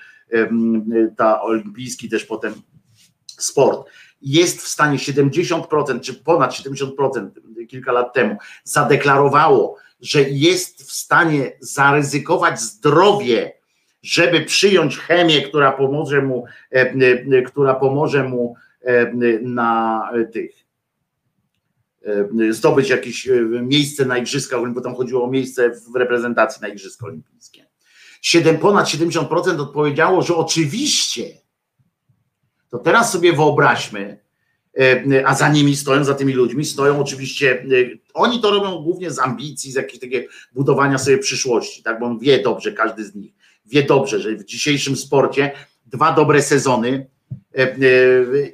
ta olimpijski też potem sport, jest w stanie 70% czy ponad 70% kilka lat temu zadeklarowało, że jest w stanie zaryzykować zdrowie, żeby przyjąć chemię, która pomoże mu, e, e, która pomoże mu e, na tych zdobyć jakieś miejsce na igrzyskach, bo tam chodziło o miejsce w reprezentacji na Igrzyska Olimpijskie. 7, ponad 70% odpowiedziało, że oczywiście. To teraz sobie wyobraźmy, E, a za nimi stoją, za tymi ludźmi stoją oczywiście, e, oni to robią głównie z ambicji, z jakiegoś takiego budowania sobie przyszłości, tak, bo on wie dobrze, każdy z nich wie dobrze, że w dzisiejszym sporcie dwa dobre sezony e,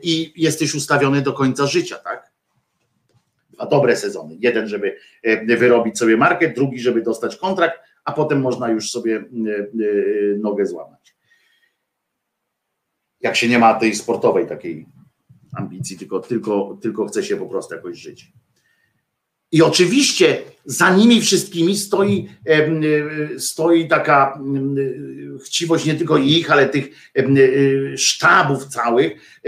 i jesteś ustawiony do końca życia, tak? Dwa dobre sezony. Jeden, żeby wyrobić sobie markę, drugi, żeby dostać kontrakt, a potem można już sobie nogę złamać. Jak się nie ma tej sportowej takiej ambicji, tylko, tylko, tylko chce się po prostu jakoś żyć. I oczywiście za nimi wszystkimi stoi, stoi taka chciwość nie tylko ich, ale tych e, sztabów całych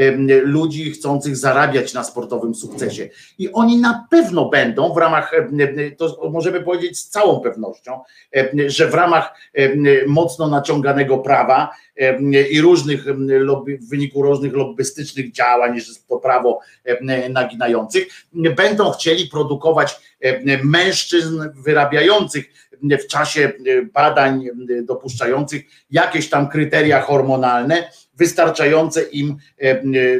ludzi chcących zarabiać na sportowym sukcesie. I oni na pewno będą w ramach, to możemy powiedzieć z całą pewnością, że w ramach mocno naciąganego prawa i różnych lobby, w wyniku różnych lobbystycznych działań, że to prawo naginających, będą chcieli produkować mężczyzn wyrabiających w czasie badań dopuszczających jakieś tam kryteria hormonalne wystarczające im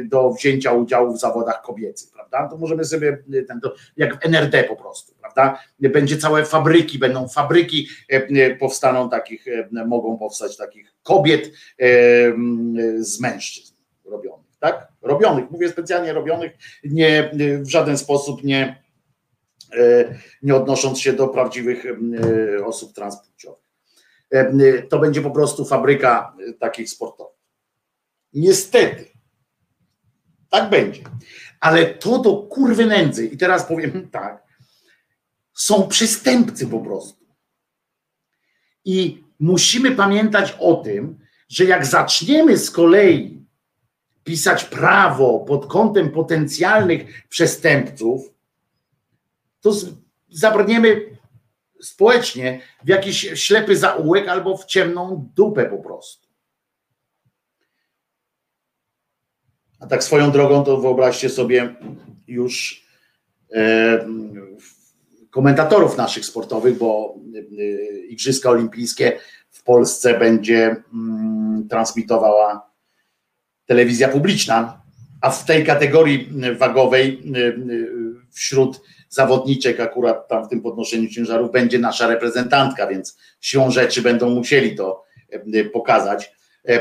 do wzięcia udziału w zawodach kobiecych, prawda? To możemy sobie ten, to jak w NRD po prostu, prawda? Będzie całe fabryki, będą fabryki powstaną takich, mogą powstać takich kobiet z mężczyzn robionych, tak? Robionych, mówię specjalnie robionych, nie w żaden sposób nie e, nie odnosząc się do prawdziwych e, osób transpłciowych. E, To będzie po prostu fabryka e, takich sportowych. Niestety, tak będzie. Ale to do kurwy nędzy, i teraz powiem tak, są przestępcy po prostu. I musimy pamiętać o tym, że jak zaczniemy z kolei pisać prawo pod kątem potencjalnych przestępców, to zabrniemy społecznie w jakiś ślepy zaułek albo w ciemną dupę po prostu. A tak swoją drogą to wyobraźcie sobie już e, komentatorów naszych sportowych, bo e, Igrzyska Olimpijskie w Polsce będzie mm, transmitowała telewizja publiczna, a w tej kategorii wagowej y, y, wśród zawodniczek akurat tam w tym podnoszeniu ciężarów będzie nasza reprezentantka, więc siłą rzeczy będą musieli to y, pokazać.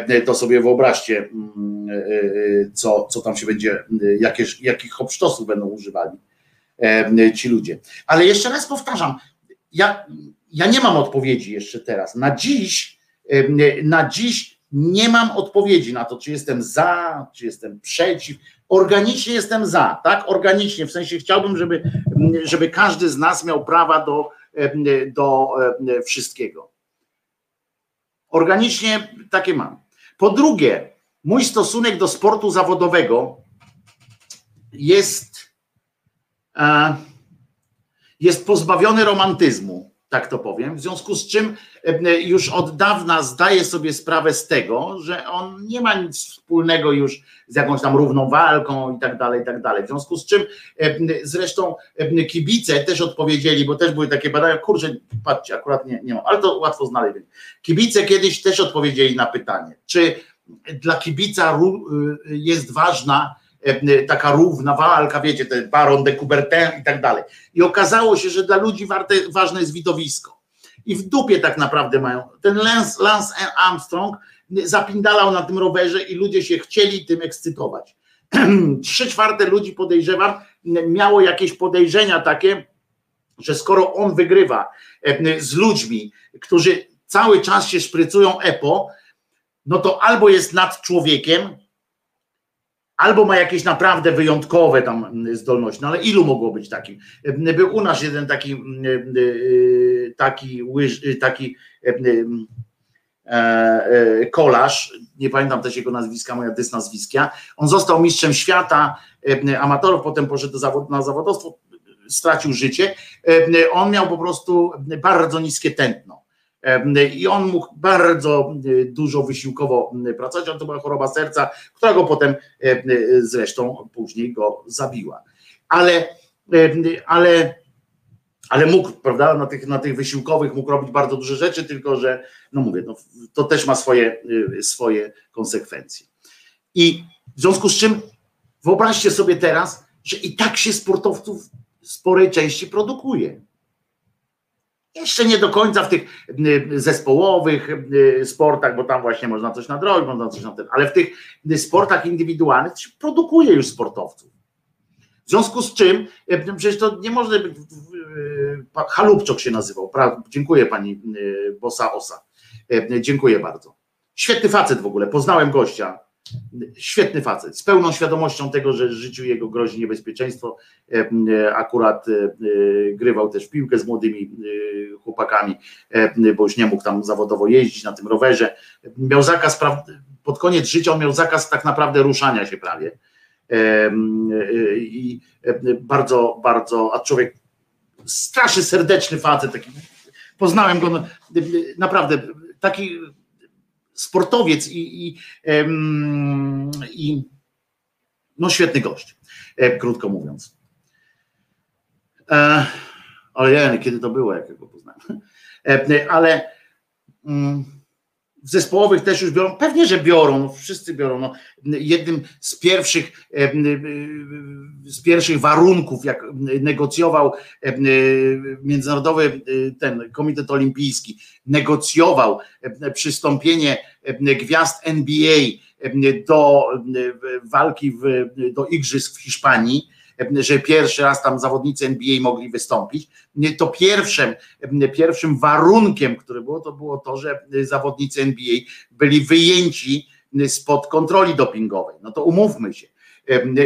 Y, To sobie wyobraźcie, mm, y, co, co tam się będzie, jakie, jakich hopsztosów będą używali ci ludzie. Ale jeszcze raz powtarzam, ja, ja nie mam odpowiedzi jeszcze teraz. Na dziś, na dziś nie mam odpowiedzi na to, czy jestem za, czy jestem przeciw. Organicznie jestem za, tak? Organicznie, w sensie chciałbym, żeby, żeby każdy z nas miał prawa do, do wszystkiego. Organicznie takie mam. Po drugie, mój stosunek do sportu zawodowego jest, e, jest pozbawiony romantyzmu, tak to powiem. W związku z czym e, już od dawna zdaję sobie sprawę z tego, że on nie ma nic wspólnego już z jakąś tam równą walką i tak dalej, i tak dalej. W związku z czym e, zresztą e, kibice też odpowiedzieli, bo też były takie badania, kurczę, patrzcie, akurat nie, nie ale to łatwo znaleźć. Kibice kiedyś też odpowiedzieli na pytanie, czy dla kibica y, jest ważna e, taka równa walka, wiecie, ten Baron de Coubertin i tak dalej. I okazało się, że dla ludzi warte, ważne jest widowisko. I w dupie tak naprawdę mają. Ten Lance, Lance Armstrong zapindalał na tym rowerze i ludzie się chcieli tym ekscytować. Trzy czwarte ludzi podejrzewam, miało jakieś podejrzenia takie, że skoro on wygrywa e, z ludźmi, którzy cały czas się szprycują EPO, no to albo jest nad człowiekiem, albo ma jakieś naprawdę wyjątkowe tam mm, zdolności. No ale ilu mogło być takim? E, Był u nas jeden taki mm, e, taki łyż, taki e, e, kolarz, nie pamiętam też jego nazwiska, moja dysnazwiska. On został mistrzem świata amatorów, potem poszedł zawod, na zawodowstwo, stracił życie. On miał po prostu bardzo niskie tętno. I on mógł bardzo e, dużo wysiłkowo pracować, ale to była choroba serca, która go potem e, e, zresztą później go zabiła. Ale, e, ale, ale mógł, prawda, na tych, na tych wysiłkowych mógł robić bardzo duże rzeczy, tylko że, no mówię, no, to też ma swoje, e, swoje konsekwencje. I w związku z czym wyobraźcie sobie teraz, że i tak się sportowców sporej części produkuje. Jeszcze nie do końca w tych y, zespołowych y, sportach, bo tam właśnie można coś nadrobić, można coś na ten, ale w tych y, sportach indywidualnych produkuje już sportowców. W związku z czym, y, przecież to nie może być, Halubczok się nazywał, dziękuję pani Bosa Osa, dziękuję bardzo. Świetny facet w ogóle, poznałem gościa, Świetny facet, z pełną świadomością tego, że życiu jego grozi niebezpieczeństwo. E, e, Akurat e, grywał też w piłkę z młodymi chłopakami, bo już nie mógł tam zawodowo jeździć na tym rowerze. Miał zakaz, pod koniec życia on miał zakaz tak naprawdę ruszania się prawie. I bardzo, bardzo, a człowiek strasznie serdeczny facet, taki, poznałem go, no, naprawdę taki sportowiec i, i, i no świetny gość, e, krótko mówiąc. E, ale ja, kiedy to było, jak ja go poznałem. E, ale mm, w zespołowych też już biorą, pewnie, że biorą, no wszyscy biorą. No, jednym z pierwszych, z pierwszych warunków, jak negocjował e, Międzynarodowy e, ten Komitet Olimpijski, negocjował przystąpienie gwiazd NBA do walki w, do Igrzysk w Hiszpanii, że pierwszy raz tam zawodnicy NBA mogli wystąpić, to pierwszym, pierwszym warunkiem, który było, to było to, że zawodnicy NBA byli wyjęci spod kontroli dopingowej. No to umówmy się.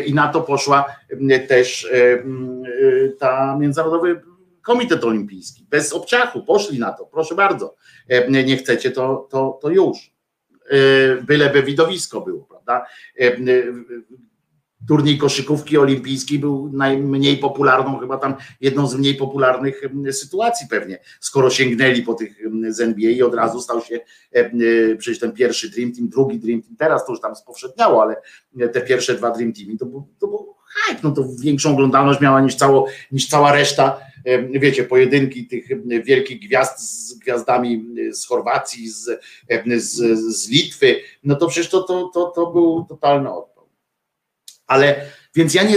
I na to poszła też ta Międzynarodowy Komitet Olimpijski. Bez obciachu poszli na to. Proszę bardzo. Nie chcecie, to, to, to już. Byleby widowisko było, prawda? Turniej koszykówki olimpijskiej był najmniej popularną, chyba tam jedną z mniej popularnych sytuacji pewnie, skoro sięgnęli po tych z NBA i od razu stał się e, przecież ten pierwszy Dream Team, drugi Dream Team, teraz to już tam spowszedniało, ale te pierwsze dwa Dream Teamy to był, to był hype, no to większą oglądalność miała niż, cało, niż cała reszta, wiecie, pojedynki tych wielkich gwiazd z gwiazdami z Chorwacji, z, z, z Litwy, no to przecież to, to, to, to był totalny odpał. Ale więc ja nie,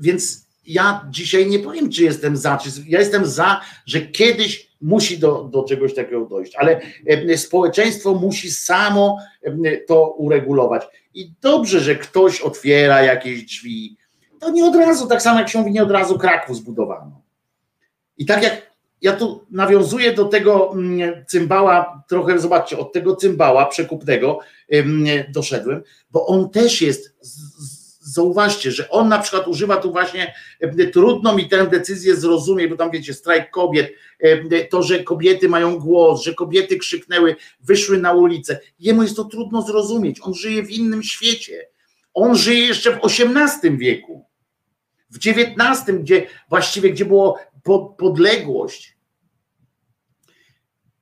więc ja dzisiaj nie powiem, czy jestem za, czy ja jestem za, że kiedyś musi do, do czegoś takiego dojść, ale em, społeczeństwo musi samo em, to uregulować. I dobrze, że ktoś otwiera jakieś drzwi. To nie od razu, tak samo jak się mówi, nie od razu Kraków zbudowano. I tak jak ja tu nawiązuję do tego mm, cymbała, trochę zobaczcie, od tego cymbała przekupnego em, doszedłem, bo on też jest, z- zauważcie, że on na przykład używa tu właśnie, em, trudno mi tę decyzję zrozumieć, bo tam wiecie, strajk kobiet, em, to, że kobiety mają głos, że kobiety krzyknęły, wyszły na ulicę. Jemu jest to trudno zrozumieć, on żyje w innym świecie. On żyje jeszcze w XVIII wieku, w XIX, gdzie właściwie, gdzie było po- podległość,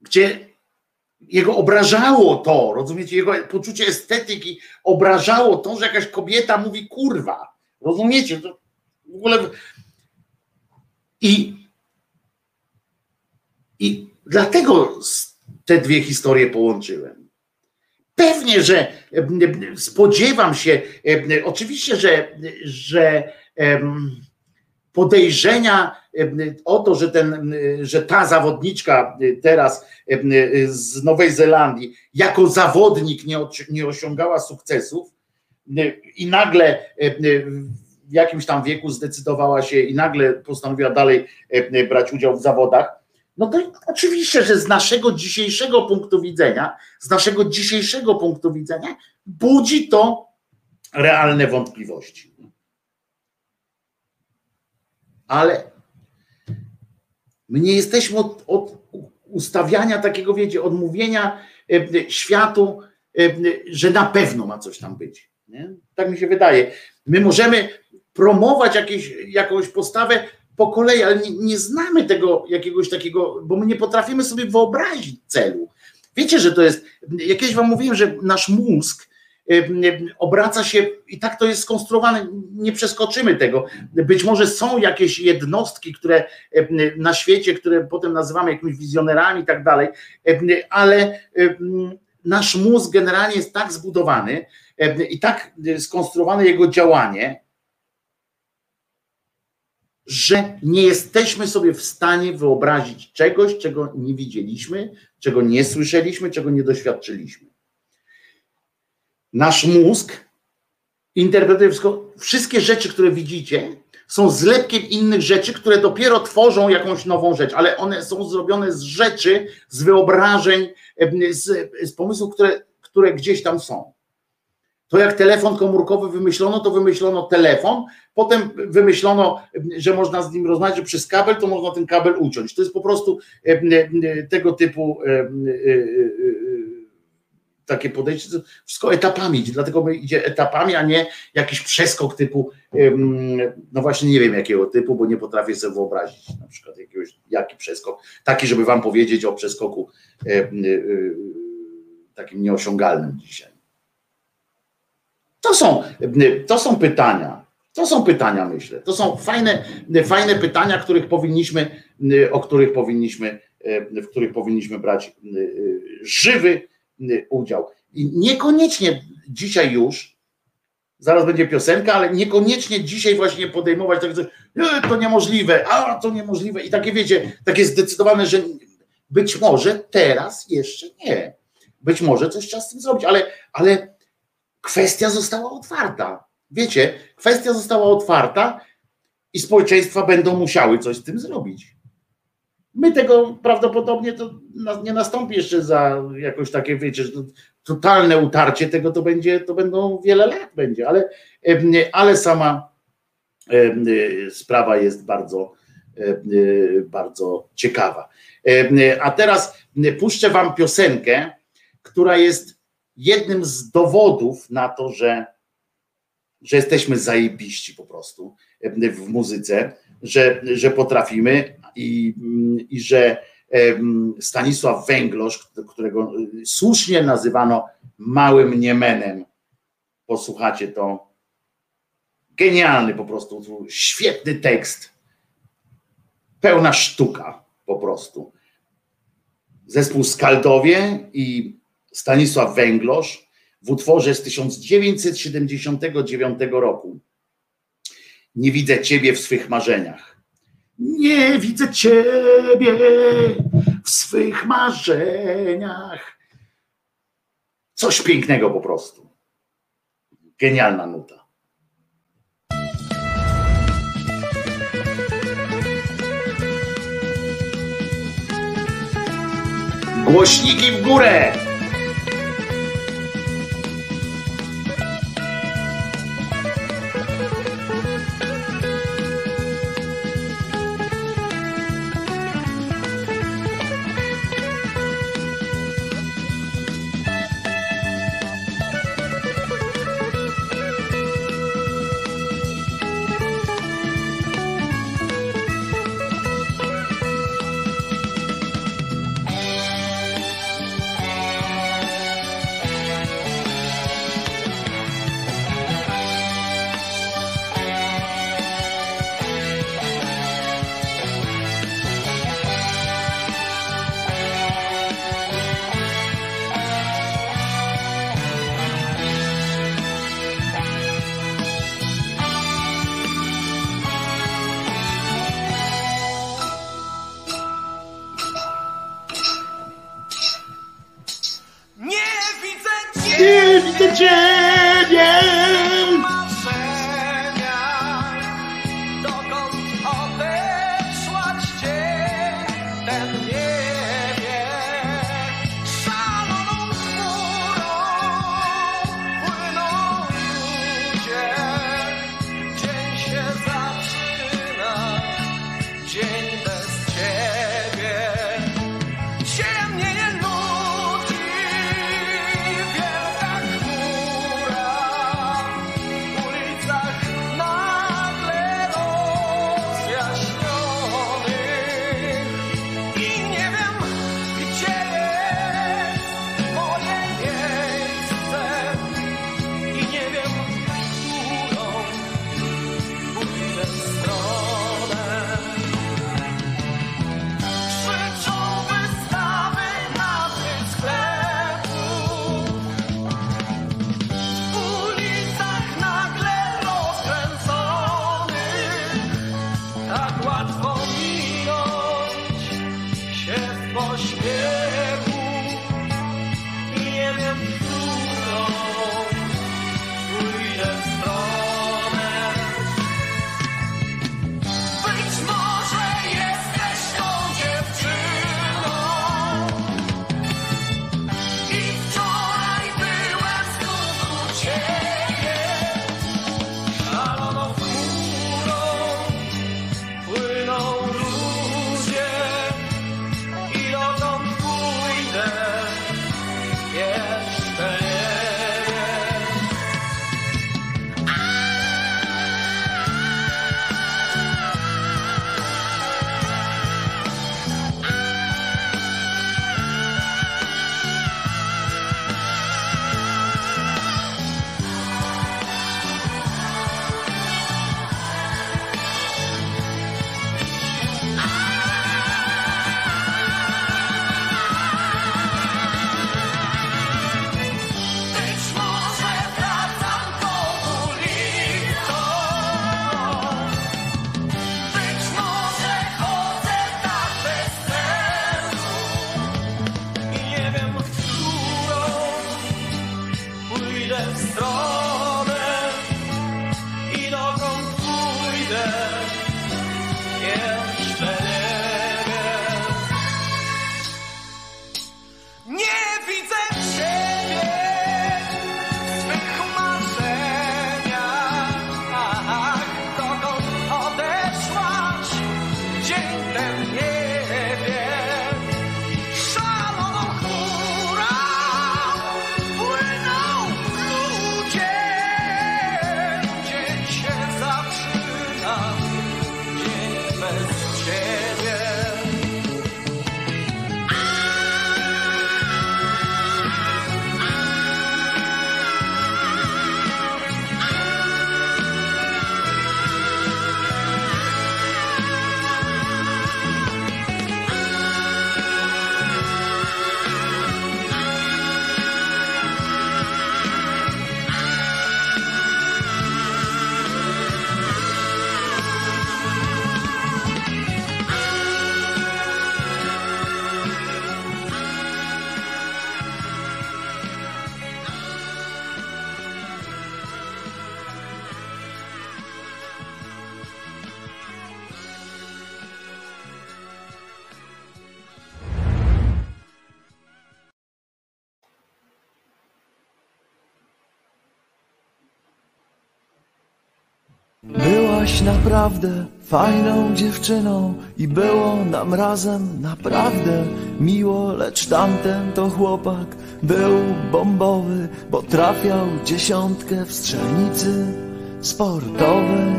gdzie jego obrażało to, rozumiecie, jego poczucie estetyki obrażało to, że jakaś kobieta mówi kurwa. Rozumiecie? To w ogóle. I, I dlatego te dwie historie połączyłem. Pewnie, że spodziewam się, oczywiście, że, że podejrzenia o to, że, ten, że ta zawodniczka teraz z Nowej Zelandii jako zawodnik nie, nie osiągała sukcesów i nagle w jakimś tam wieku zdecydowała się i nagle postanowiła dalej brać udział w zawodach, no to oczywiście, że z naszego dzisiejszego punktu widzenia, z naszego dzisiejszego punktu widzenia budzi to realne wątpliwości. Ale my nie jesteśmy od, od ustawiania takiego, wiecie, odmówienia e, światu, e, że na pewno ma coś tam być. Nie? Tak mi się wydaje. My możemy promować jakieś, jakąś postawę po kolei, ale nie, nie znamy tego jakiegoś takiego, bo my nie potrafimy sobie wyobrazić celu. Wiecie, że to jest, jakieś wam mówiłem, że nasz mózg e, e, obraca się i tak to jest skonstruowane, nie przeskoczymy tego. Być może są jakieś jednostki, które e, na świecie, które potem nazywamy jakimiś wizjonerami i tak dalej, ale nasz mózg generalnie jest tak zbudowany i tak skonstruowane jego działanie, że nie jesteśmy sobie w stanie wyobrazić czegoś, czego nie widzieliśmy, czego nie słyszeliśmy, czego nie doświadczyliśmy. Nasz mózg interpretuje wszystko, wszystkie rzeczy, które widzicie, są zlepkiem innych rzeczy, które dopiero tworzą jakąś nową rzecz, ale one są zrobione z rzeczy, z wyobrażeń, z, z pomysłów, które, które gdzieś tam są. To jak telefon komórkowy wymyślono, to wymyślono telefon, potem wymyślono, że można z nim rozmawiać, że przez kabel to można ten kabel uciąć. To jest po prostu tego typu e, e, e, takie podejście, wszystko etapami, dlatego my idzie etapami, a nie jakiś przeskok typu, no właśnie nie wiem jakiego typu, bo nie potrafię sobie wyobrazić na przykład jakiegoś, jaki przeskok, taki, żeby wam powiedzieć o przeskoku y, y, takim nieosiągalnym dzisiaj. To są, to są pytania. To są pytania, myślę. To są fajne, fajne pytania, których powinniśmy, y, o których powinniśmy, w których powinniśmy brać żywy udział. I niekoniecznie dzisiaj już, zaraz będzie piosenka, ale niekoniecznie dzisiaj właśnie podejmować tak, że "E, to niemożliwe, a to niemożliwe. I takie wiecie, takie zdecydowane, że być może teraz jeszcze nie. Być może coś trzeba z tym zrobić, ale, ale kwestia została otwarta. Wiecie, kwestia została otwarta i społeczeństwa będą musiały coś z tym zrobić. My tego prawdopodobnie to nie nastąpi jeszcze za jakoś takie, wiecie, totalne utarcie tego to będzie, to będą wiele lat będzie, ale, ale sama sprawa jest bardzo, bardzo ciekawa. A teraz puszczę wam piosenkę, która jest jednym z dowodów na to, że, że jesteśmy zajebiści po prostu w muzyce, że, że potrafimy i, i że Stanisław Węglosz, którego słusznie nazywano małym Niemenem, posłuchacie to, genialny po prostu, świetny tekst, pełna sztuka po prostu. Zespół Skaldowie i Stanisław Węglosz w utworze z 1979 roku. Nie widzę ciebie w swych marzeniach. Nie widzę ciebie w swych marzeniach. Coś pięknego po prostu. Genialna nuta. Głośniki w górę! Naprawdę fajną dziewczyną i było nam razem naprawdę miło, lecz tamten to chłopak był bombowy, bo trafiał dziesiątkę w strzelnicy sportowej.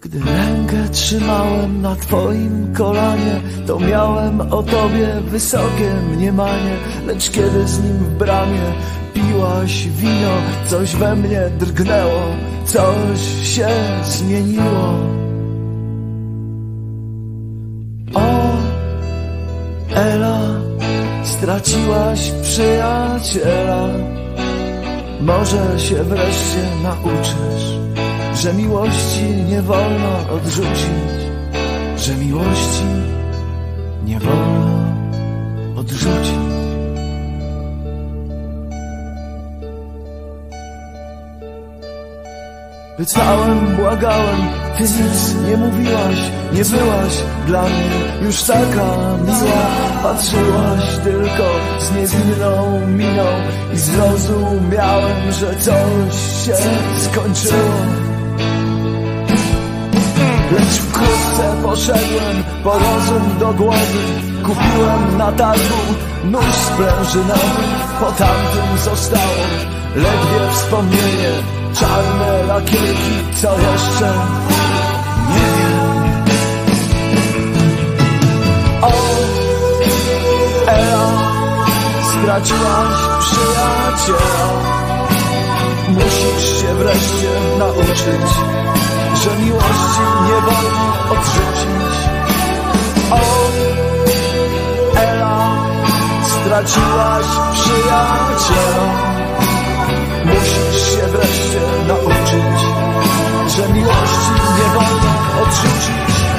Gdy trzymałem na twoim kolanie, to miałem o tobie wysokie mniemanie, lecz kiedy z nim w bramie piłaś wino, coś we mnie drgnęło, coś się zmieniło. O, Ela, straciłaś przyjaciela, może się wreszcie nauczysz że miłości nie wolno odrzucić, że miłości nie wolno odrzucić. Pytałem, błagałem, ty nic nie mówiłaś, nie byłaś dla mnie już taka miła. Patrzyłaś tylko z niewinną miną i zrozumiałem, że coś się skończyło. Lecz wkrótce poszedłem po rozum do głowy. Kupiłem na targu nóż sprężynowy Po tamtym zostało ledwie wspomnienie. Czarne lakierki, co jeszcze? Nie. Wiem O, Ela, straciłaś przyjaciela. Musisz się wreszcie nauczyć że miłości nie wolno odrzucić. O, Ela, straciłaś przyjaciela. Musisz się wreszcie nauczyć, że miłości nie wolno odrzucić.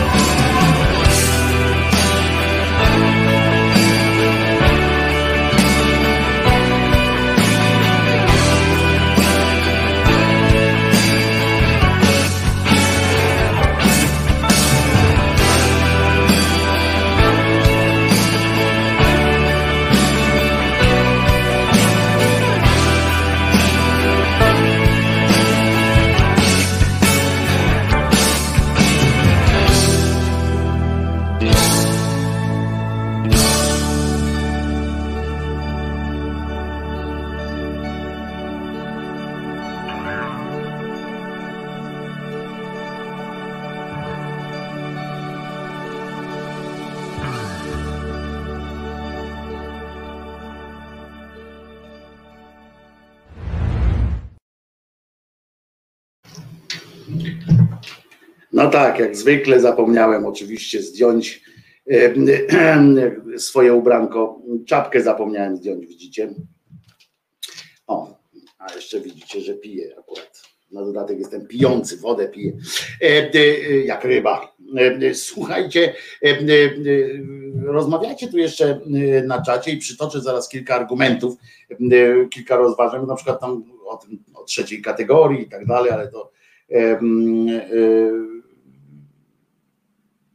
No tak, jak zwykle zapomniałem oczywiście zdjąć e, e, swoje ubranko. Czapkę zapomniałem zdjąć, widzicie? O, a jeszcze widzicie, że piję akurat. Na dodatek jestem pijący, wodę piję. E, e, jak ryba. E, Słuchajcie, e, e, rozmawiajcie tu jeszcze na czacie i przytoczę zaraz kilka argumentów, kilka rozważań, na przykład tam o, tym, o trzeciej kategorii i tak dalej, ale to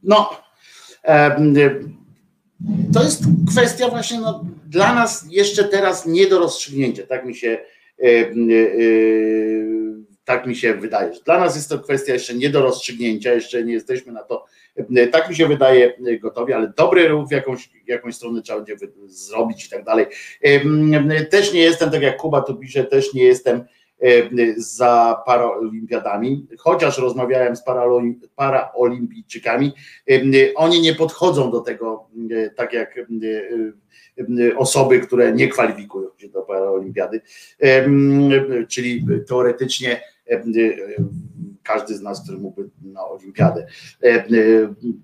no to jest kwestia właśnie no, dla nas jeszcze teraz nie do rozstrzygnięcia, tak mi się e, e, tak mi się wydaje. Dla nas jest to kwestia jeszcze nie do rozstrzygnięcia, jeszcze nie jesteśmy na to, e, tak mi się wydaje, gotowi, ale dobry ruch w jakąś, jakąś stronę trzeba będzie zrobić i tak dalej. Też nie jestem, tak jak Kuba tu pisze, też nie jestem e, za paraolimpiadami, chociaż rozmawiałem z paraolim- paraolimpijczykami, em, oni nie podchodzą do tego e, tak jak e, e, osoby, które nie kwalifikują się do paraolimpiady, czyli teoretycznie e, każdy z nas, który mógłby na olimpiadę, em, e,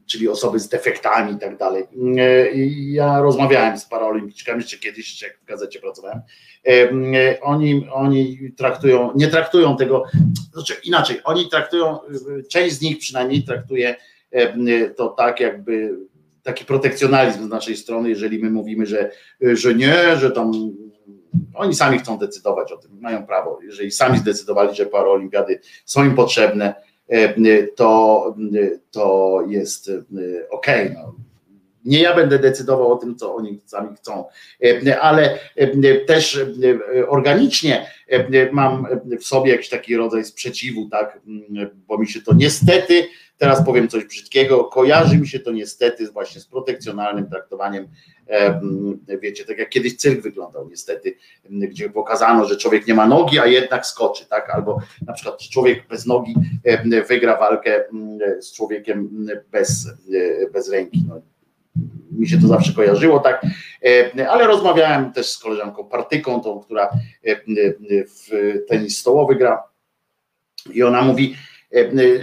czyli osoby z defektami i tak dalej. E, Ja rozmawiałem z paraolimpijczykami jeszcze kiedyś, jak w gazecie pracowałem. Em, e, Oni, oni traktują, nie traktują tego, znaczy inaczej, oni traktują, e, część z nich przynajmniej traktuje to tak, jakby taki protekcjonalizm z naszej strony, jeżeli my mówimy, że, że nie, że tam oni sami chcą decydować o tym, mają prawo. Jeżeli sami zdecydowali, że paraolimpiady są im potrzebne, e, to, to jest ok. No. Nie ja będę decydował o tym, co oni sami chcą, E, ale e, też e, organicznie e, mam w sobie jakiś taki rodzaj sprzeciwu, tak, bo mi się to niestety teraz powiem coś brzydkiego, kojarzy mi się to niestety właśnie z protekcjonalnym traktowaniem, em, wiecie, tak jak kiedyś cyrk wyglądał niestety, gdzie pokazano, że człowiek nie ma nogi, a jednak skoczy, tak, albo na przykład człowiek bez nogi wygra walkę z człowiekiem bez, e, bez ręki, no. Mi się to zawsze kojarzyło, tak, ale rozmawiałem też z koleżanką Partyką, tą, która w tenis stołowy gra. I ona mówi,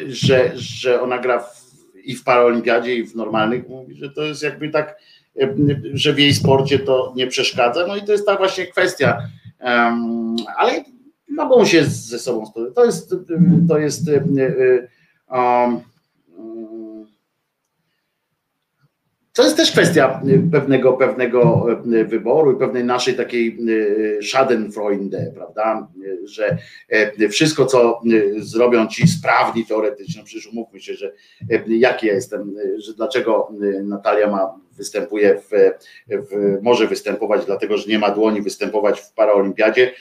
że, że ona gra w, i w paraolimpiadzie, i w normalnych, mówi, że to jest jakby tak, e, że w jej sporcie to nie przeszkadza. No i to jest ta właśnie kwestia. Ale mogą się ze sobą spotkać. To jest, to jest e, e, um, to jest też kwestia pewnego, pewnego e, wyboru i pewnej naszej takiej e, Schadenfreude, prawda? Że wszystko, co zrobią ci sprawni teoretycznie, no przecież umówmy się, że jaki ja jestem, że dlaczego Natalia ma występuje w, w, może występować, dlatego że nie ma dłoni występować w paraolimpiadzie,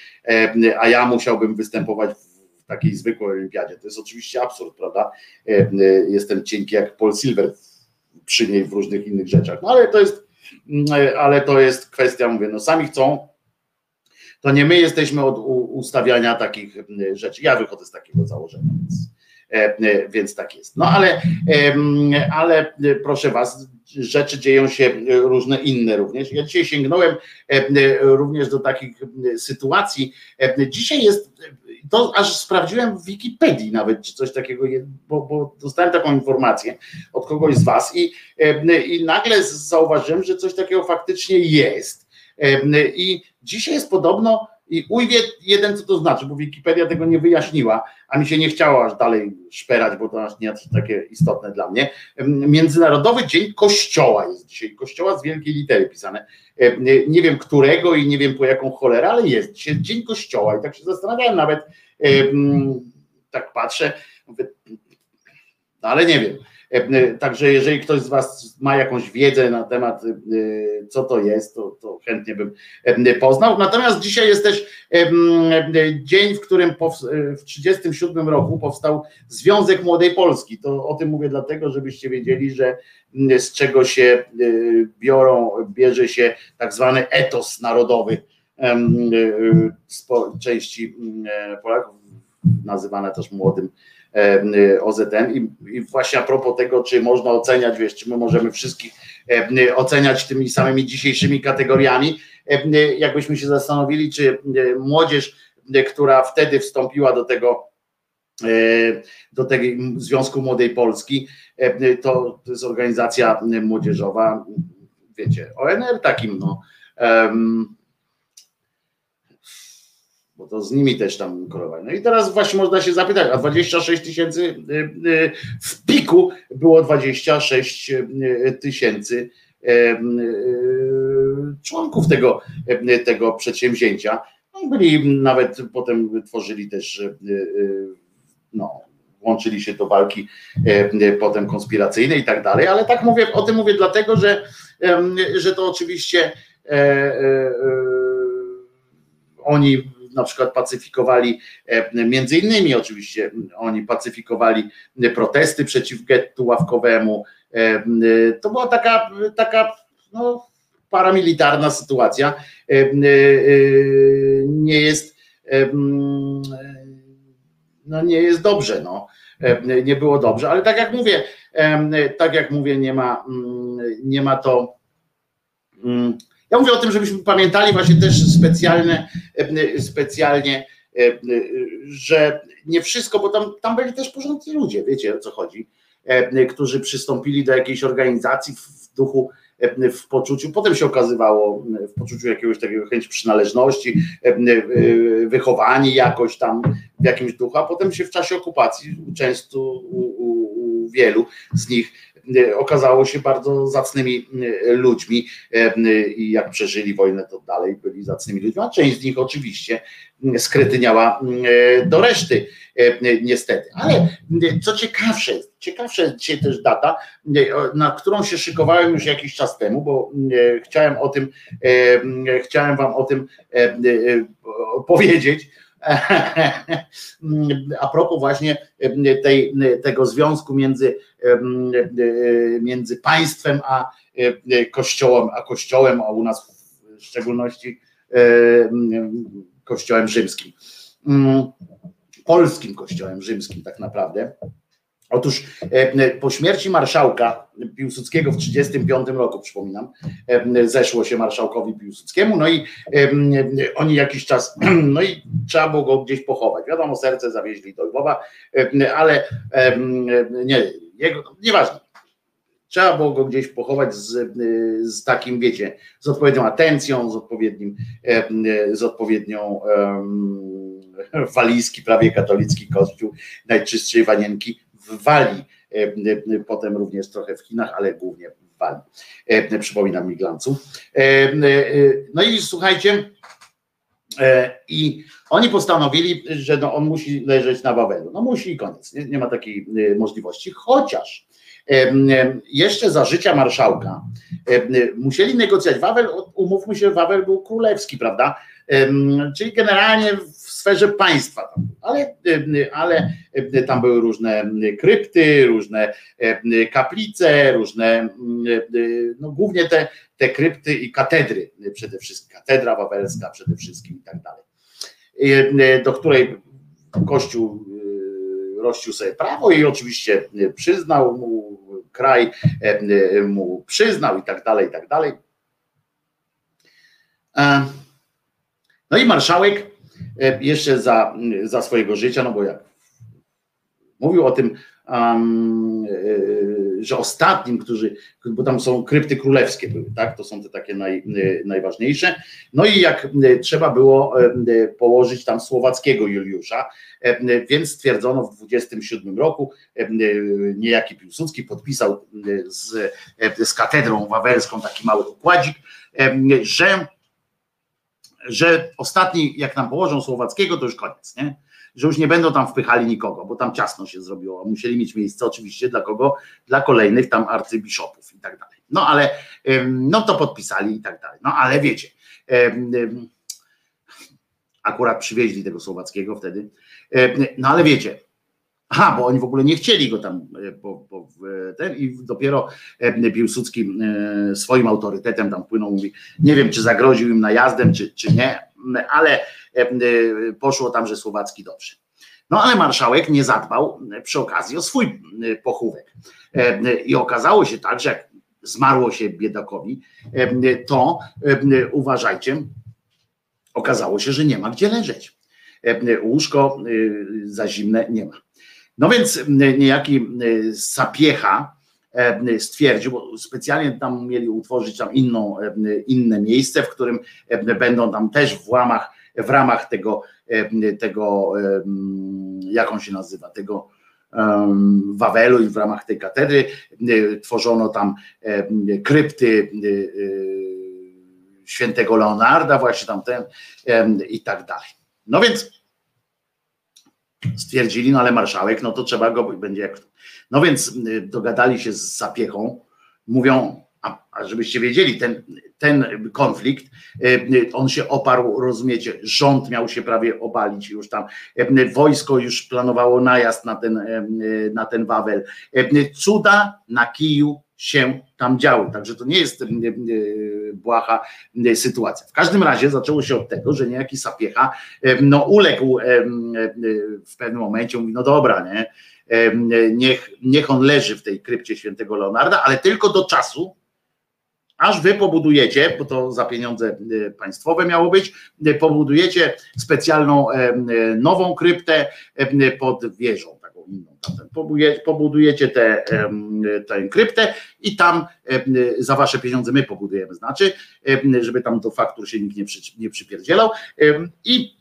a ja musiałbym występować w takiej zwykłej olimpiadzie. To jest oczywiście absurd, prawda? Jestem cienki jak Paul Silver przy niej w różnych innych rzeczach. No ale to jest, ale to jest kwestia, mówię, no sami chcą, to nie my jesteśmy od ustawiania takich mm, rzeczy. Ja wychodzę z takiego założenia, więc, e, e, więc tak jest. No ale, ale e, proszę was, rzeczy dzieją się e, różne inne również. Ja dzisiaj sięgnąłem e, e, również do takich e, sytuacji. E, Dzisiaj jest, to aż sprawdziłem w Wikipedii nawet, czy coś takiego bo, bo dostałem taką informację od kogoś z was i, e, i nagle zauważyłem, że coś takiego faktycznie jest. E, I dzisiaj jest podobno, i ujwie jeden, co to znaczy, bo Wikipedia tego nie wyjaśniła, a mi się nie chciało aż dalej szperać, bo to aż nie jest takie istotne dla mnie. Międzynarodowy Dzień Kościoła jest dzisiaj, Kościoła z wielkiej litery pisane. Nie wiem którego i nie wiem po jaką cholerę, ale jest dzisiaj Dzień Kościoła i tak się zastanawiałem nawet, tak patrzę, no ale nie wiem. E, Także jeżeli ktoś z Was ma jakąś wiedzę na temat, e, co to jest, to, to chętnie bym e, poznał. Natomiast dzisiaj jest też e, dzień, w którym e, w 1937 roku powstał Związek Młodej Polski. To o tym mówię dlatego, żebyście wiedzieli, że z czego się e, biorą, bierze się tak zwany etos narodowy e, części e, Polaków, nazywane też młodym e, OZN I, i właśnie a propos tego, czy można oceniać, wiesz, czy my możemy wszystkich e, oceniać tymi samymi dzisiejszymi kategoriami, e, jakbyśmy się zastanowili, czy młodzież, która wtedy wstąpiła do tego e, do tego Związku Młodej Polski, to, to jest organizacja młodzieżowa, wiecie, ONR takim, no, bo to z nimi też tam konkurować. No i teraz właśnie można się zapytać, a 26 tysięcy y, y, w piku było 26 y, tysięcy członków tego, tego przedsięwzięcia. No byli nawet potem tworzyli też no, włączyli się do walki potem konspiracyjnej i tak dalej, ale tak mówię, o tym mówię dlatego, że, że to oczywiście oni na przykład pacyfikowali, między innymi oczywiście oni pacyfikowali protesty przeciw gettu ławkowemu. To była taka, taka no, paramilitarna sytuacja. Nie jest no nie jest dobrze, no. Nie było dobrze, ale tak jak mówię, tak jak mówię, nie ma, nie ma to ja mówię o tym, żebyśmy pamiętali właśnie też specjalne, e, specjalnie, e, że nie wszystko, bo tam, tam byli też porządni ludzie, wiecie o co chodzi, e, którzy przystąpili do jakiejś organizacji w duchu, w poczuciu, potem się okazywało w poczuciu jakiegoś takiego chęci przynależności, wychowani jakoś tam w jakimś duchu, a potem się w czasie okupacji często u, u, u wielu z nich okazało się bardzo zacnymi e, ludźmi e, i jak przeżyli wojnę, to dalej byli zacnymi ludźmi, a część z nich oczywiście skretyniała do reszty niestety. Ale co ciekawsze, ciekawsze dzisiaj też data, na którą się szykowałem już jakiś czas temu, bo chciałem o tym, chciałem wam o tym powiedzieć, a propos właśnie tej, tego związku między, między państwem a kościołem, a kościołem, a u nas w szczególności kościołem rzymskim. Polskim kościołem rzymskim tak naprawdę. Otóż e, po śmierci marszałka Piłsudskiego w 1935 roku, przypominam, e, zeszło się marszałkowi Piłsudskiemu, no i e, oni jakiś czas, no i trzeba było go gdzieś pochować. Wiadomo, serce zawieźli do Lwowa, ale nie, jego, nieważne. Trzeba było go gdzieś pochować z, z takim, wiecie, z odpowiednią atencją, z odpowiednim, z odpowiednią walizki, prawie katolicki kościół najczystszej wanienki w Walii, e, e, potem również trochę w Chinach, ale głównie w Walii. E, przypominam mi glancu. No i słuchajcie, i oni postanowili, że no on musi leżeć na Wawelu. No musi i koniec, nie, nie ma takiej możliwości. Chociaż jeszcze za życia marszałka musieli negocjować. Wawel, umówmy się, Wawel był królewski, prawda? Czyli generalnie sferze państwa. Ale, ale tam były różne krypty, różne kaplice, różne, no głównie te, te krypty i katedry przede wszystkim, katedra wawelska przede wszystkim i tak dalej, do której Kościół rościł sobie prawo i oczywiście przyznał mu kraj, mu przyznał i tak dalej, i tak dalej. No i marszałek E, jeszcze za, za swojego życia, no bo jak mówił o tym, um, że ostatnim, którzy, bo tam są krypty królewskie były, tak? To są te takie naj, najważniejsze. No i jak trzeba było położyć tam słowackiego Juliusza, więc stwierdzono w 27 roku, niejaki Piłsudski podpisał z, z katedrą wawelską taki mały układzik, że że ostatni, jak nam położą Słowackiego, to już koniec, nie? Że już nie będą tam wpychali nikogo, bo tam ciasno się zrobiło. Musieli mieć miejsce oczywiście dla kogo? Dla kolejnych tam arcybiszopów i tak dalej. No ale no to podpisali i tak dalej. No ale wiecie, akurat przywieźli tego Słowackiego wtedy. No ale wiecie, Aha, bo oni w ogóle nie chcieli go tam bo, bo ten i dopiero e, Piłsudski e, swoim autorytetem tam płynął, mówi, nie wiem czy zagroził im najazdem, czy, czy nie, ale e, poszło tam, że Słowacki dobrze. No ale marszałek nie zadbał przy okazji o swój pochówek. I okazało się tak, że jak zmarło się biedakowi, to uważajcie, okazało się, że nie ma gdzie leżeć. Łóżko za zimne nie ma. No więc niejaki Sapiecha stwierdził, bo specjalnie tam mieli utworzyć tam inną, inne miejsce, w którym będą tam też w ramach, w ramach tego, tego jak on się nazywa, tego Wawelu i w ramach tej katedry e, tworzono tam e, krypty e, e, świętego Leonarda, właśnie tam ten i tak dalej. No więc stwierdzili, no ale marszałek, no to trzeba go, będzie jak. No więc y, dogadali się z Sapiechą, mówią, a, a żebyście wiedzieli, ten, ten konflikt, y, y, on się oparł, rozumiecie, rząd miał się prawie obalić już tam, wojsko już planowało najazd na ten, na ten Wawel. Cuda na kiju się tam działy, także to nie jest błaha y, sytuacja. W każdym razie zaczęło się od tego, że niejaki Sapiecha em, no uległ y, w pewnym momencie, mówi, no dobra, nie, niech, niech on leży w tej krypcie świętego Leonarda, ale tylko do czasu, aż wy pobudujecie, bo to za pieniądze państwowe miało być, pobudujecie specjalną nową kryptę pod wieżą, inną. Pobudujecie tę tę kryptę i tam za wasze pieniądze my pobudujemy, znaczy, żeby tam do faktur się nikt nie, przy, nie przypierdzielał i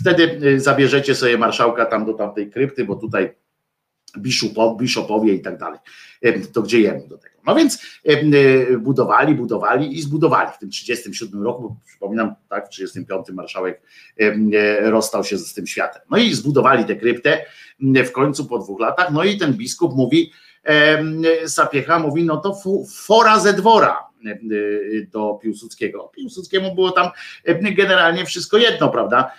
wtedy y, zabierzecie sobie marszałka tam do tamtej krypty, bo tutaj biszopowie i tak dalej. To gdzie jemu do tego. No więc y, budowali, budowali i zbudowali w tym 37 roku, bo przypominam, tak, w 35 marszałek e, rozstał się z tym światem. No i zbudowali tę kryptę w końcu po dwóch latach, no i ten biskup mówi, Sapiecha mówi, no to fora ze dwora y, do Piłsudskiego. Piłsudskiemu było tam generalnie wszystko jedno, prawda,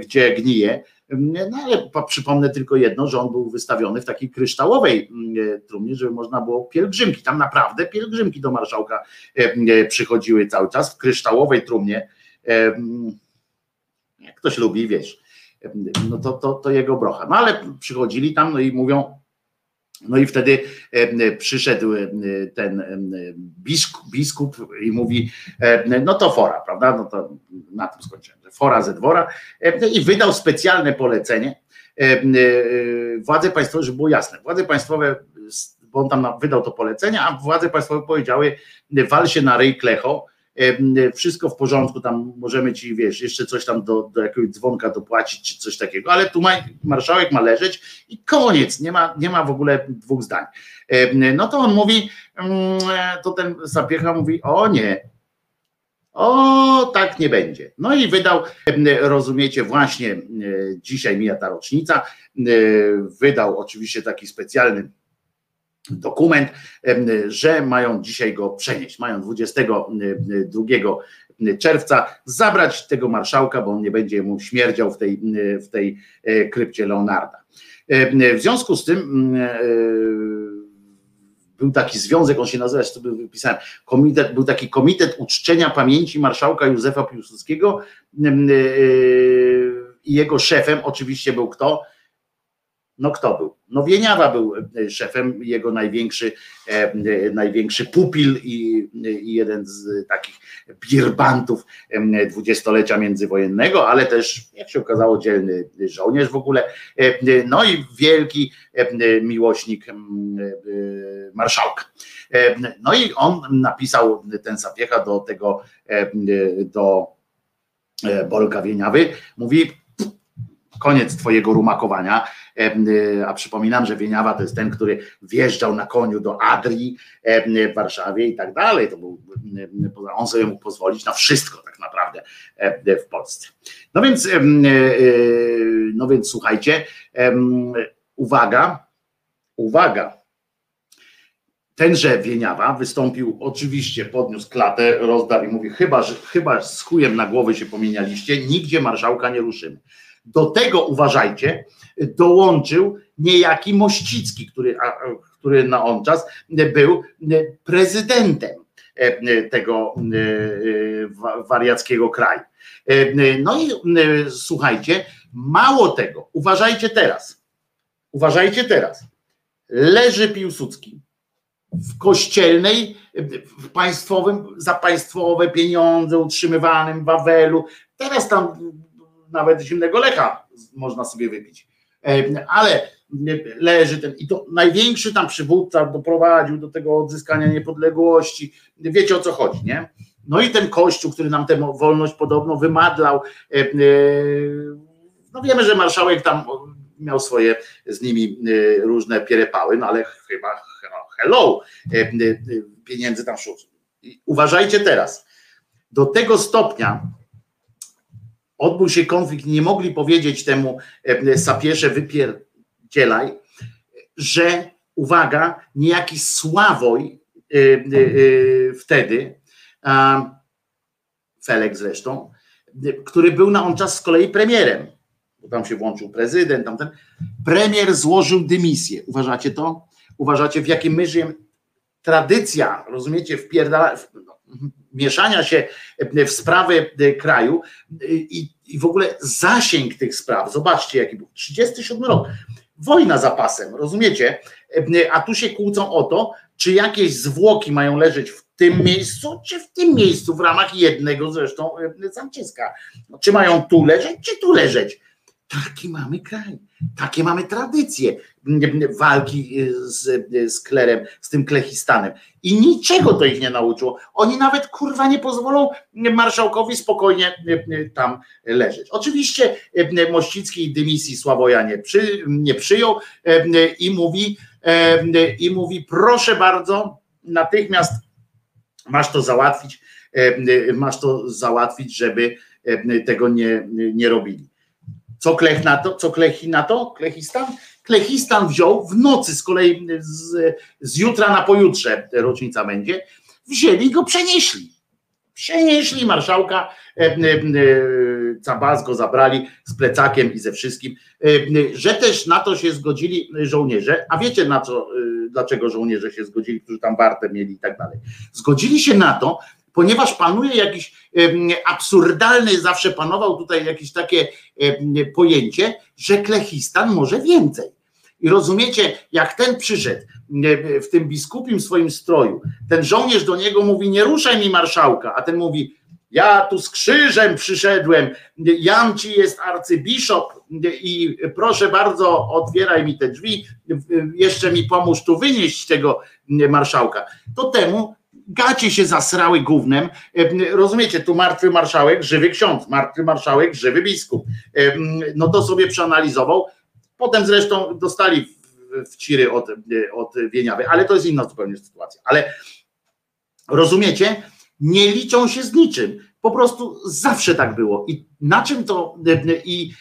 gdzie gnije. No ale po- przypomnę tylko jedno, że on był wystawiony w takiej kryształowej mm, trumnie, żeby można było pielgrzymki. Tam naprawdę pielgrzymki do marszałka e, e, przychodziły cały czas w kryształowej trumnie. E, Jak ktoś lubi, wiesz, e, no to, to, to jego brocha. No ale przychodzili tam, no i mówią, no i wtedy przyszedł ten biskup, biskup i mówi, no to fora, prawda? No to na tym skończyłem. Fora ze dwora e, i wydał specjalne polecenie. e, Władze państwowe, żeby było jasne, władze państwowe, bo on tam wydał to polecenie, a władze państwowe powiedziały, wal się na ryj klecho, wszystko w porządku, tam możemy ci, wiesz, jeszcze coś tam do, do jakiegoś dzwonka dopłacić, czy coś takiego, ale tu ma, marszałek ma leżeć i koniec, nie ma, nie ma w ogóle dwóch zdań. No to on mówi, to ten Sapiecha mówi, o nie, o, tak nie będzie. No i wydał, rozumiecie, właśnie dzisiaj mija ta rocznica, wydał oczywiście taki specjalny dokument, że mają dzisiaj go przenieść. Mają 22 czerwca zabrać tego marszałka, bo on nie będzie mu śmierdział w tej, w tej e, krypcie Leonarda. W związku z tym e, był taki związek, on się nazywa, sobie wypisałem, komitet, był taki komitet uczczenia pamięci marszałka Józefa Piłsudskiego e, i jego szefem oczywiście był kto? No kto był? No Wieniawa był e, szefem, jego największy, e, e, największy pupil i, i jeden z takich birbantów dwudziestolecia międzywojennego, ale też, jak się okazało, dzielny żołnierz w ogóle. E, No i wielki e, miłośnik e, marszałka. E, No i on napisał ten Sapiecha do tego, e, do e, Bolka Wieniawy, mówi koniec twojego rumakowania, a przypominam, że Wieniawa to jest ten, który wjeżdżał na koniu do Adrii em, w Warszawie i tak dalej, to był, em, on sobie mógł pozwolić na wszystko tak naprawdę w Polsce. No więc, y, y, no więc słuchajcie, uwaga, uwaga, tenże Wieniawa wystąpił, oczywiście podniósł klatę, rozdarł i mówi, chyba, że, chyba z chujem na głowy się pomienialiście, nigdzie marszałka nie ruszymy. Do tego uważajcie, dołączył niejaki Mościcki, który, który na on czas był prezydentem e, tego e, e, wa- wariackiego kraju. E, No i e, słuchajcie, mało tego, uważajcie teraz, uważajcie teraz, leży Piłsudski w kościelnej, w państwowym, za państwowe pieniądze utrzymywanym Wawelu. Teraz tam nawet zimnego lecha można sobie wypić. E, Ale leży ten, i to największy tam przywódca doprowadził do tego odzyskania niepodległości. Wiecie o co chodzi, nie? No i ten kościół, który nam tę wolność podobno wymadlał. e, e, No wiemy, że marszałek tam miał swoje z nimi różne pierepały, no ale chyba hello, pieniędzy tam szło. Uważajcie teraz, do tego stopnia odbył się konflikt, nie mogli powiedzieć temu sapiesze wypierdzielaj, że uwaga, niejaki Sławoj wtedy, Felek zresztą, który był na on czas z kolei premierem, bo tam się włączył prezydent, tamten. Premier złożył dymisję. Uważacie to? Uważacie, w jakim my żyjemy? Tradycja, rozumiecie, wpierdala, mieszania się w sprawy kraju i, i w ogóle zasięg tych spraw. Zobaczcie, jaki był 37 rok. Wojna za pasem, rozumiecie? A tu się kłócą o to, czy jakieś zwłoki mają leżeć w tym miejscu, czy w tym miejscu, w ramach jednego zresztą zamczyska. Czy mają tu leżeć, czy tu leżeć? Taki mamy kraj, takie mamy tradycje walki z, z klerem, z tym klechistanem. I niczego to ich nie nauczyło. Oni nawet kurwa nie pozwolą marszałkowi spokojnie tam leżeć. Oczywiście Mościcki dymisji Sławoja nie, przy, nie przyjął i mówi, i mówi, proszę bardzo, natychmiast masz to załatwić, masz to załatwić, żeby tego nie, nie robili. Co Klech na to? Co Klechi na to? Klechistan? Klechistan wziął w nocy z kolei z, z jutra na pojutrze rocznica będzie, wzięli go przenieśli. Przenieśli marszałka, e, e, Cabas go zabrali z plecakiem i ze wszystkim, e, że też na to się zgodzili żołnierze, a wiecie na co, dlaczego żołnierze się zgodzili, którzy tam wartę mieli i tak dalej. Zgodzili się na to, ponieważ panuje jakiś absurdalny, zawsze panował tutaj jakieś takie pojęcie, że Klechistan może więcej. I rozumiecie, jak ten przyszedł w tym biskupim swoim stroju, ten żołnierz do niego mówi: Nie ruszaj mi marszałka, a ten mówi: Ja tu z krzyżem przyszedłem, jam ci jest arcybiszop i proszę bardzo, otwieraj mi te drzwi, jeszcze mi pomóż tu wynieść tego marszałka. To temu gacie się zasrały gównem. Rozumiecie, tu martwy marszałek, żywy ksiądz, martwy marszałek, żywy biskup. No to sobie przeanalizował. Potem zresztą dostali w ciry od, od Wieniawy, ale to jest inna zupełnie sytuacja. Ale rozumiecie, nie liczą się z niczym. Po prostu zawsze tak było. I na czym to i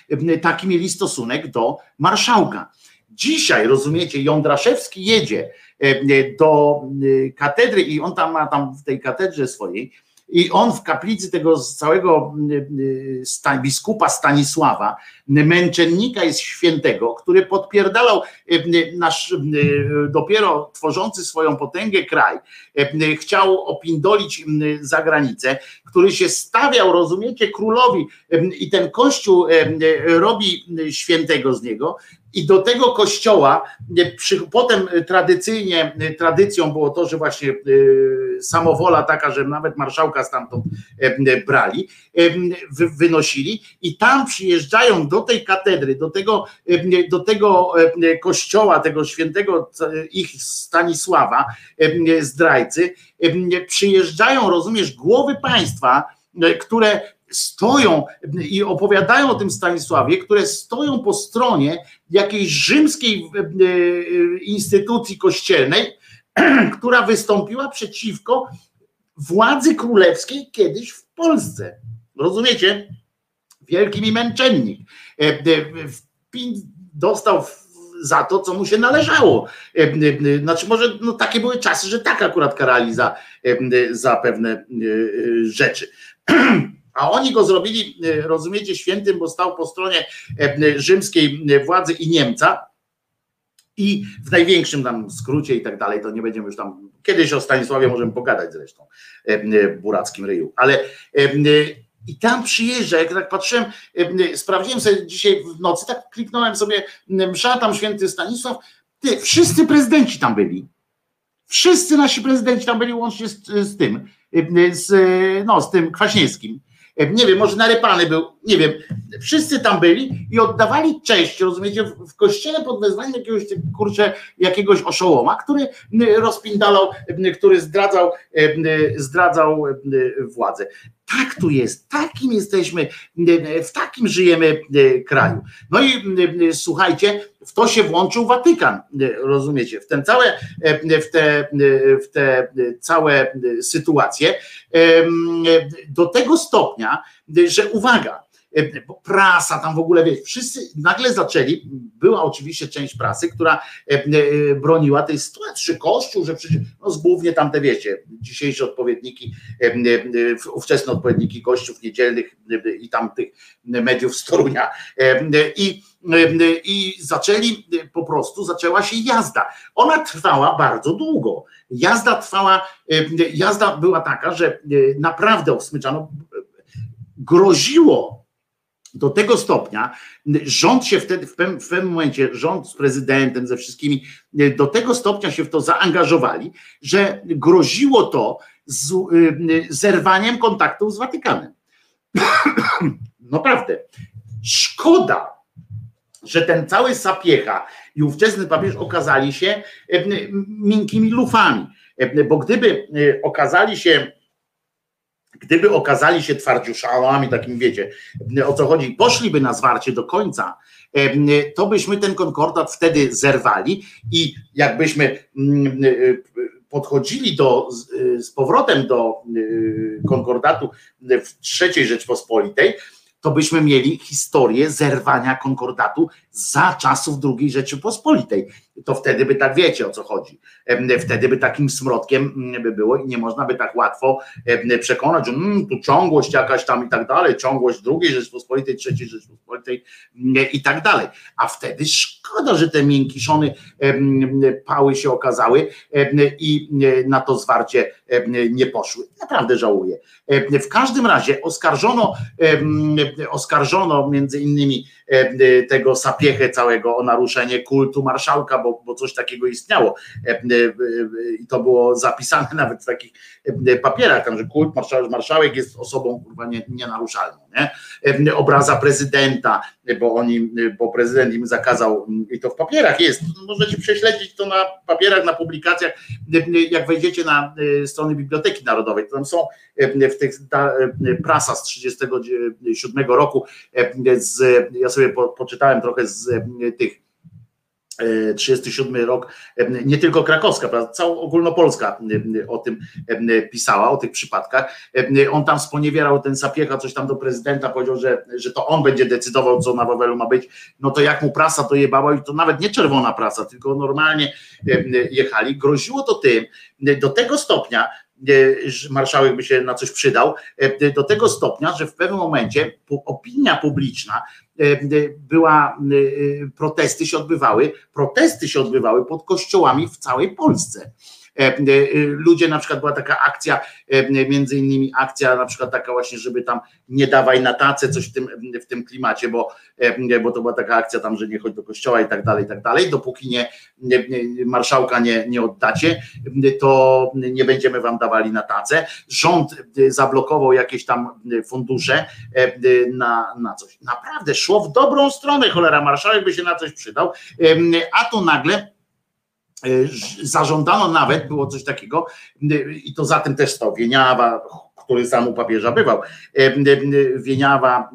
taki mieli stosunek do marszałka. Dzisiaj, rozumiecie, Jądraszewski jedzie do katedry i on tam ma tam w tej katedrze swojej i on w kaplicy tego całego biskupa Stanisława, męczennika jest świętego, który podpierdalał nasz dopiero tworzący swoją potęgę kraj, chciał opindolić za granicę, który się stawiał, rozumiecie, królowi i ten kościół robi świętego z niego, i do tego kościoła potem tradycyjnie, tradycją było to, że właśnie samowola taka, że nawet marszałka stamtąd brali, wynosili. I tam przyjeżdżają do tej katedry, do tego, do tego kościoła, tego świętego ich Stanisława, zdrajcy, przyjeżdżają, rozumiesz, głowy państwa, które stoją i opowiadają o tym Stanisławie, które stoją po stronie jakiejś rzymskiej instytucji kościelnej, która wystąpiła przeciwko władzy królewskiej kiedyś w Polsce. Rozumiecie? Wielki mi męczennik. Dostał za to, co mu się należało. Znaczy, może no, takie były czasy, że tak akurat karali za, za pewne rzeczy. A oni go zrobili, rozumiecie, świętym, bo stał po stronie rzymskiej władzy i Niemca. I w największym tam skrócie i tak dalej, to nie będziemy już tam. Kiedyś o Stanisławie możemy pogadać zresztą burackim ryju, ale i tam przyjeżdża, jak tak patrzyłem, sprawdziłem sobie dzisiaj w nocy, tak kliknąłem sobie, msza tam święty Stanisław, ty, wszyscy prezydenci tam byli. Wszyscy nasi prezydenci tam byli łącznie z, z tym, z, no, z tym Kwaśniewskim nie wiem, może narypany był, nie wiem, wszyscy tam byli i oddawali cześć, rozumiecie, w kościele pod wezwaniem jakiegoś, kurczę, jakiegoś oszołoma, który rozpindalał, który zdradzał, zdradzał władzę. Tak tu jest, takim jesteśmy, w takim żyjemy kraju. No i słuchajcie, w to się włączył Watykan, rozumiecie, w ten całe, w te, w te całe sytuacje do tego stopnia, że uwaga, E, prasa tam w ogóle, wiesz, wszyscy nagle zaczęli, była oczywiście część prasy, która e, e, broniła tej sytuacji, Kościół, że przecież, no zgłównie tam te wiecie, dzisiejsze odpowiedniki, ówczesne odpowiedniki kościów niedzielnych i tamtych mediów z Torunia i i zaczęli po prostu, zaczęła się jazda. Ona trwała bardzo długo. Jazda trwała, jazda była taka, że naprawdę osmyczano, groziło do tego stopnia rząd się wtedy, w pewnym, w pewnym momencie, rząd z prezydentem, ze wszystkimi, do tego stopnia się w to zaangażowali, że groziło to z, y, zerwaniem kontaktów z Watykanem. Naprawdę. Szkoda, że ten cały sapiecha i ówczesny papież okazali się y, miękkimi lufami, y, bo gdyby okazali się Gdyby okazali się twardziuszałami, takim wiecie, o co chodzi, poszliby na zwarcie do końca, to byśmy ten konkordat wtedy zerwali i jakbyśmy mm, podchodzili do, z powrotem do y, konkordatu w trzeciej Rzeczpospolitej, to byśmy mieli historię zerwania konkordatu za czasów II Rzeczypospolitej. To wtedy by tak wiecie o co chodzi. Wtedy by takim smrodkiem mm, by było i nie można by tak łatwo przekonać, że mm, tu ciągłość jakaś tam i tak dalej, ciągłość II Rzeczypospolitej, III Rzeczypospolitej mm, i tak dalej. A wtedy szkoda, że te miękiszony pały się okazały i na to zwarcie nie poszły. Naprawdę żałuję. W każdym razie oskarżono, oskarżono między innymi tego sapiechę całego o naruszenie kultu marszałka, bo, bo coś takiego istniało. I to było zapisane nawet w takich papierach, tam, że kult marszałek, jest osobą kurwa nie, nienaruszalną. Nie? Obraza prezydenta, bo oni, bo prezydent im zakazał, i to w papierach jest, możecie prześledzić to na papierach, na publikacjach, jak wejdziecie na strony Biblioteki Narodowej, to tam są w tych prasa z 1937 roku, z, ja sobie po, poczytałem trochę z tych 37 rok, nie tylko krakowska, cała ogólnopolska o tym pisała, o tych przypadkach. On tam sponiewierał ten Sapiecha, coś tam do prezydenta powiedział, że, że to on będzie decydował, co na Wawelu ma być. No to jak mu prasa to jebała i to nawet nie czerwona prasa, tylko normalnie jechali. Groziło to tym, do tego stopnia, marszałek by się na coś przydał, do tego stopnia, że w pewnym momencie opinia publiczna była, protesty się odbywały, protesty się odbywały pod kościołami w całej Polsce. E, e, ludzie, na przykład była taka akcja, e, między innymi akcja na przykład taka właśnie, żeby tam nie dawaj na tacę, coś w tym, w tym klimacie, bo, bo to była taka akcja tam, że nie chodź do kościoła i tak dalej, i tak dalej, dopóki nie, nie marszałka nie, nie oddacie, to nie będziemy wam dawali na tacę. Rząd zablokował jakieś tam fundusze na, na coś. Naprawdę szło w dobrą stronę, cholera, marszałek by się na coś przydał, a tu nagle zażądano nawet, było coś takiego, e, i to za tym też stał. Wieniawa, który sam u papieża bywał, e, Wieniawa,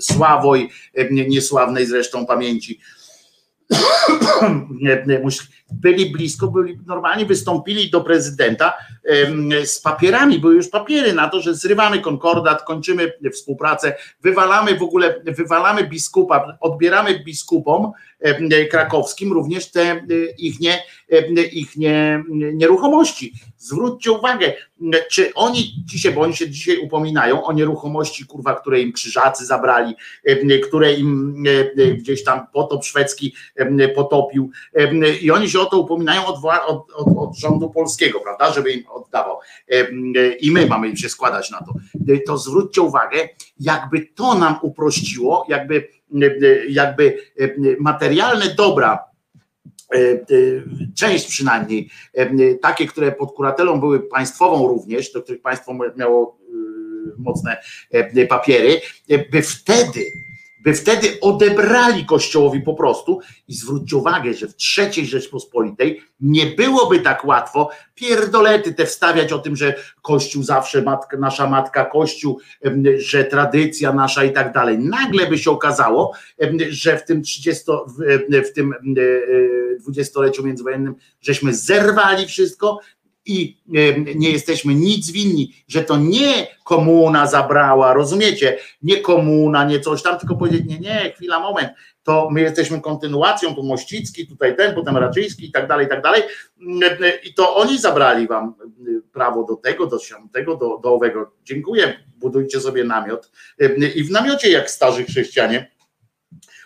Sławoj, niesławnej zresztą pamięci, byli blisko, byli normalnie wystąpili do prezydenta z papierami, były już papiery na to, że zrywamy konkordat, kończymy współpracę, wywalamy w ogóle, wywalamy biskupa, odbieramy biskupom krakowskim również te ich, nie, ich nie, nieruchomości. Zwróćcie uwagę, czy oni dzisiaj, bo oni się dzisiaj upominają o nieruchomości, kurwa, które im krzyżacy zabrali, które im gdzieś tam potop szwedzki potopił i oni się o to upominają od, od, od, od rządu polskiego, prawda, żeby im oddawał. I my mamy im się składać na to. To zwróćcie uwagę, jakby to nam uprościło, jakby, jakby materialne dobra, część przynajmniej, takie, które pod kuratelą były państwową również, do których państwo miało mocne papiery, by wtedy by wtedy odebrali Kościołowi po prostu i zwróćcie uwagę, że w trzeciej Rzeczpospolitej nie byłoby tak łatwo pierdolety te wstawiać o tym, że Kościół zawsze matka, nasza matka Kościół, że tradycja nasza i tak dalej. Nagle by się okazało, że w tym 30, w, tym em, e, dwudziestoleciu międzywojennym żeśmy zerwali wszystko, i nie jesteśmy nic winni, że to nie komuna zabrała, rozumiecie? Nie komuna, nie coś tam, tylko powiedzieć, nie, nie, chwila, moment, to my jesteśmy kontynuacją, tu Mościcki, tutaj ten, potem Raczyński i tak dalej, i tak dalej. I to oni zabrali wam prawo do tego, do siątego, do, do owego. Dziękuję, budujcie sobie namiot. I w namiocie, jak starzy chrześcijanie,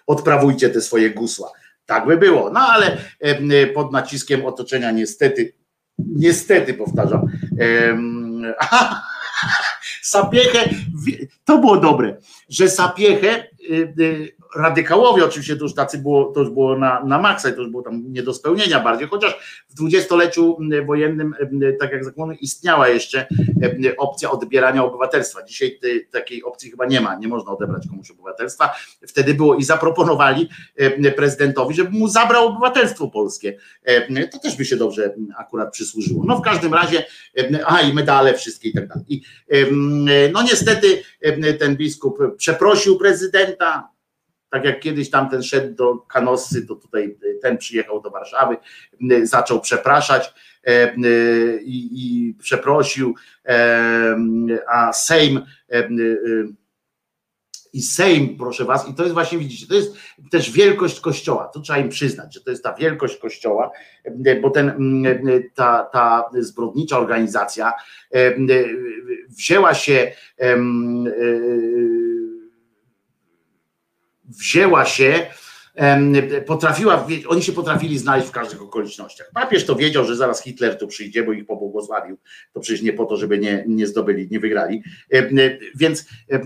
odprawujcie te swoje gusła. Tak by było. No ale pod naciskiem otoczenia niestety, niestety powtarzam, em, Sapiechę, to było dobre, że Sapiechę, y, y, radykałowie oczywiście to już tacy było, to już było na, na maksa, to już było tam nie do spełnienia bardziej, chociaż w dwudziestoleciu wojennym, tak jak zakłony, istniała jeszcze y, opcja odbierania obywatelstwa. Dzisiaj tej, takiej opcji chyba nie ma, nie można odebrać komuś obywatelstwa. Wtedy było i zaproponowali y, prezydentowi, żeby mu zabrał obywatelstwo polskie. Y, To też by się dobrze akurat przysłużyło. No w każdym razie, a i medale wszystkie i tak dalej. I, No niestety ten biskup przeprosił prezydenta, tak jak kiedyś tamten szedł do Kanossy, to tutaj ten przyjechał do Warszawy, zaczął przepraszać em, i, i przeprosił, a Sejm i Sejm, proszę was, i to jest właśnie, widzicie, to jest też wielkość Kościoła, to trzeba im przyznać, że to jest ta wielkość Kościoła, bo ten, ta, ta zbrodnicza organizacja wzięła się e, wzięła się potrafiła, oni się potrafili znaleźć w każdych okolicznościach. Papież to wiedział, że zaraz Hitler tu przyjdzie, bo ich pobłogosławił. To przecież nie po to, żeby nie, nie zdobyli, nie wygrali. E, Więc e,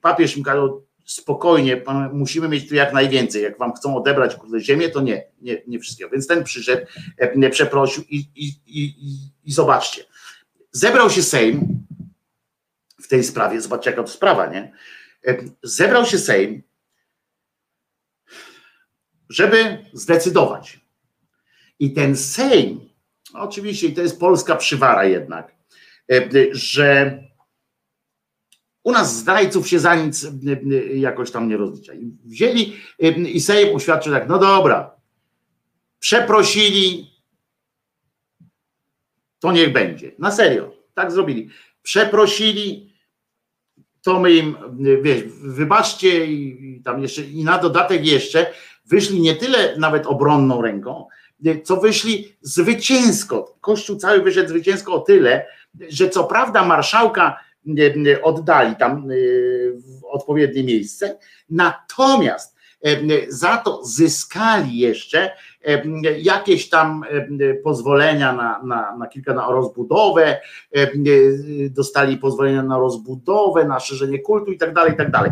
papież im kazał spokojnie, musimy mieć tu jak najwięcej. Jak wam chcą odebrać kurde ziemię, to nie, nie, nie wszystkiego. Więc ten przyszedł, em, przeprosił i, i, i, i, zobaczcie. Zebrał się Sejm w tej sprawie, zobaczcie jaka to sprawa, nie? Zebrał się Sejm, żeby zdecydować. I ten Sejm, oczywiście, to jest polska przywara jednak, e, że u nas zdrajców się za nic e, e, jakoś tam nie rozlicza. I Wzięli e, i Sejm uświadczył tak, no dobra, przeprosili, to niech będzie. Na serio, tak zrobili. Przeprosili, to my im, wiesz, wybaczcie i tam jeszcze, i na dodatek jeszcze wyszli nie tyle nawet obronną ręką, co wyszli zwycięsko. Kościół cały wyszedł zwycięsko o tyle, że co prawda marszałka e, oddali tam e, w odpowiednie miejsce, natomiast e, za to zyskali jeszcze e, jakieś tam pozwolenia na, na, na kilka na rozbudowę, dostali pozwolenia na rozbudowę, na szerzenie kultu i tak dalej, i tak dalej.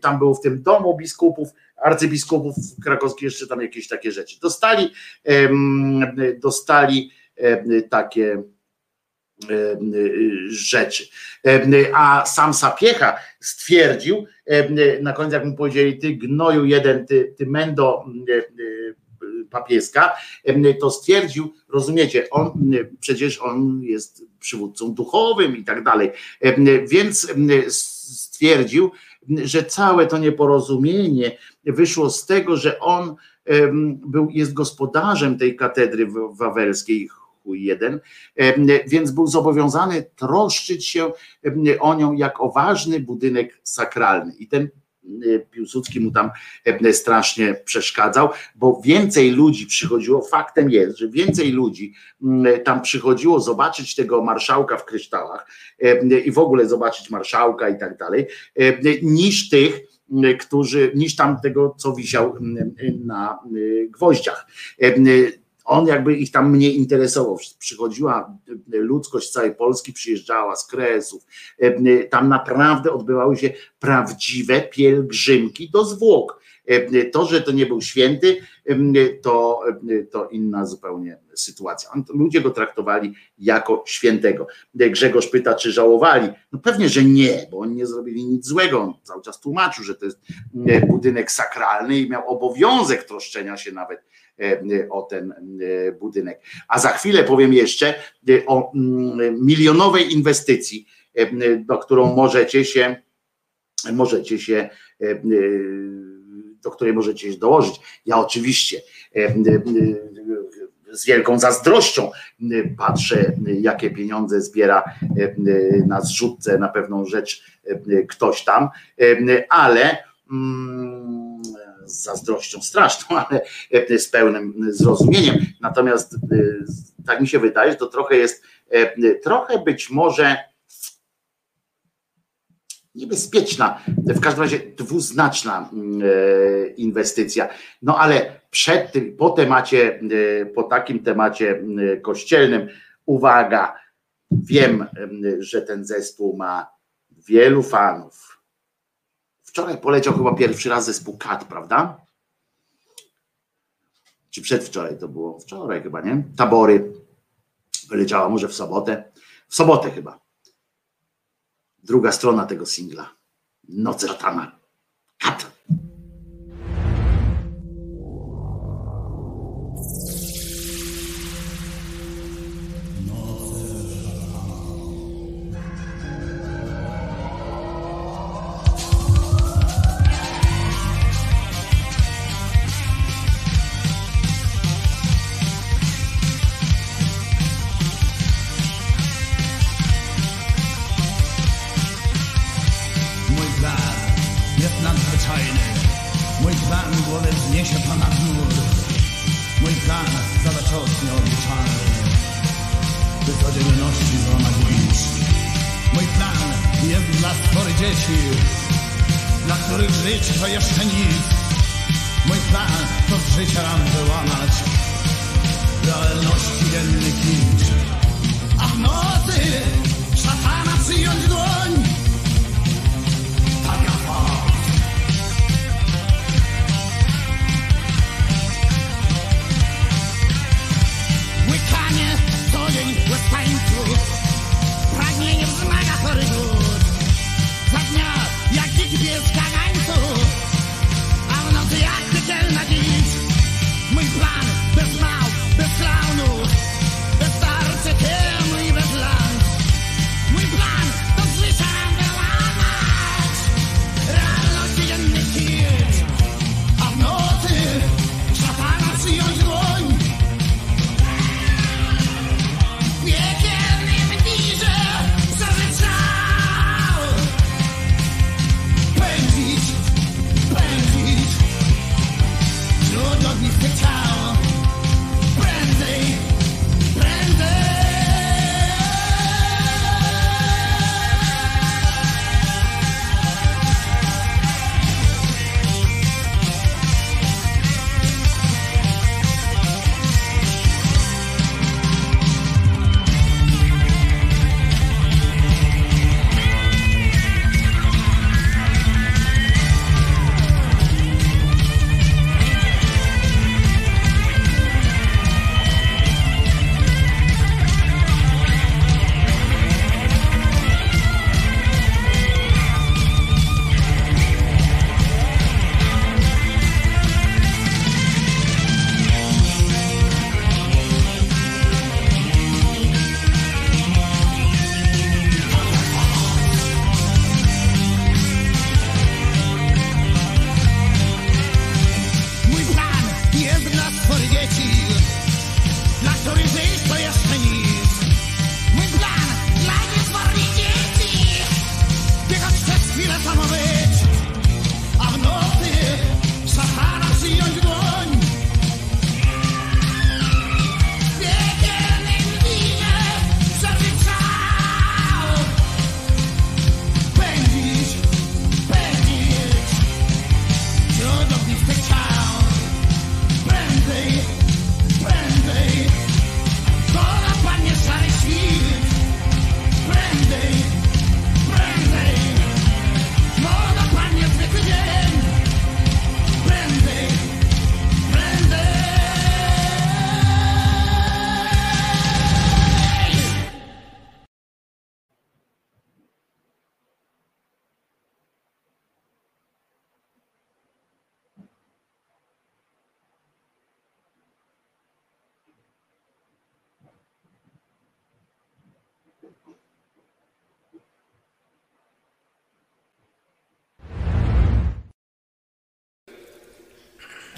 Tam był w tym domu biskupów, arcybiskupów krakowskich jeszcze tam jakieś takie rzeczy. Dostali, dostali takie rzeczy. Em, A sam Sapiecha stwierdził, em, na końcu jak mu powiedzieli, ty gnoju jeden, ty, ty mendo em, papieska, to stwierdził, rozumiecie, on przecież on jest przywódcą duchowym i tak dalej, więc stwierdził, że całe to nieporozumienie wyszło z tego, że on był, jest gospodarzem tej katedry wawelskiej, jeden, em, więc był zobowiązany troszczyć się o nią jak o ważny budynek sakralny. I ten e, Piłsudski mu tam strasznie przeszkadzał, bo więcej ludzi przychodziło, faktem jest, że więcej ludzi tam przychodziło zobaczyć tego marszałka w kryształach i w ogóle zobaczyć marszałka i tak dalej, niż tych, którzy, niż tam tego, co wisiał na gwoździach. On jakby ich tam mniej interesował. Przychodziła ludzkość z całej Polski, przyjeżdżała z Kresów. Tam naprawdę odbywały się prawdziwe pielgrzymki do zwłok. To, że to nie był święty, to, to inna zupełnie sytuacja. Ludzie go traktowali jako świętego. Grzegorz pyta, czy żałowali. No pewnie, że nie, bo oni nie zrobili nic złego. On cały czas tłumaczył, że to jest budynek sakralny i miał obowiązek troszczenia się nawet o ten budynek. A za chwilę powiem jeszcze o milionowej inwestycji, do którą możecie się możecie się do której możecie się dołożyć. Ja oczywiście z wielką zazdrością patrzę, jakie pieniądze zbiera na zrzutce na pewną rzecz ktoś tam, ale mm, z zazdrością straszną, ale z pełnym zrozumieniem. Natomiast tak mi się wydaje, że to trochę jest, trochę być może niebezpieczna, w każdym razie dwuznaczna e, inwestycja. No ale przed tym, po temacie, e, po takim temacie kościelnym, uwaga, wiem, że ten zespół ma wielu fanów. Wczoraj poleciał chyba pierwszy raz zespół Kat, prawda? Czy przedwczoraj to było? Wczoraj chyba, nie? Tabory. Wyleciała może w sobotę. W sobotę chyba druga strona tego singla. Noc Ratana. Kat.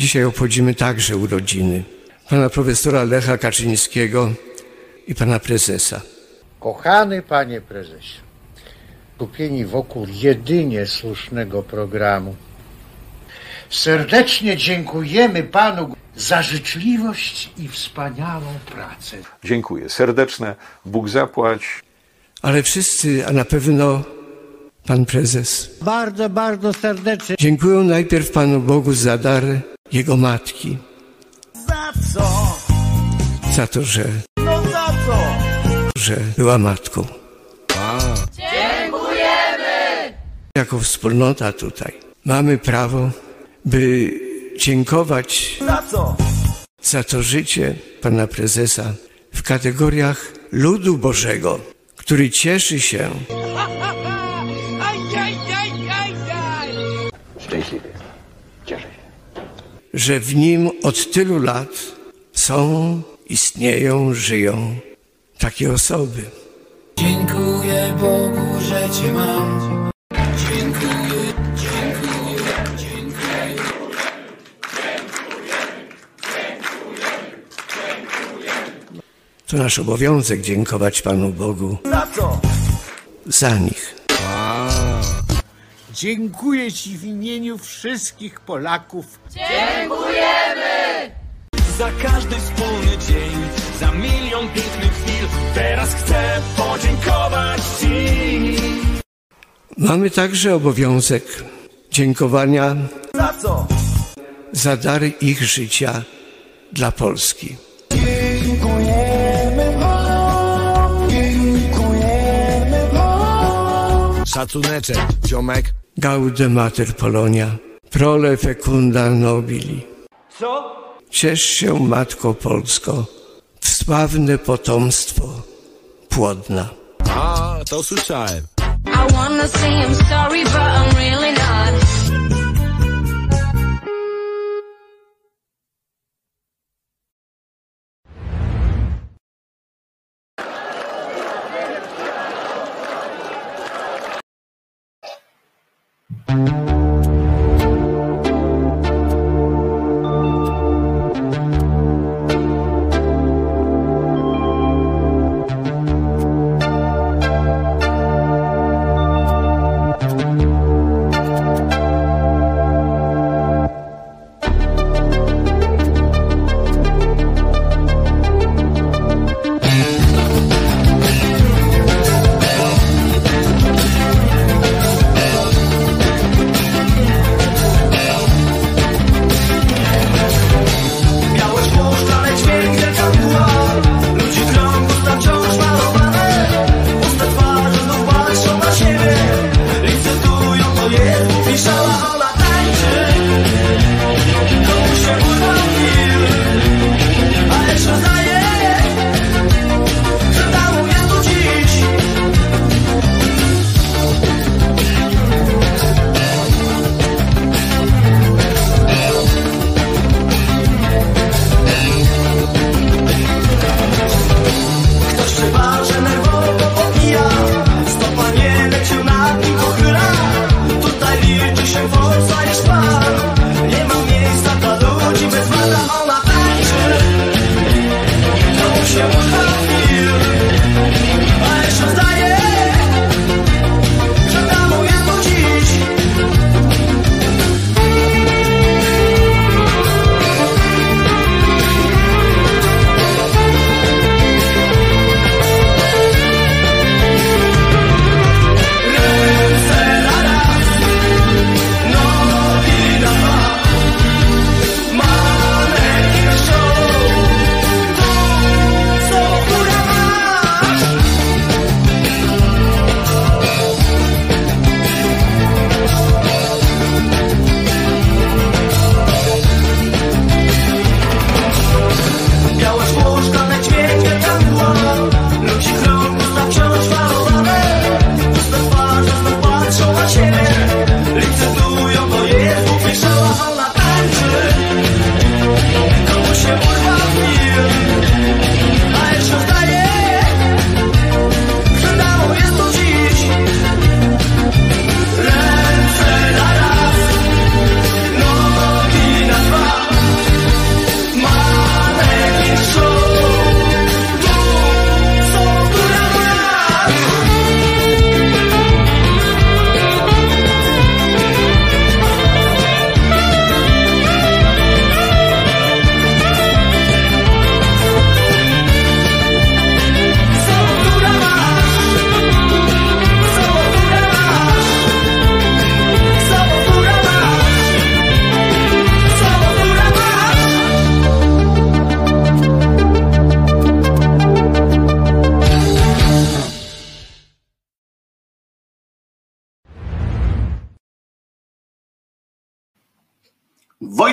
Dzisiaj obchodzimy także urodziny pana profesora Lecha Kaczyńskiego i pana prezesa. Kochany panie prezesie, kupieni wokół jedynie słusznego programu. Serdecznie dziękujemy panu za życzliwość i wspaniałą pracę. Dziękuję. Serdeczne. Bóg zapłać. Ale wszyscy, a na pewno pan prezes, Bardzo, bardzo serdecznie. dziękują najpierw panu Bogu za dar jego matki, Za co? za to, że, No za co? że była matką. Dziękujemy! Jako wspólnota tutaj mamy prawo, by dziękować Za co? za to życie pana prezesa w kategoriach ludu Bożego, który cieszy się, Szczęśliwy. Że w nim od tylu lat są, istnieją, żyją takie osoby. Dziękuję Bogu, że Cię mam. Dziękuję, dziękuję, dziękuję. To nasz obowiązek dziękować Panu Bogu Za co? za nich. Dziękuję ci w imieniu wszystkich Polaków. Dziękujemy! Za każdy wspólny dzień, za milion pięknych chwil Teraz chcę podziękować Ci Mamy także obowiązek dziękowania Za co? za dary ich życia dla Polski. Dziękujemy Wam. Dziękujemy Wam. Szacuneczek, ziomek. Gaude Mater Polonia, prole fecunda nobili. Co? Ciesz się, Matko Polsko, w sławne potomstwo płodna. A, to słyszałem. I wanna say I'm sorry, but I'm really not.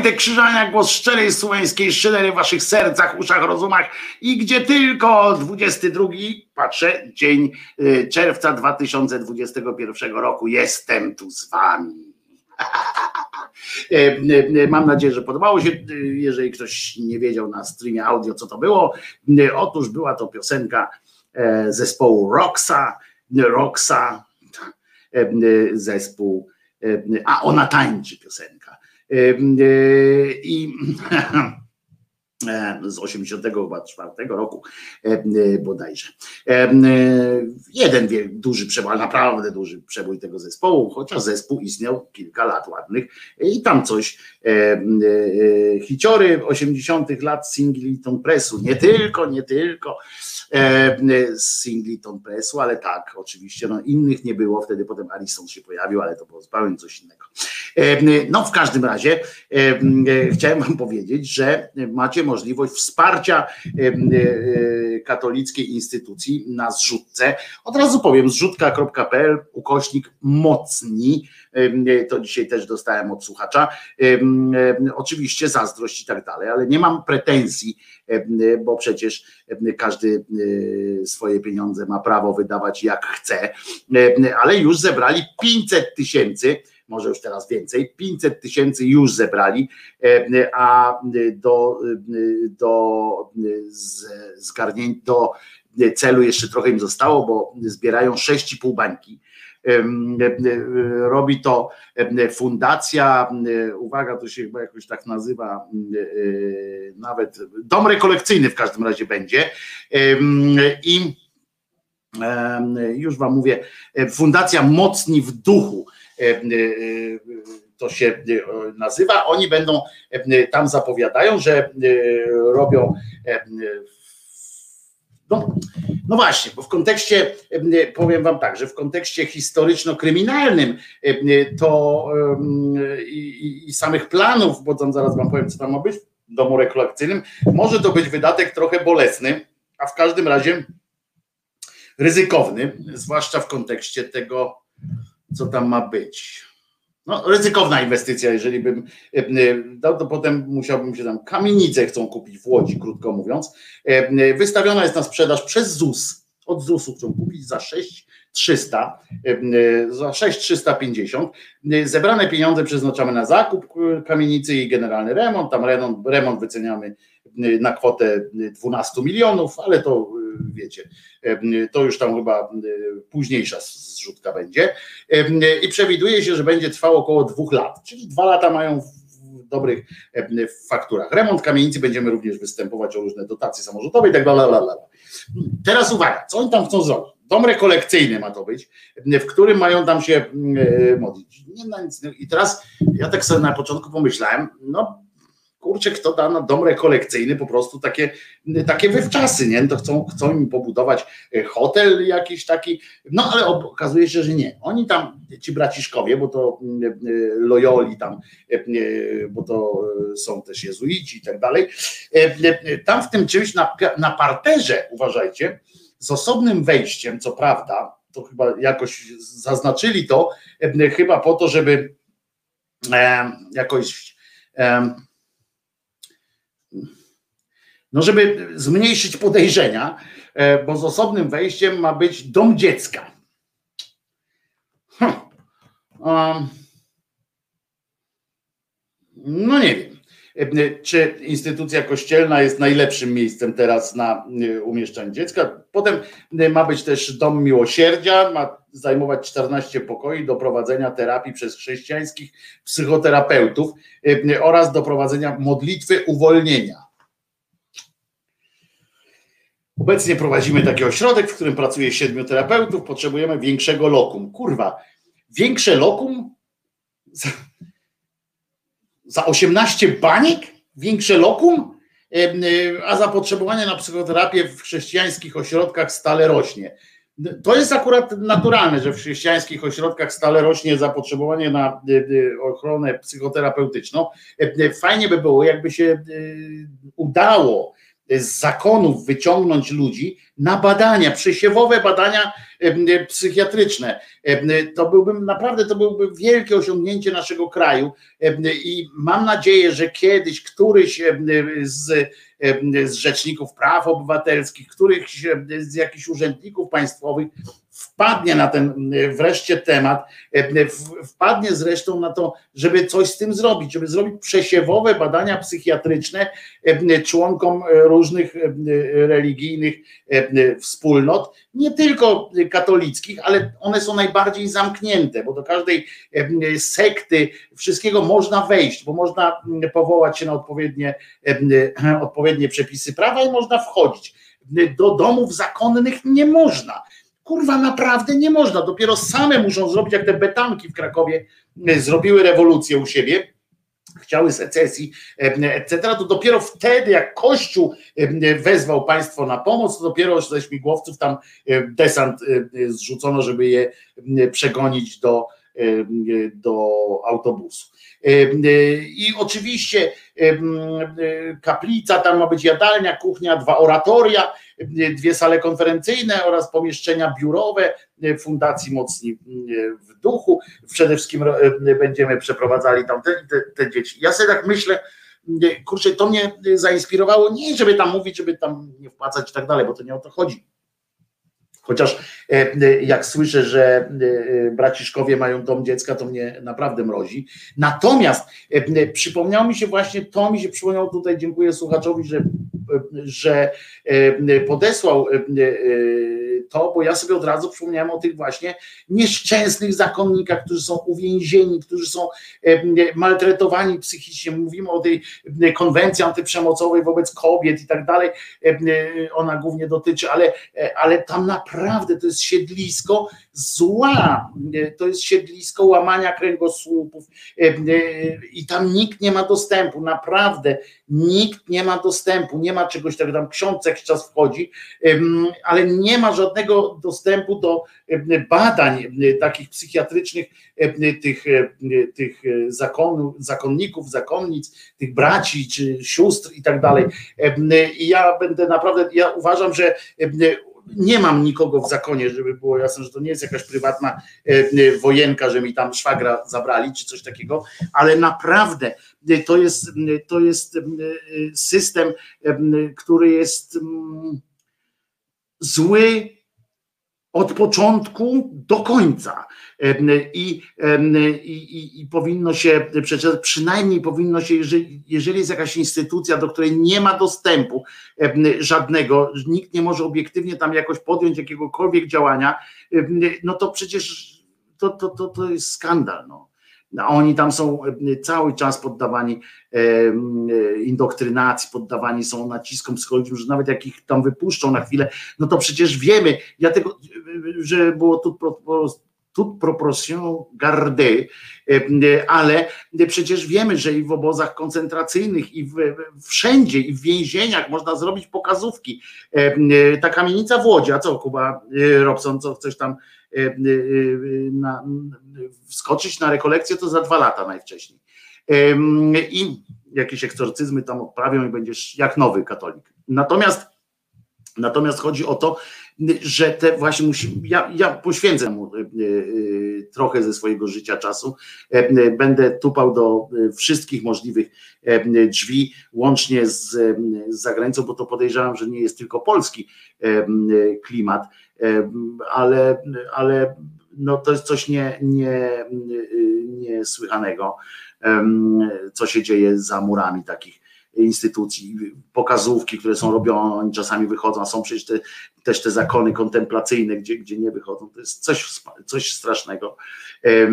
Wojtek Krzyżania, głos szczerej słowiańskiej szydery w waszych sercach, uszach, rozumach i gdzie tylko 22, patrzę, dzień y, czerwca 2021 roku jestem tu z wami. E, Mam nadzieję, że podobało się. E, Jeżeli ktoś nie wiedział na streamie audio, co to było, e, otóż była to piosenka e, zespołu Roxa, Roxa, e, zespół, a ona tańczy piosenka. E, I e, z 84 roku e, e, bodajże. Jeden duży przebój, naprawdę duży przebój tego zespołu, chociaż zespół istniał kilka lat ładnych. I tam coś hiciory 80 lat Singleton Pressu, nie tylko, nie tylko z Singleton Pressu, ale tak, oczywiście, no innych nie było, wtedy potem Arison się pojawił, ale to było zupełnie coś innego. E, No w każdym razie e, e, chciałem wam powiedzieć, że macie możliwość wsparcia e, e, katolickiej instytucji na zrzutce. Od razu powiem, zrzutka.pl ukośnik mocni, E, to dzisiaj też dostałem od słuchacza, E, e, oczywiście zazdrość i tak dalej, ale nie mam pretensji, e, bo przecież e, każdy e, swoje pieniądze ma prawo wydawać jak chce, E, ale już zebrali 500 tysięcy, może już teraz więcej, 500 tysięcy już zebrali, a do, do zgarnięcia, do celu jeszcze trochę im zostało, bo zbierają 6,5 bańki. Robi to fundacja, uwaga, to się chyba jakoś tak nazywa, e, nawet dom rekolekcyjny w każdym razie będzie. I już wam mówię, Fundacja Mocni w Duchu e, to się e, nazywa. Oni będą tam zapowiadają, że robią no, no właśnie, bo w kontekście, powiem Wam tak, że w kontekście historyczno-kryminalnym to i- i samych planów, bo tam zaraz Wam powiem, co tam ma być w domu rekolekcyjnym, może to być wydatek trochę bolesny, a w każdym razie ryzykowny, zwłaszcza w kontekście tego, co tam ma być. No, ryzykowna inwestycja, jeżeli bym e, e, dał, to potem musiałbym się tam kamienicę chcą kupić w Łodzi, krótko mówiąc. E, Wystawiona jest na sprzedaż przez ZUS. Od ZUS-u chcą kupić za 6300, e, e, za 6350. E, Zebrane pieniądze przeznaczamy na zakup kamienicy i generalny remont. Tam remont, remont wyceniamy na kwotę 12 milionów, ale to wiecie, to już tam chyba późniejsza zrzutka będzie. I przewiduje się, że będzie trwało około dwóch lat, czyli dwa lata mają dobrych fakturach. Remont kamienicy będziemy również występować o różne dotacje samorządowe i tak dalej. Teraz uwaga, co oni tam chcą zrobić? Dom rekolekcyjny ma to być, w którym mają tam się modlić. Nie nic. I teraz ja tak sobie na początku pomyślałem, no kurczę, kto da na dom rekolekcyjny po prostu takie, takie wywczasy, nie? To chcą, chcą im pobudować e, hotel jakiś taki, no ale okazuje się, że nie. Oni tam, ci braciszkowie, bo to mm, e, Loyoli tam, e, bo to są też jezuici i tak dalej, tam w tym czymś na, na parterze, uważajcie, z osobnym wejściem, co prawda, to chyba jakoś zaznaczyli to, chyba po to, żeby jakoś no żeby zmniejszyć podejrzenia, e, bo z osobnym wejściem ma być dom dziecka. Hm. No nie wiem, E, czy instytucja kościelna jest najlepszym miejscem teraz na e, umieszczanie dziecka. Potem e, ma być też dom miłosierdzia, ma zajmować 14 pokoi do prowadzenia terapii przez chrześcijańskich psychoterapeutów e, oraz do prowadzenia modlitwy uwolnienia. Obecnie prowadzimy taki ośrodek, w którym pracuje siedmiu terapeutów. Potrzebujemy większego lokum. Kurwa, większe lokum za, za 18 baniek? Większe lokum? Em, y, A zapotrzebowanie na psychoterapię w chrześcijańskich ośrodkach stale rośnie. To jest akurat naturalne, że w chrześcijańskich ośrodkach stale rośnie zapotrzebowanie na y, ochronę psychoterapeutyczną. E, Fajnie by było, jakby się udało z zakonów wyciągnąć ludzi na badania, przesiewowe badania e, psychiatryczne. E, To byłby naprawdę, to byłby wielkie osiągnięcie naszego kraju i mam nadzieję, że kiedyś któryś z, z rzeczników praw obywatelskich, któryś z jakichś urzędników państwowych wpadnie na ten e, wreszcie temat, e, w- wpadnie zresztą na to, żeby coś z tym zrobić, żeby zrobić przesiewowe badania psychiatryczne e, członkom e, różnych e, religijnych e, wspólnot, nie tylko katolickich, ale one są najbardziej zamknięte, bo do każdej e, sekty wszystkiego można wejść, bo można powołać się na odpowiednie, e, odpowiednie przepisy prawa i można wchodzić. Do domów zakonnych nie można. Kurwa, naprawdę nie można. Dopiero same muszą zrobić, jak te betanki w Krakowie e, zrobiły rewolucję u siebie, chciały secesji, etc., to dopiero wtedy, jak Kościół e, wezwał państwo na pomoc, to dopiero ze śmigłowców tam e, desant zrzucono, żeby je przegonić do, do autobusu. E, I oczywiście e, kaplica, tam ma być jadalnia, kuchnia, dwa oratoria, dwie sale konferencyjne oraz pomieszczenia biurowe Fundacji Mocni w Duchu. Przede wszystkim będziemy przeprowadzali tam te, te, te dzieci. Ja sobie tak myślę, kurczę, to mnie zainspirowało, nie żeby tam mówić, żeby tam nie wpłacać i tak dalej, bo to nie o to chodzi. Chociaż e, jak słyszę, że e, braciszkowie mają dom dziecka, to mnie naprawdę mrozi. Natomiast e, przypomniało mi się właśnie, to mi się przypomniało tutaj, dziękuję słuchaczowi, że, że e, podesłał e, e, to, bo ja sobie od razu przypomniałem o tych właśnie nieszczęsnych zakonnikach, którzy są uwięzieni, którzy są maltretowani psychicznie. Mówimy o tej konwencji antyprzemocowej wobec kobiet i tak dalej. Ona głównie dotyczy, ale, ale tam naprawdę to jest siedlisko zła. E, To jest siedlisko łamania kręgosłupów e, e, i tam nikt nie ma dostępu. Naprawdę nikt nie ma dostępu. Nie ma czegoś takiego. Tam ksiądz jakiś czas wchodzi, ale nie ma żadnego dostępu do badań takich psychiatrycznych tych, tych zakonów, zakonników, zakonnic, tych braci czy sióstr i tak dalej. I ja będę naprawdę, ja uważam, że nie mam nikogo w zakonie, żeby było jasne, że to nie jest jakaś prywatna e, wojenka, że mi tam szwagra zabrali, czy coś takiego, ale naprawdę e, to jest, to jest e, system, e, który jest zły od początku do końca. I, i, i, powinno się, przynajmniej powinno się, jeżeli, jeżeli jest jakaś instytucja, do której nie ma dostępu żadnego, nikt nie może obiektywnie tam jakoś podjąć jakiegokolwiek działania, no to przecież to, to, to, to jest skandal. No. A oni tam są cały czas poddawani indoktrynacji, poddawani są naciskom psychologicznym, że nawet jak ich tam wypuszczą na chwilę, no to przecież wiemy, ja tego, że było tu toute proportion gardée, ale przecież wiemy, że i w obozach koncentracyjnych, i w, wszędzie, i w więzieniach można zrobić pokazówki. Ta kamienica w Łodzi, a co Kuba Robson, co chcesz tam na, wskoczyć na rekolekcję, to za dwa lata najwcześniej. I jakieś eksorcyzmy tam odprawią i będziesz jak nowy katolik. Natomiast Natomiast chodzi o to, że te właśnie musi, ja, ja poświęcę mu y, y, trochę ze swojego życia czasu. E, Będę tupał do wszystkich możliwych e, drzwi, łącznie z, z zagranicą, bo to podejrzewam, że nie jest tylko polski e, klimat, e, ale, ale no to jest coś nie, nie, niesłychanego, co się dzieje za murami takich instytucji, pokazówki, które są robione, oni czasami wychodzą, są przecież te, też te zakony kontemplacyjne, gdzie, gdzie nie wychodzą. To jest coś, coś strasznego. E, e,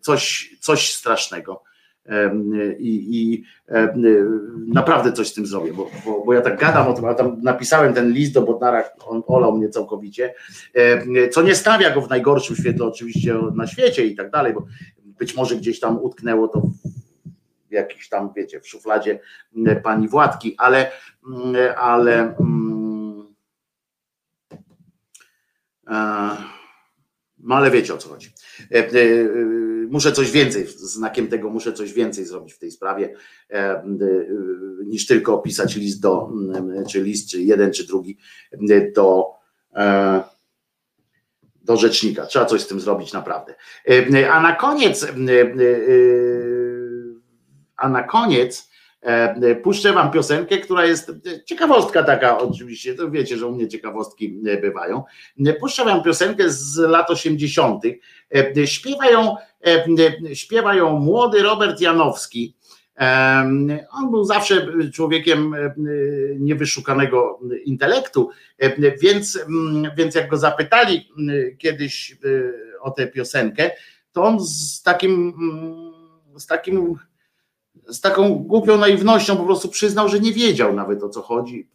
Coś, coś strasznego. I, i em, naprawdę coś z tym zrobię, bo, bo, bo ja tak gadam o tym, a tam napisałem ten list do Bodnara, on olał mnie całkowicie, co nie stawia go w najgorszym świetle oczywiście na świecie i tak dalej, bo być może gdzieś tam utknęło to jakiś tam, wiecie, w szufladzie m, pani Władki, ale, m, ale mm, e, No ale wiecie o co chodzi. E, e, muszę coś więcej, znakiem tego muszę coś więcej zrobić w tej sprawie, niż tylko pisać list do, czy list, czy jeden, czy drugi do, do rzecznika. Trzeba coś z tym zrobić naprawdę. A na koniec, a na koniec E, puszczę wam piosenkę, która jest ciekawostka taka, oczywiście, to wiecie, że u mnie ciekawostki e, bywają. Puszczę wam piosenkę z lat 80. E, śpiewają, śpiewają młody Robert Janowski. On był zawsze człowiekiem niewyszukanego intelektu, więc, więc jak go zapytali kiedyś o tę piosenkę, to on z takim, z takim z taką głupią naiwnością po prostu przyznał, że nie wiedział nawet o co chodzi.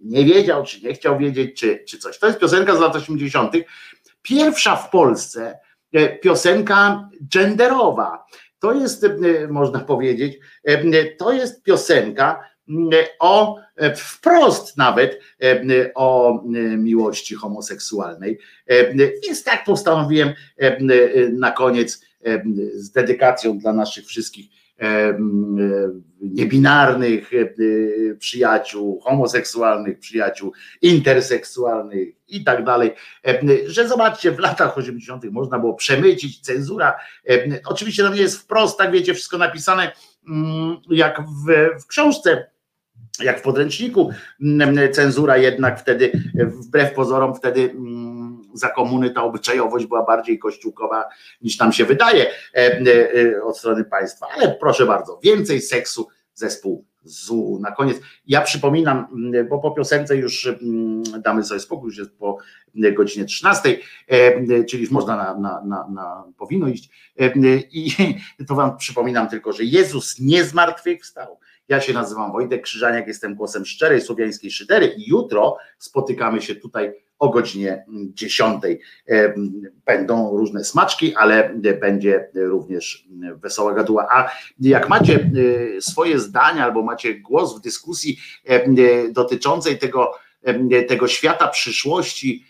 Nie wiedział, czy nie chciał wiedzieć, czy, czy coś. To jest piosenka z lat 80. Pierwsza w Polsce e, piosenka genderowa. To jest, e, można powiedzieć, e, to jest piosenka o wprost nawet o miłości homoseksualnej. Więc tak postanowiłem na koniec z dedykacją dla naszych wszystkich niebinarnych e, przyjaciół, homoseksualnych przyjaciół, interseksualnych i tak dalej, że zobaczcie, w latach 80. można było przemycić, cenzura, oczywiście to nie jest wprost, tak wiecie, wszystko napisane mm, jak w, w książce, jak w podręczniku, cenzura jednak wtedy, wbrew pozorom, wtedy mm, za komuny ta obyczajowość była bardziej kościółkowa niż nam się wydaje e, e, od strony państwa. Ale proszę bardzo, więcej seksu zespół ZU. Na koniec, ja przypominam, bo po piosence już damy sobie spokój, już jest po godzinie 13, e, czyli już można na, na, na, na powinno iść. I to wam przypominam tylko, że Jezus nie zmartwychwstał. Ja się nazywam Wojtek Krzyżaniak, jestem głosem szczerej słowiańskiej szydery i jutro spotykamy się tutaj o godzinie 10. Będą różne smaczki, ale będzie również wesoła gaduła. A jak macie e, swoje zdania albo macie głos w dyskusji dotyczącej tego, tego świata przyszłości,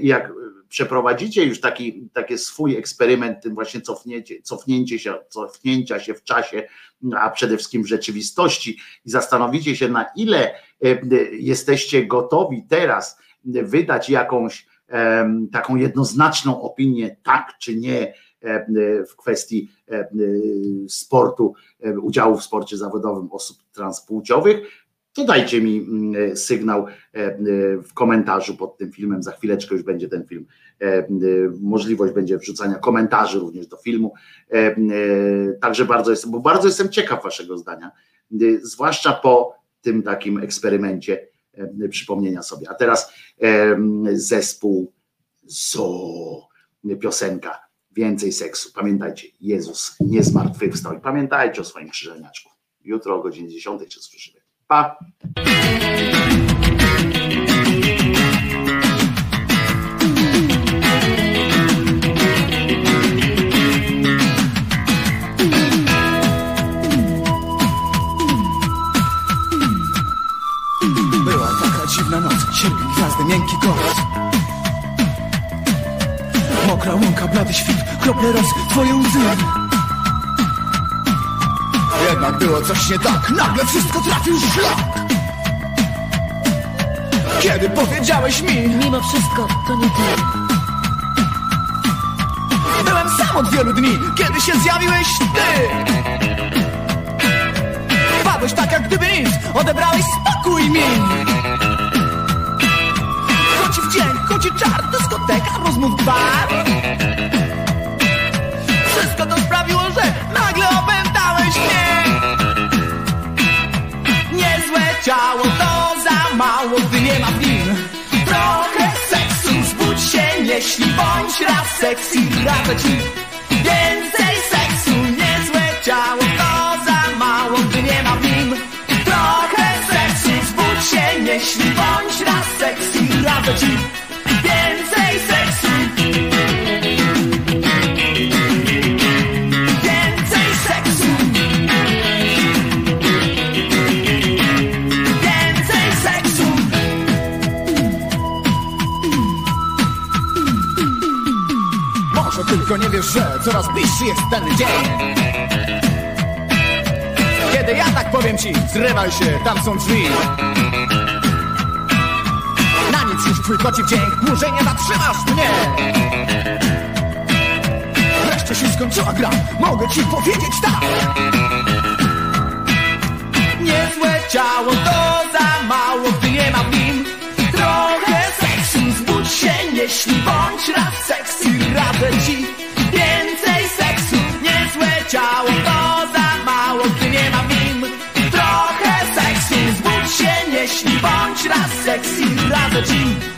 jak przeprowadzicie już taki, taki swój eksperyment, tym właśnie cofnięcie, cofnięcie się, cofnięcia się w czasie, a przede wszystkim w rzeczywistości i zastanowicie się, na ile jesteście gotowi teraz wydać jakąś taką jednoznaczną opinię, tak czy nie, w kwestii sportu, udziału w sporcie zawodowym osób transpłciowych, to dajcie mi mm, sygnał w komentarzu pod tym filmem. Za chwileczkę już będzie ten film. Możliwość będzie wrzucania komentarzy również do filmu. Także bardzo jestem, bo bardzo jestem ciekaw Waszego zdania, zwłaszcza po tym takim eksperymencie E, przypomnienia sobie. A teraz zespół ZO, piosenka Więcej seksu. Pamiętajcie, Jezus nie zmartwychwstał i pamiętajcie o swoim krzyżeniaczku. Jutro o godzinie 10 czy słyszymy. Pa! Blady świt, krople roz, twoje łzy. Jednak było coś nie tak, nagle wszystko trafił szlak Kiedy powiedziałeś mi Mimo wszystko, to nie ty Byłem sam od wielu dni, kiedy się zjawiłeś ty. Padłeś tak jak gdyby nic, odebrałeś spokój mi chodzi czar, dyskoteka, rozmów bar Wszystko to sprawiło, że nagle opętałeś mnie. Niezłe ciało to za mało, gdy nie ma w nim Trochę seksu, zbudź się, jeśli bądź raz sexy, radzę ci Więcej seksu, niezłe ciało to za mało, gdy nie ma w nim Trochę seksu, zbudź się, jeśli bądź raz sexy, radzę ci wiesz, że coraz bliższy jest ten dzień. Kiedy ja tak powiem ci, zrywaj się, tam są drzwi. Na nic już twój koci wdzięk, dłużej nie zatrzymasz mnie. Wreszcie się skończyła gra, mogę ci powiedzieć tak. Niezłe ciało to za mało, gdy nie ma w nim Trochę seksu, zbudź się, nie śni, bądź raz seksy Radzę ci więcej seksu Niezłe ciało to za mało, gdy nie ma w nim Trochę seksu, zbudź się, nie śni, bądź raz seksy Radzę ci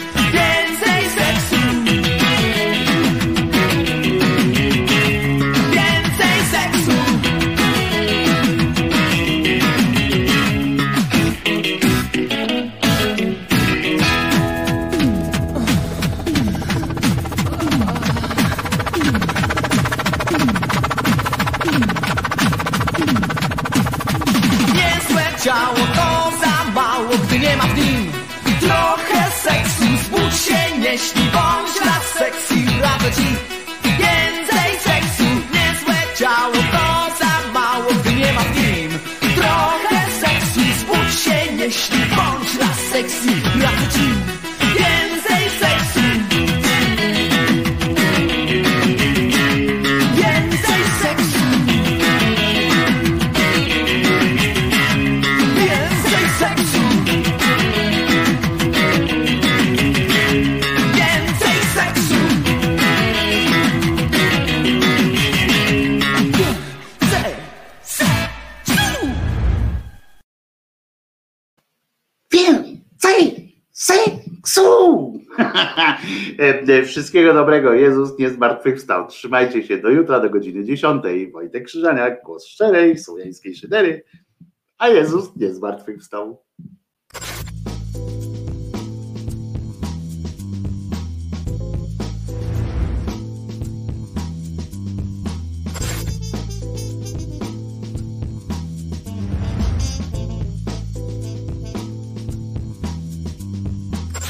Wszystkiego dobrego. Jezus nie zmartwychwstał. Trzymajcie się do jutra, do godziny 10. Wojtek Krzyżaniak, głos szczerej, słowiańskiej szydery. A Jezus nie zmartwychwstał.